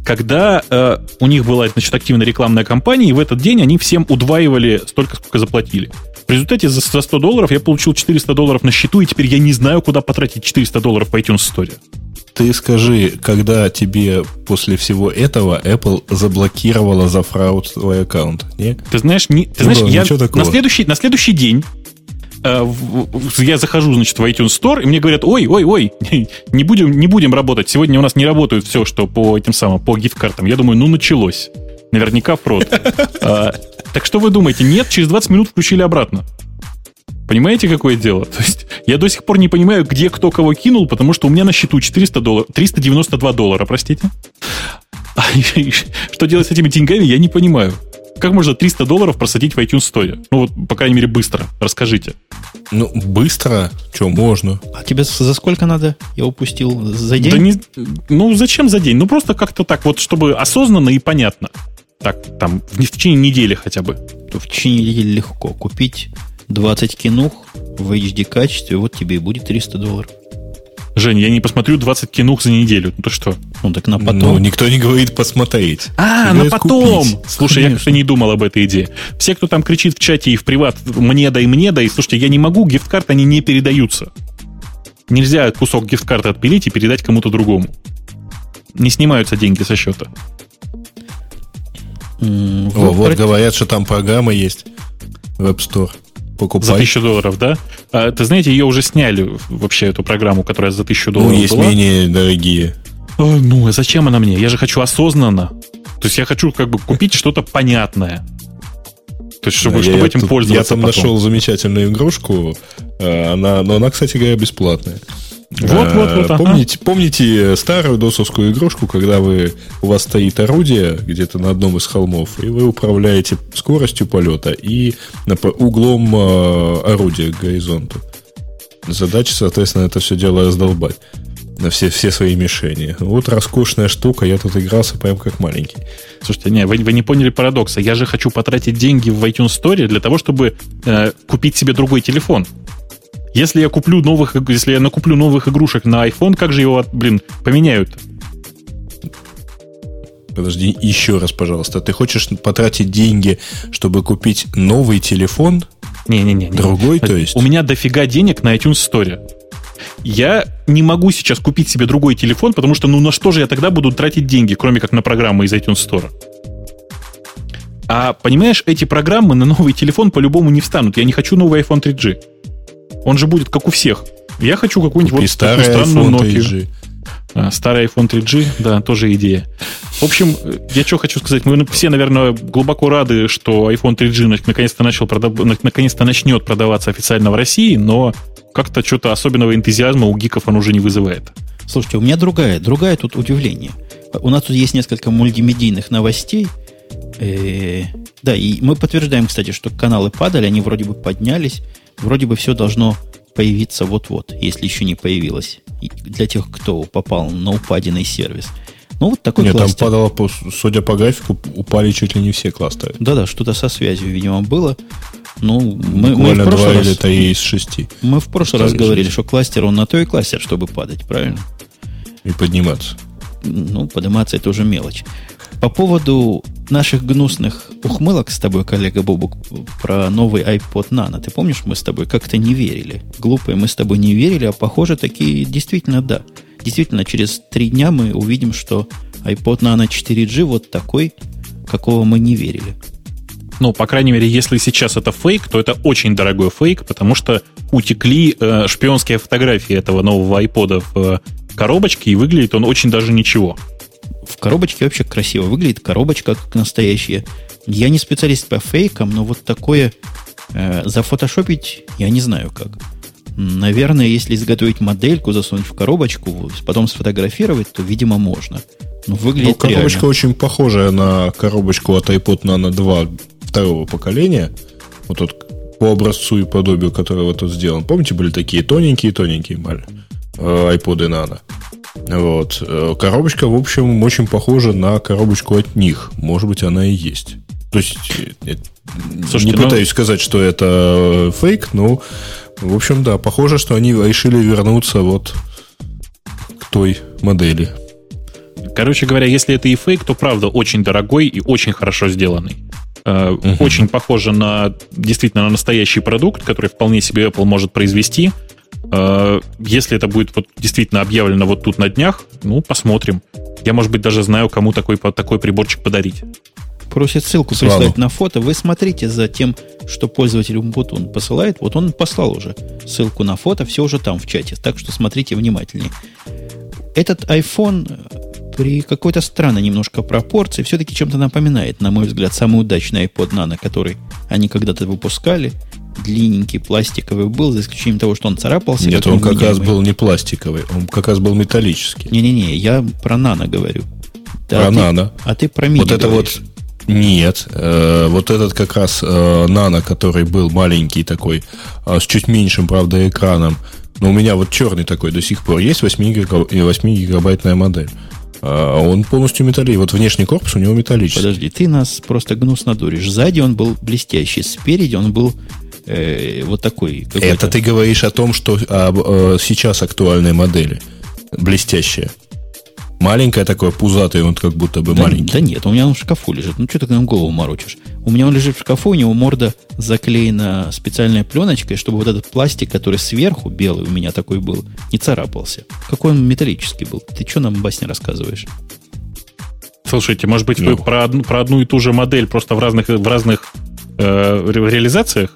когда э, у них была значит, активная рекламная кампания, и в этот день они всем удваивали столько, сколько заплатили. В результате за за 100 долларов я получил 400 долларов на счету, и теперь я не знаю, куда потратить 400 долларов по iTunes Store. Ты скажи, когда тебе после всего этого Apple заблокировала за фрауд твой аккаунт, не? Ты знаешь, не, ты Ну знаешь да, я ничего такого. на следующий, на следующий день я захожу, значит, в iTunes Store, и мне говорят, ой, ой, ой, не будем, не будем работать. Сегодня у нас не работают все, что по этим самым, по гифт-картам. Я думаю, ну, началось. Наверняка фрод. А, Так что вы думаете? Нет, через 20 минут включили обратно. Понимаете, какое дело? То есть я до сих пор не понимаю, где кто кого кинул, потому что у меня на счету 400 долларов, 392 доллара, простите. А Что делать с этими деньгами, я не понимаю. Как можно 300 долларов просадить в iTunes Store? Ну вот, по крайней мере, быстро. Расскажите. Ну, быстро, что, можно. А тебе за сколько надо? Я упустил. За день? Да не, ну зачем за день? Ну просто как-то так вот, чтобы осознанно и понятно. Так, там, в, в течение недели хотя бы. То в течение недели легко купить 20 кинух в HD качестве, вот тебе и будет 300 долларов. Жень, я не посмотрю 20 кинух за неделю. Ну ты что? Ну так на Ну, потом. никто не говорит посмотреть. А, Все на потом! купить. Слушай, я Конечно. как-то не думал об этой идее. Все, кто там кричит в чате и в приват, мне дай, мне дай, слушайте, я не могу, гифт-карты, они не передаются. Нельзя кусок гифт-карты отпилить и передать кому-то другому. Не снимаются деньги со счета. М, О, вот про- говорят, что там программа есть в App Store. За Покупай. тысячу долларов, да? А, ты знаете, ее уже сняли, вообще, эту программу, которая за тысячу Ну, долларов есть была. менее дорогие. А, ну, а зачем она мне? Я же хочу осознанно. То есть я хочу как бы купить что-то понятное. То есть, чтобы, Да, чтобы я этим тут- пользоваться Я там потом. нашел замечательную игрушку Э, она, но она, кстати говоря, бесплатная. Вот, вот, вот. Помните, ага. помните старую досовскую игрушку, когда вы, у вас стоит орудие где-то на одном из холмов, и вы управляете скоростью полета и углом орудия к горизонту. Задача, соответственно, это все дело раздолбать на все, все свои мишени. Вот роскошная штука, я тут игрался прям как маленький. Слушайте, не, вы, вы не поняли парадокса. Я же хочу потратить деньги в iTunes Store для того, чтобы э, купить себе другой телефон. Если я куплю новых, если я накуплю новых игрушек на iPhone, как же его, блин, поменяют? Подожди, еще раз, пожалуйста. Ты хочешь потратить деньги, чтобы купить новый телефон? Не-не-не. Другой, то есть? У меня дофига денег на iTunes Store. Я не могу сейчас купить себе другой телефон, потому что ну на что же я тогда буду тратить деньги, кроме как на программы из iTunes Store? А понимаешь, эти программы на новый телефон по-любому не встанут. Я не хочу новый iPhone 3G. Он же будет как у всех. Я хочу какую-нибудь вот такую странную Nokia. 3G. А, старый iPhone 3G, да, тоже идея. В общем, я что хочу сказать, мы все, наверное, глубоко рады, что iPhone 3G наконец-то начал продав... наконец-то начнет продаваться официально в России, но как-то что-то особенного энтузиазма у гиков он уже не вызывает. Слушайте, у меня другая, другая тут удивление. У нас тут есть несколько мультимедийных новостей. Э-э- да, и мы подтверждаем, кстати, что каналы падали, они вроде бы поднялись, вроде бы все должно появиться вот-вот, если еще не появилось. для тех, кто попал на упаденный сервис. Ну, вот такой Нет, кластер. там падало, судя по графику, упали чуть ли не все кластеры. Да-да, что-то со связью, видимо, было. Ну, мы, мы в прошлый раз, или 3 из 6. Мы в прошлый раз говорили, что кластер, он на то и кластер, чтобы падать, правильно? И подниматься. Ну, подниматься это уже мелочь. По поводу наших гнусных ухмылок с тобой, коллега Бобук, про новый iPod Nano. Ты помнишь, мы с тобой как-то не верили? Глупые мы с тобой не верили, а похоже, такие действительно да. Действительно, через три дня мы увидим, что iPod Nano 4G вот такой, какого мы не верили. Ну, по крайней мере, если сейчас это фейк, то это очень дорогой фейк, потому что утекли э, шпионские фотографии этого нового iPod в э, коробочке, и выглядит он очень даже ничего в коробочке вообще красиво выглядит. Коробочка как настоящая. Я не специалист по фейкам, но вот такое э, зафотошопить я не знаю как. Наверное, если изготовить модельку, засунуть в коробочку, потом сфотографировать, то, видимо, можно. Но выглядит ну, коробочка реально. очень похожая на коробочку от iPod Nano 2 второго поколения. Вот тут по образцу и подобию, который вот тут сделан. Помните, были такие тоненькие-тоненькие э, iPod Nano? Вот. Э, коробочка, в общем, очень похожа на коробочку от них. Может быть, она и есть. То есть, э, Слушайте, не ну, пытаюсь сказать, что это фейк, но, в общем, да, похоже, что они решили вернуться вот к той модели. Короче говоря, если это и фейк, то правда очень дорогой и очень хорошо сделанный. Угу. Очень похоже на действительно на настоящий продукт, который вполне себе Apple может произвести. Э, если это будет вот действительно объявлено вот тут на днях, ну, посмотрим. Я, может быть, даже знаю, кому такой, такой приборчик подарить. Просит ссылку Славу. прислать на фото. Вы смотрите за тем, что пользователь Ubuntu посылает. Вот он послал уже ссылку на фото, все уже там в чате. Так что смотрите внимательнее. Этот iPhone при какой-то странной немножко пропорции все-таки чем-то напоминает, на мой взгляд, самый удачный iPod Nano, который они когда-то выпускали – длинненький, пластиковый был, за исключением того, что он царапался. Нет, он как раз был не пластиковый, он как раз был металлический. Не-не-не, я про нано говорю. Да, про а нано. Ты, а ты про мини Вот это говоришь. вот... Нет, э, вот этот как раз э, нано, который был маленький такой, э, с чуть меньшим, правда, экраном. Но у меня вот черный такой до сих пор есть, 8, гигаб... 8 гигабайтная модель. А он полностью металлический. Вот внешний корпус у него металлический. Подожди, ты нас просто гнусно дуришь. Сзади он был блестящий, спереди он был э, вот такой. Это ты говоришь о том, что об, э, сейчас актуальной модели. Блестящая. Маленькая такое, пузатая, он как будто бы да, маленький. Да нет, у меня он в шкафу лежит. Ну, что ты нам голову морочишь? У меня он лежит в шкафу, у него морда заклеена специальной пленочкой, чтобы вот этот пластик, который сверху, белый у меня такой был, не царапался. Какой он металлический был. Ты что нам, басни, рассказываешь? Слушайте, может быть, ну. вы про одну, про одну и ту же модель просто в разных, в разных э, реализациях?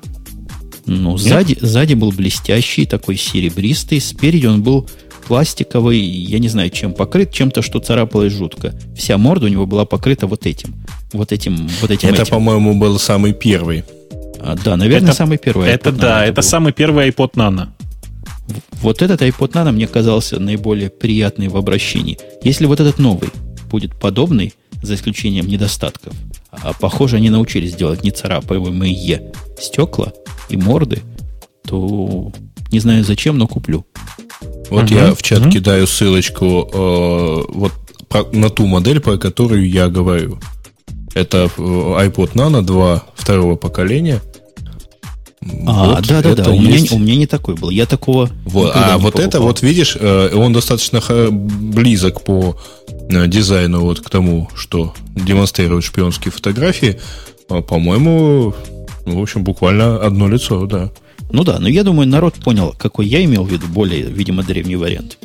Ну, сзади, сзади был блестящий, такой серебристый. Спереди он был пластиковый, я не знаю, чем покрыт, чем-то, что царапалось жутко. Вся морда у него была покрыта вот этим. Вот этим, вот этим. Это, этим. по-моему, был самый первый. А, да, наверное, Это- самый первый. это iPod да, Nano это был. самый первый iPod Nano. Вот этот iPod Nano мне казался наиболее приятный в обращении. Если вот этот новый будет подобный, за исключением недостатков, а похоже, они научились делать нецарапаемые стекла и морды, то не знаю зачем, но куплю. Вот Мгм, я в чат мгм. кидаю ссылочку э, вот про- на ту модель, про которую я говорю. Это э, iPod Nano 2 второго поколения. А, Вот да, да, это да. У меня, есть. у меня не такой был. Я такого. Вот, никогда а не вот это покупал. вот видишь, э, он достаточно близок по дизайну вот к тому, что демонстрируют шпионские фотографии. А, По-моему, ну, в общем, буквально одно лицо, да. Ну да, но я думаю, народ понял, какой я имел в виду, более, видимо, древний вариант.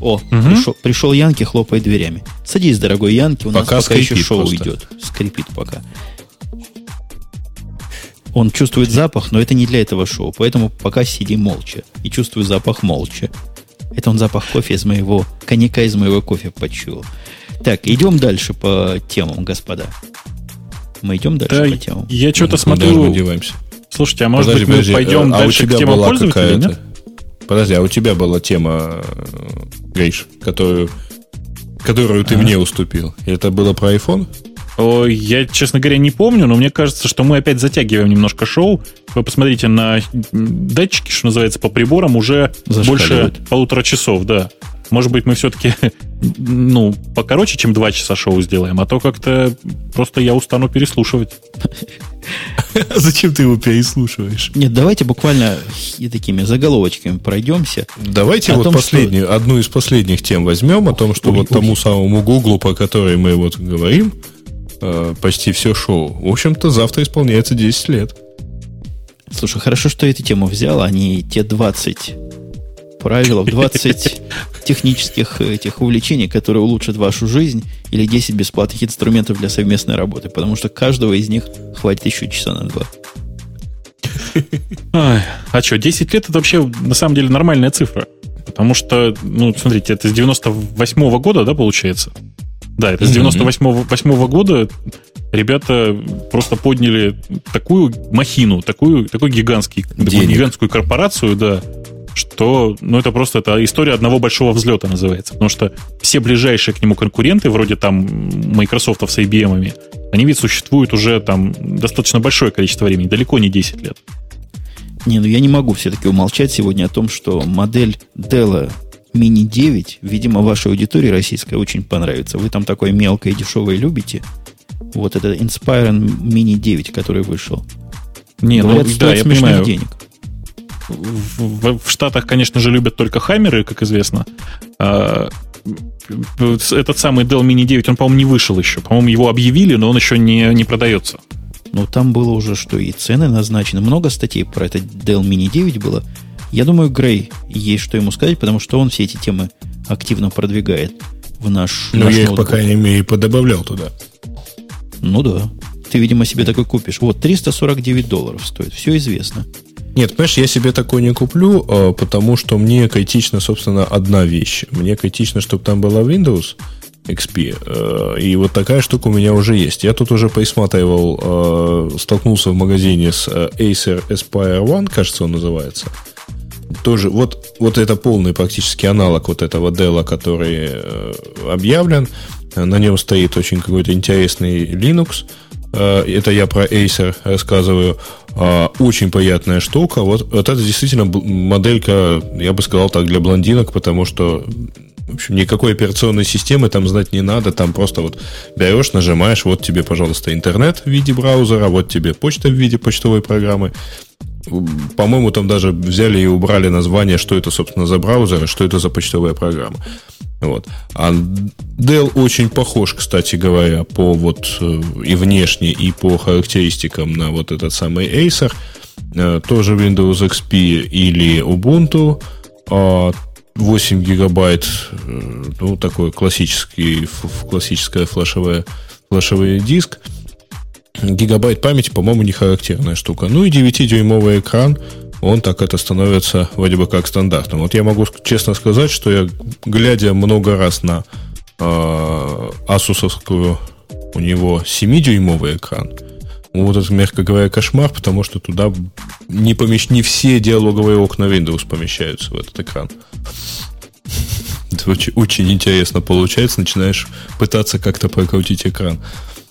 О, Мгм. пришел, пришел Янки, хлопает дверями. Садись, дорогой Янки, у нас Пока пока, еще шоу просто. идет. Скрипит пока. Он чувствует запах, но это не для этого шоу, поэтому пока сиди молча. И чувствую запах молча. Это он запах кофе из моего, коньяка из моего кофе почуял. Так, идем дальше по темам, господа. Мы идем дальше Да, по темам. я что-то Куда же мы смотрю... деваемся? Слушайте, а может Подожди, быть мы подожди, пойдем а дальше у тебя к темам была пользователей, какая-то- нет? Подожди, а у тебя была тема, э, Гриш, которую, которую ты А. мне уступил. Это было про iPhone? О, Я, честно говоря, не помню, но мне кажется, что мы опять затягиваем немножко шоу. Вы посмотрите на датчики, что называется, по приборам уже больше полутора часов, да. Может быть, мы все-таки, ну, покороче, чем два часа шоу сделаем, а то как-то просто я устану переслушивать. Зачем ты его переслушиваешь? Нет, давайте буквально и такими заголовочками пройдемся. Давайте О вот том, последнюю, одну из последних тем возьмем, о том, что Ой, вот ой. тому самому Гуглу, по которой мы вот говорим, э, почти все шоу. В общем-то, завтра исполняется 10 лет. Слушай, хорошо, что эту тему взял, а не те 20 правил, 20 технических этих увлечений, которые улучшат вашу жизнь, или 10 бесплатных инструментов для совместной работы, потому что каждого из них хватит еще часа на два. Ай, а что, 10 лет это вообще на самом деле нормальная цифра. Потому что, ну, смотрите, это с 98 года, да, получается? Да, это с Мгм. 98 восьмого года ребята просто подняли такую махину, такую, такую, гигантский, такую гигантскую корпорацию, да, что, ну, это просто это история одного большого взлета называется. Потому что все ближайшие к нему конкуренты, вроде там Microsoft с IBM, они ведь существуют уже там достаточно большое количество времени, далеко не 10 лет. Не, ну я не могу все-таки умолчать сегодня о том, что модель Dell Mini 9, видимо, вашей аудитории российской очень понравится. Вы там такое мелкое и дешевое любите. Вот это Inspiron Mini 9, который вышел. Не, Говорят, ну, стоит да, я понимаю. денег. В, в- в Штатах, конечно же, любят только хаммеры, как известно. А, этот самый Dell Mini 9, он, по-моему, не вышел еще. По-моему, его объявили, но он еще не, не продается. Ну, там было уже, что и цены назначены. Много статей про этот Dell Mini 9 было. Я думаю, Грей есть что ему сказать, потому что он все эти темы активно продвигает в наш, Но наш я их, по ноутбук. крайней мере, подобавлял туда. Ну да. Ты, видимо, себе такой купишь. Вот, 349 долларов стоит. Все известно. Нет, понимаешь, я себе такой не куплю, э, потому что мне критично, собственно, одна вещь. Мне критично, чтобы там была Windows XP. э, И вот такая штука у меня уже есть. Я тут уже присматривал, э, столкнулся в магазине с э, Acer Aspire One, кажется, он называется. Тоже, вот, вот это полный практически аналог вот этого Dell, который объявлен. На нем стоит очень какой-то интересный Linux. Э, Это я про Acer рассказываю. А, Очень приятная штука. Вот, вот это действительно моделька, я бы сказал так, для блондинок, потому что в общем, никакой операционной системы там знать не надо. Там просто вот берешь, нажимаешь, вот тебе, пожалуйста, интернет в виде браузера, вот тебе почта в виде почтовой программы. По-моему, там даже взяли и убрали название, что это, собственно, за браузер и что это за почтовая программа. Вот. А Dell очень похож, кстати говоря, по вот э, и внешне, и по характеристикам на вот этот самый Acer. Э, Тоже Windows XP или Ubuntu. А 8 гигабайт, э, ну, такой классический, классическая флешевая, флешевый диск. Гигабайт памяти, по-моему, не характерная штука. Ну и 9-дюймовый экран, он так это становится вроде бы как стандартным. Вот я могу честно сказать, что я, глядя много раз на э, асусовскую у него 7-дюймовый экран, Вот это, мягко говоря, кошмар, потому что туда не, помещ... не все диалоговые окна Windows помещаются в этот экран. Это очень, очень интересно получается. Начинаешь пытаться как-то прокрутить экран.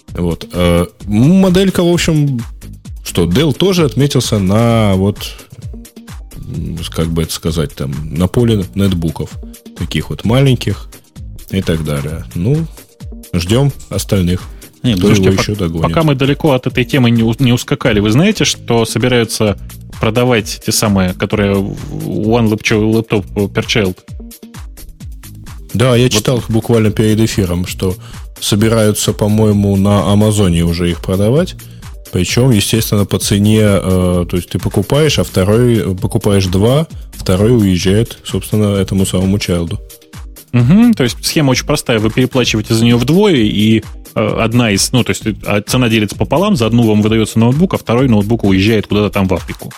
Вот. А, моделька, в общем, что Dell тоже отметился на вот как бы это сказать, там, на поле нетбуков. Таких вот маленьких и так далее. Ну, ждем остальных. Не, Кто слушайте, его еще догонит. Пока мы далеко от этой темы не, не ускакали, вы знаете, что собираются продавать те самые, которые One Laptop Per Child? Да, я вот. читал буквально перед эфиром, что собираются, по-моему, на Амазоне уже их продавать. Причем, естественно, по цене, э, то есть ты покупаешь, а второй покупаешь два, второй уезжает, собственно, этому самому чайлду. Угу, то есть схема очень простая. Вы переплачиваете за нее вдвое, и э, одна из, ну, то есть а цена делится пополам, за одну вам выдается ноутбук, а второй ноутбук уезжает куда-то там в Африку.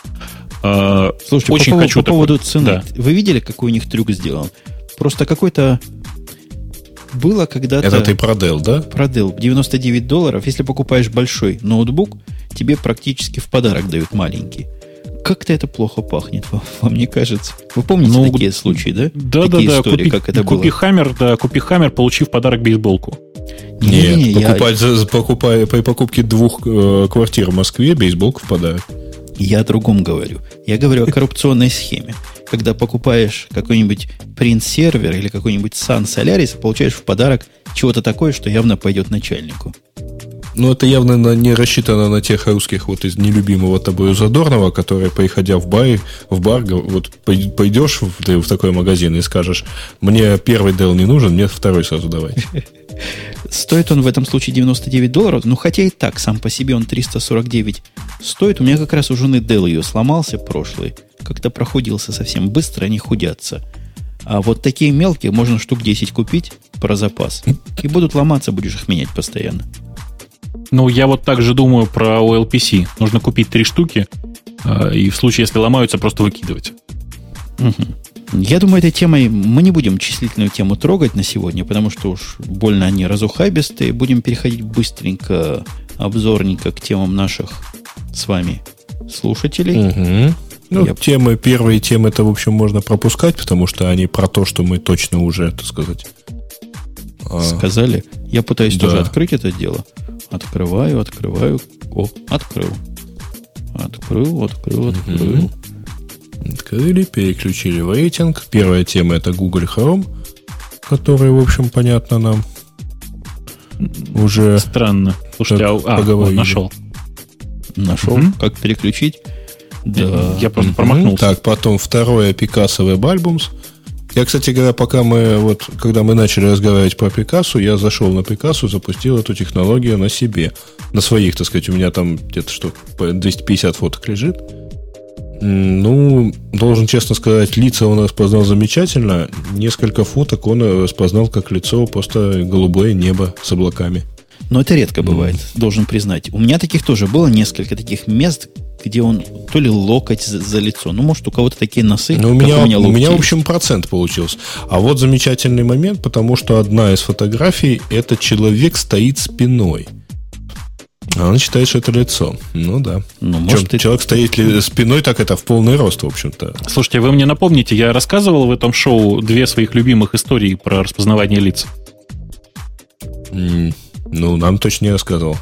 Э, Слушайте, очень по, хочу по такой... поводу цены. Да. Вы видели, какой у них трюк сделан? Просто какой-то было когда-то... Это ты про Dell, да? Про Dell. 99 долларов. Если покупаешь большой ноутбук, тебе практически в подарок дают маленький. Как-то это плохо пахнет, вам не кажется? Вы помните ну, такие случаи, да? Да, такие да, да. Истории, купи, как это купи было? Хаммер, да, купи Хаммер, получив в подарок бейсболку. Нет, не, не, покупать, я... покупая, при покупке двух э, квартир в Москве бейсболку в подарок. Я о другом говорю. Я говорю о коррупционной схеме когда покупаешь какой-нибудь принт-сервер или какой-нибудь Sun Solaris, получаешь в подарок чего-то такое, что явно пойдет начальнику. Ну, это явно не рассчитано на тех русских вот из нелюбимого тобой Задорнова, которые, приходя в бар, в бар вот пойдешь в, ты в такой магазин и скажешь, мне первый Dell не нужен, мне второй сразу давай. Стоит он в этом случае 99 долларов, ну, хотя и так, сам по себе он 349 стоит. У меня как раз у жены Dell ее сломался прошлый как-то проходился совсем быстро, они худятся. А вот такие мелкие можно штук 10 купить про запас. И будут ломаться, будешь их менять постоянно. Ну, я вот так же думаю про OLPC. Нужно купить три штуки, а, и в случае, если ломаются, просто выкидывать. Угу. Я думаю, этой темой мы не будем числительную тему трогать на сегодня, потому что уж больно они разухабистые. Будем переходить быстренько, обзорненько к темам наших с вами слушателей. Угу. Ну, я... темы, первые темы, это, в общем, можно пропускать, потому что они про то, что мы точно уже, так сказать... А, Сказали? Я пытаюсь да. тоже открыть это дело. Открываю, открываю. О, открыл. Открыл, открыл, открыл. Угу. Открыли, переключили в рейтинг. Первая тема это Google Chrome, который, в общем, понятно нам. Уже... Странно. Слушайте, а, а вот нашел. Нашел, угу. как переключить. Да. Я просто промахнулся. Так, потом второе Picasso Web Albums. Я, кстати говоря, пока мы, вот, когда мы начали разговаривать про Пикассо, я зашел на Пикассо, запустил эту технологию на себе. На своих, так сказать, у меня там где-то что, 250 фоток лежит. Ну, должен честно сказать, лица он распознал замечательно. Несколько фоток он распознал как лицо просто голубое небо с облаками. Но это редко бывает, mm. должен признать. У меня таких тоже было несколько таких мест, где он то ли локоть за, за лицо. Ну, может, у кого-то такие носы. Ну, у меня, у меня, у меня, в общем, процент получился. А вот замечательный момент, потому что одна из фотографий это человек стоит спиной. А он считает, что это лицо. Ну да. Ну, может, Чем, человек стоит ли спиной, так это в полный рост, в общем-то. Слушайте, вы мне напомните, я рассказывал в этом шоу две своих любимых истории про распознавание лиц. Mm, ну, нам точно не рассказывал.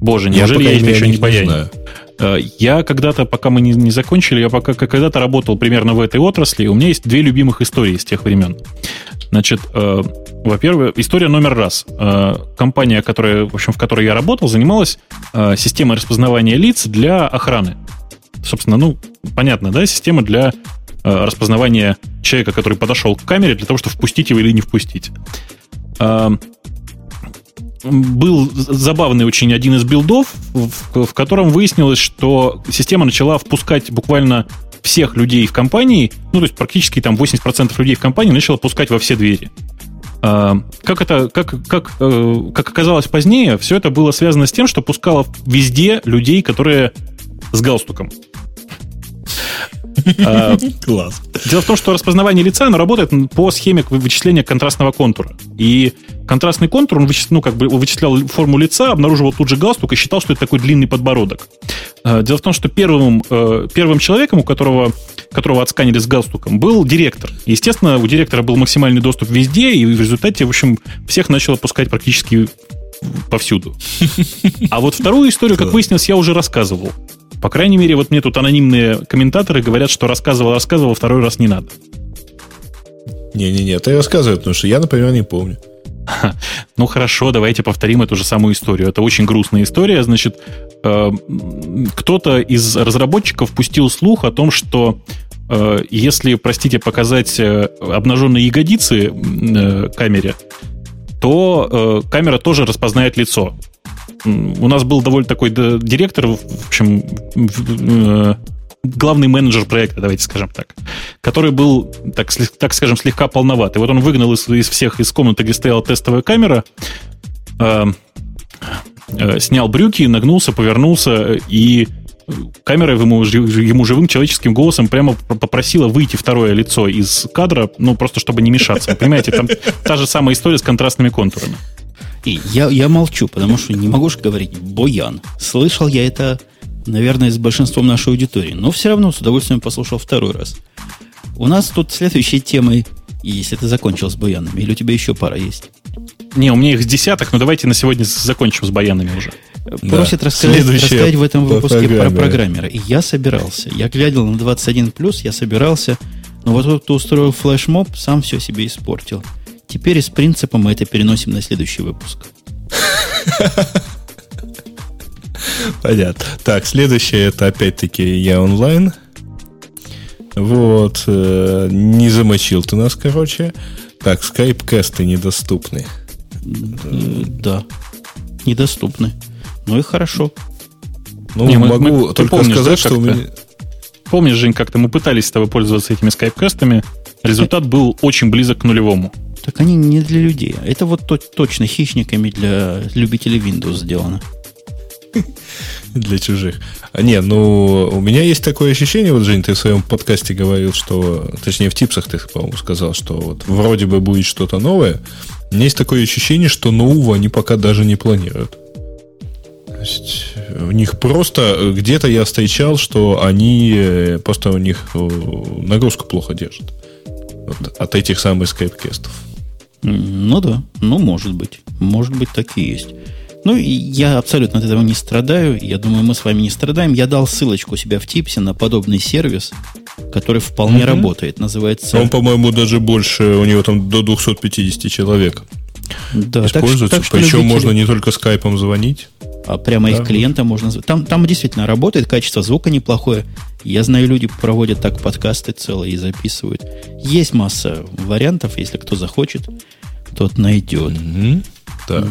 Боже, неужели я, я это еще не, не знаю? Э, я когда-то, пока мы не, не закончили, я пока когда-то работал примерно в этой отрасли, у меня есть две любимых истории с тех времен. Значит, э, во-первых, история номер раз. Э, компания, которая, в общем, в которой я работал, занималась э, системой распознавания лиц для охраны. Собственно, ну, понятно, да, система для э, распознавания человека, который подошел к камере для того, чтобы впустить его или не впустить. Э, был забавный очень один из билдов, в, в котором выяснилось, что система начала впускать буквально всех людей в компании, ну, то есть практически там 80% людей в компании начала пускать во все двери. А, как это, как, как, э, как оказалось позднее, все это было связано с тем, что пускала везде людей, которые с галстуком. Класс. Дело в том, что распознавание лица, оно работает по схеме вычисления контрастного контура. И контрастный контур, он вычислял, ну, как бы вычислял форму лица, обнаруживал тут же галстук и считал, что это такой длинный подбородок. А, дело в том, что первым, э, первым человеком, у которого, которого отсканили с галстуком, был директор. Естественно, у директора был максимальный доступ везде, и в результате, в общем, всех начал опускать практически повсюду. А вот вторую историю, как выяснилось, я уже рассказывал. По крайней мере, вот мне тут анонимные комментаторы говорят, что рассказывал, рассказывал, второй раз не надо. Не-не-не, ты рассказывай, потому что я, например, не помню. Ну хорошо, давайте повторим эту же самую историю. Это очень грустная история. Значит, э, кто-то из разработчиков пустил слух о том, что э, если, простите, показать э, обнаженные ягодицы камере, то камера тоже распознает лицо у нас был довольно такой директор, в общем, э, главный менеджер проекта, давайте скажем так, который был, так, так скажем, слегка полноват. И вот он выгнал из, из всех из комнаты, где стояла тестовая камера, э, э, снял брюки, нагнулся, повернулся, и камера ему, ему живым человеческим голосом прямо попросила выйти второе лицо из кадра, ну, просто чтобы не мешаться. понимаете, там та же самая история с контрастными контурами. И я, я молчу, потому что не могу же говорить «Боян». Слышал я это, наверное, с большинством нашей аудитории, но все равно с удовольствием послушал второй раз. У нас тут следующей темой, если ты закончил с Боянами, или у тебя еще пара есть? Не, у меня их с десяток, но давайте на сегодня закончим с Баянами уже. Просят да. рассказать, рассказать в этом выпуске про программера. И я собирался. Я глядел на 21+, я собирался, но вот тут устроил флешмоб, сам все себе испортил. Теперь из принципа мы это переносим на следующий выпуск. Понятно. Так, следующее это опять-таки я онлайн. Вот. Э, не замочил ты нас, короче. Так, скайп-касты недоступны. Да. Недоступны. Ну и хорошо. Ну, не, могу мы, только помнишь, сказать, да, что у меня... Помнишь, Жень, как-то мы пытались с тобой пользоваться этими скайп-кастами. Результат был очень близок к нулевому. Так они не для людей. Это вот то, точно хищниками для любителей Windows сделано. Для чужих. А не, ну, у меня есть такое ощущение, вот, Жень, ты в своем подкасте говорил, что, точнее, в типсах ты, по-моему, сказал, что вот вроде бы будет что-то новое. У меня есть такое ощущение, что нового они пока даже не планируют. То есть у них просто где-то я встречал, что они э, просто у них э, нагрузку плохо держат вот, от этих самых скайп-кестов. Ну да, ну может быть. Может быть, так и есть. Ну, я абсолютно от этого не страдаю. Я думаю, мы с вами не страдаем. Я дал ссылочку у себя в Типсе на подобный сервис, который вполне угу. работает. Называется... Он, по-моему, даже больше, у него там до 250 человек да, используется. Так, так, Причем любители... можно не только скайпом звонить. А прямо да. их клиента можно... Там, там действительно работает, качество звука неплохое. Я знаю, люди проводят так подкасты целые и записывают. Есть масса вариантов, если кто захочет, тот найдет. Угу. Так.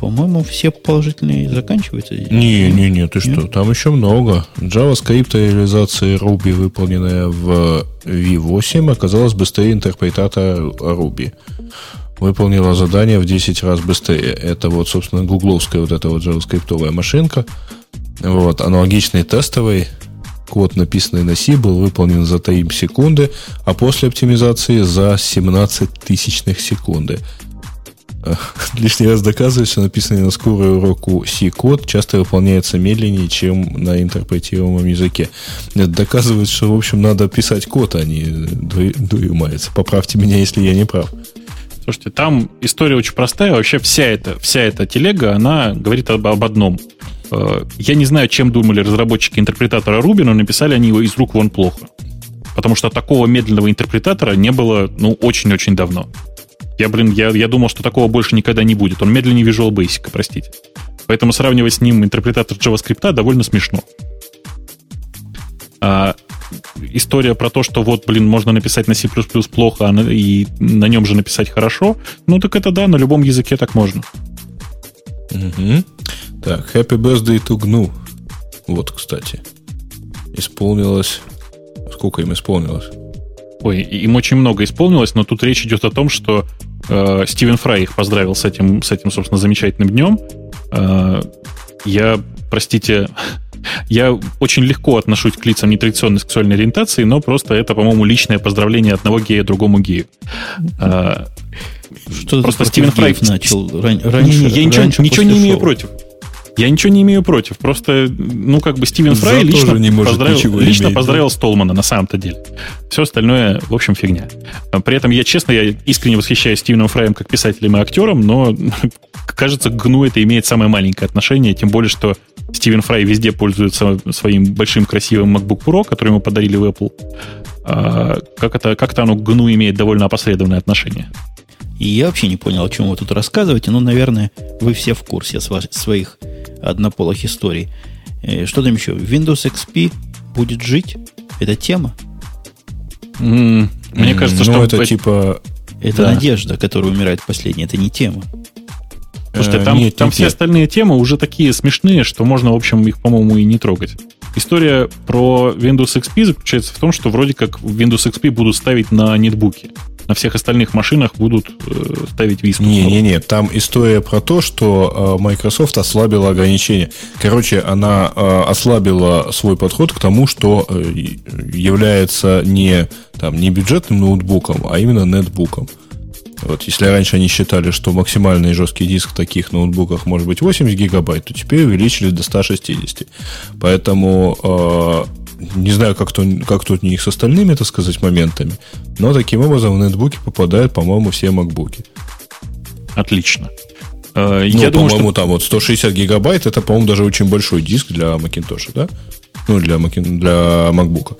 По-моему, все положительные заканчиваются. Не, не, не, ты что? Там еще много. JavaScript реализация Ruby, выполненная в V8, оказалась быстрее интерпретатора Ruby. Выполнила задание в 10 раз быстрее. Это вот, собственно, гугловская вот эта вот JavaScript машинка. Вот, аналогичный тестовый Код, написанный на C, был выполнен за 3 секунды, а после оптимизации за 17 тысячных секунды. Лишний раз доказывает, что написанный на скорую уроку C-код часто выполняется медленнее, чем на интерпретируемом языке. Это доказывает, что, в общем, надо писать код, а не дуемается. Поправьте меня, если я не прав. Слушайте, там история очень простая. Вообще вся эта, вся эта телега, она говорит об, об одном. Э, я не знаю, чем думали разработчики интерпретатора Ruby, но написали они его из рук вон плохо. Потому что такого медленного интерпретатора не было, ну, очень-очень давно. Я, блин, я, я думал, что такого больше никогда не будет. Он медленнее Visual Basic, простите. Поэтому сравнивать с ним интерпретатор JavaScript довольно смешно. А, история про то, что вот, блин, можно написать на C++ плохо, а и на нем же написать хорошо, ну так это да, на любом языке так можно. Угу. Так, Happy Birthday to GNU. Вот, кстати. Исполнилось... Сколько им исполнилось? Ой, им очень много исполнилось, но тут речь идет о том, что э, Стивен Фрай их поздравил с этим, с этим, собственно, замечательным днем. Э, я, простите, Я очень легко отношусь к лицам нетрадиционной сексуальной ориентации, но просто это, по-моему, личное поздравление одного гея другому гею. А, Что просто Стивен Фрай начал раньше. Не, не, я ничего, ничего не имею против. Я ничего не имею против. Просто, ну, как бы Стивен Фрай лично, не может поздравил, лично иметь, поздравил да? Столмана на самом-то деле. Все остальное, в общем, фигня. При этом я, честно, я искренне восхищаюсь Стивеном Фраем как писателем и актером, но, кажется, к гну это имеет самое маленькое отношение, тем более, что Стивен Фрай везде пользуется своим большим красивым MacBook Pro, который ему подарили в Apple. А как это, как-то оно к гну имеет довольно опосредованное отношение. И я вообще не понял, о чем вы тут рассказываете, но, наверное, вы все в курсе своих однополых историй. Э, что там еще? Windows XP будет жить? Это тема? Mm, мне mm, кажется, ну, что... это типа... Это да. надежда, которая умирает последняя, это не тема. Слушайте, э, там, нет, там нет, все нет. остальные темы уже такие смешные, что можно, в общем, их, по-моему, и не трогать. История про Windows XP заключается в том, что вроде как Windows XP будут ставить на нетбуки на всех остальных машинах будут э, ставить висп. Не-не-не, там история про то, что э, Microsoft ослабила ограничения. Короче, она э, ослабила свой подход к тому, что э, является не, там, не бюджетным ноутбуком, а именно нетбуком. Вот, если раньше они считали, что максимальный жесткий диск в таких ноутбуках может быть 80 гигабайт, то теперь увеличили до 160. Поэтому э, не знаю, как, то, как тут у них с остальными, так сказать, моментами, но таким образом в нетбуки попадают, по-моему, все макбуки. Отлично. Э, ну, Я думаю, по-моему, что... там вот 160 гигабайт, это, по-моему, даже очень большой диск для Macintosh, да? Ну, для, Mac... для MacBook.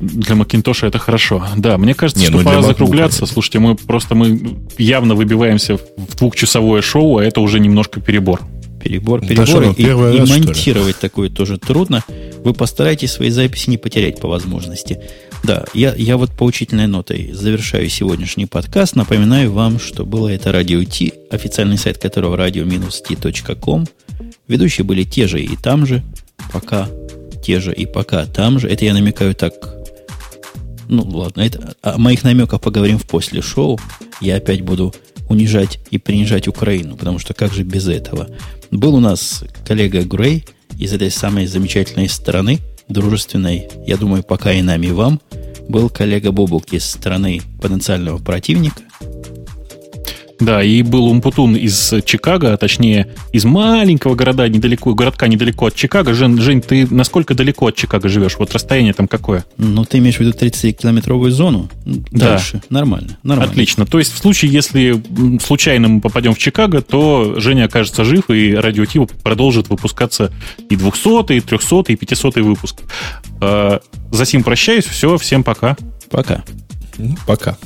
Для Macintosh это хорошо. Да, мне кажется, Не, что ну, пора закругляться. Нет. Слушайте, мы просто мы явно выбиваемся в двухчасовое шоу, а это уже немножко перебор. Перебор, перебор. Да, и, и раз, монтировать такое тоже трудно. Вы постарайтесь свои записи не потерять по возможности. Да, я, я вот поучительной нотой завершаю сегодняшний подкаст. Напоминаю вам, что было это Радио Ти, официальный сайт которого radio-t.com. Ведущие были те же и там же, пока те же и пока там же. Это я намекаю так ну, ладно, это, о моих намеках поговорим в после шоу. Я опять буду унижать и принижать Украину, потому что как же без этого? Был у нас коллега Грей из этой самой замечательной страны, дружественной, я думаю, пока и нам, и вам. Был коллега Бобук из страны потенциального противника – да, и был Умпутун из Чикаго, а точнее из маленького города недалеко, городка недалеко от Чикаго. Жень, Жень, ты насколько далеко от Чикаго живешь? Вот расстояние там какое? Ну, ты имеешь в виду 30-километровую зону? Да. Дальше. Нормально, нормально. Отлично. То есть в случае, если случайно мы попадем в Чикаго, то Женя окажется жив, и Радио Ти продолжит выпускаться и 200, и 300, и 500 выпуск. А, за сим прощаюсь. Все, всем пока. Пока. Пока.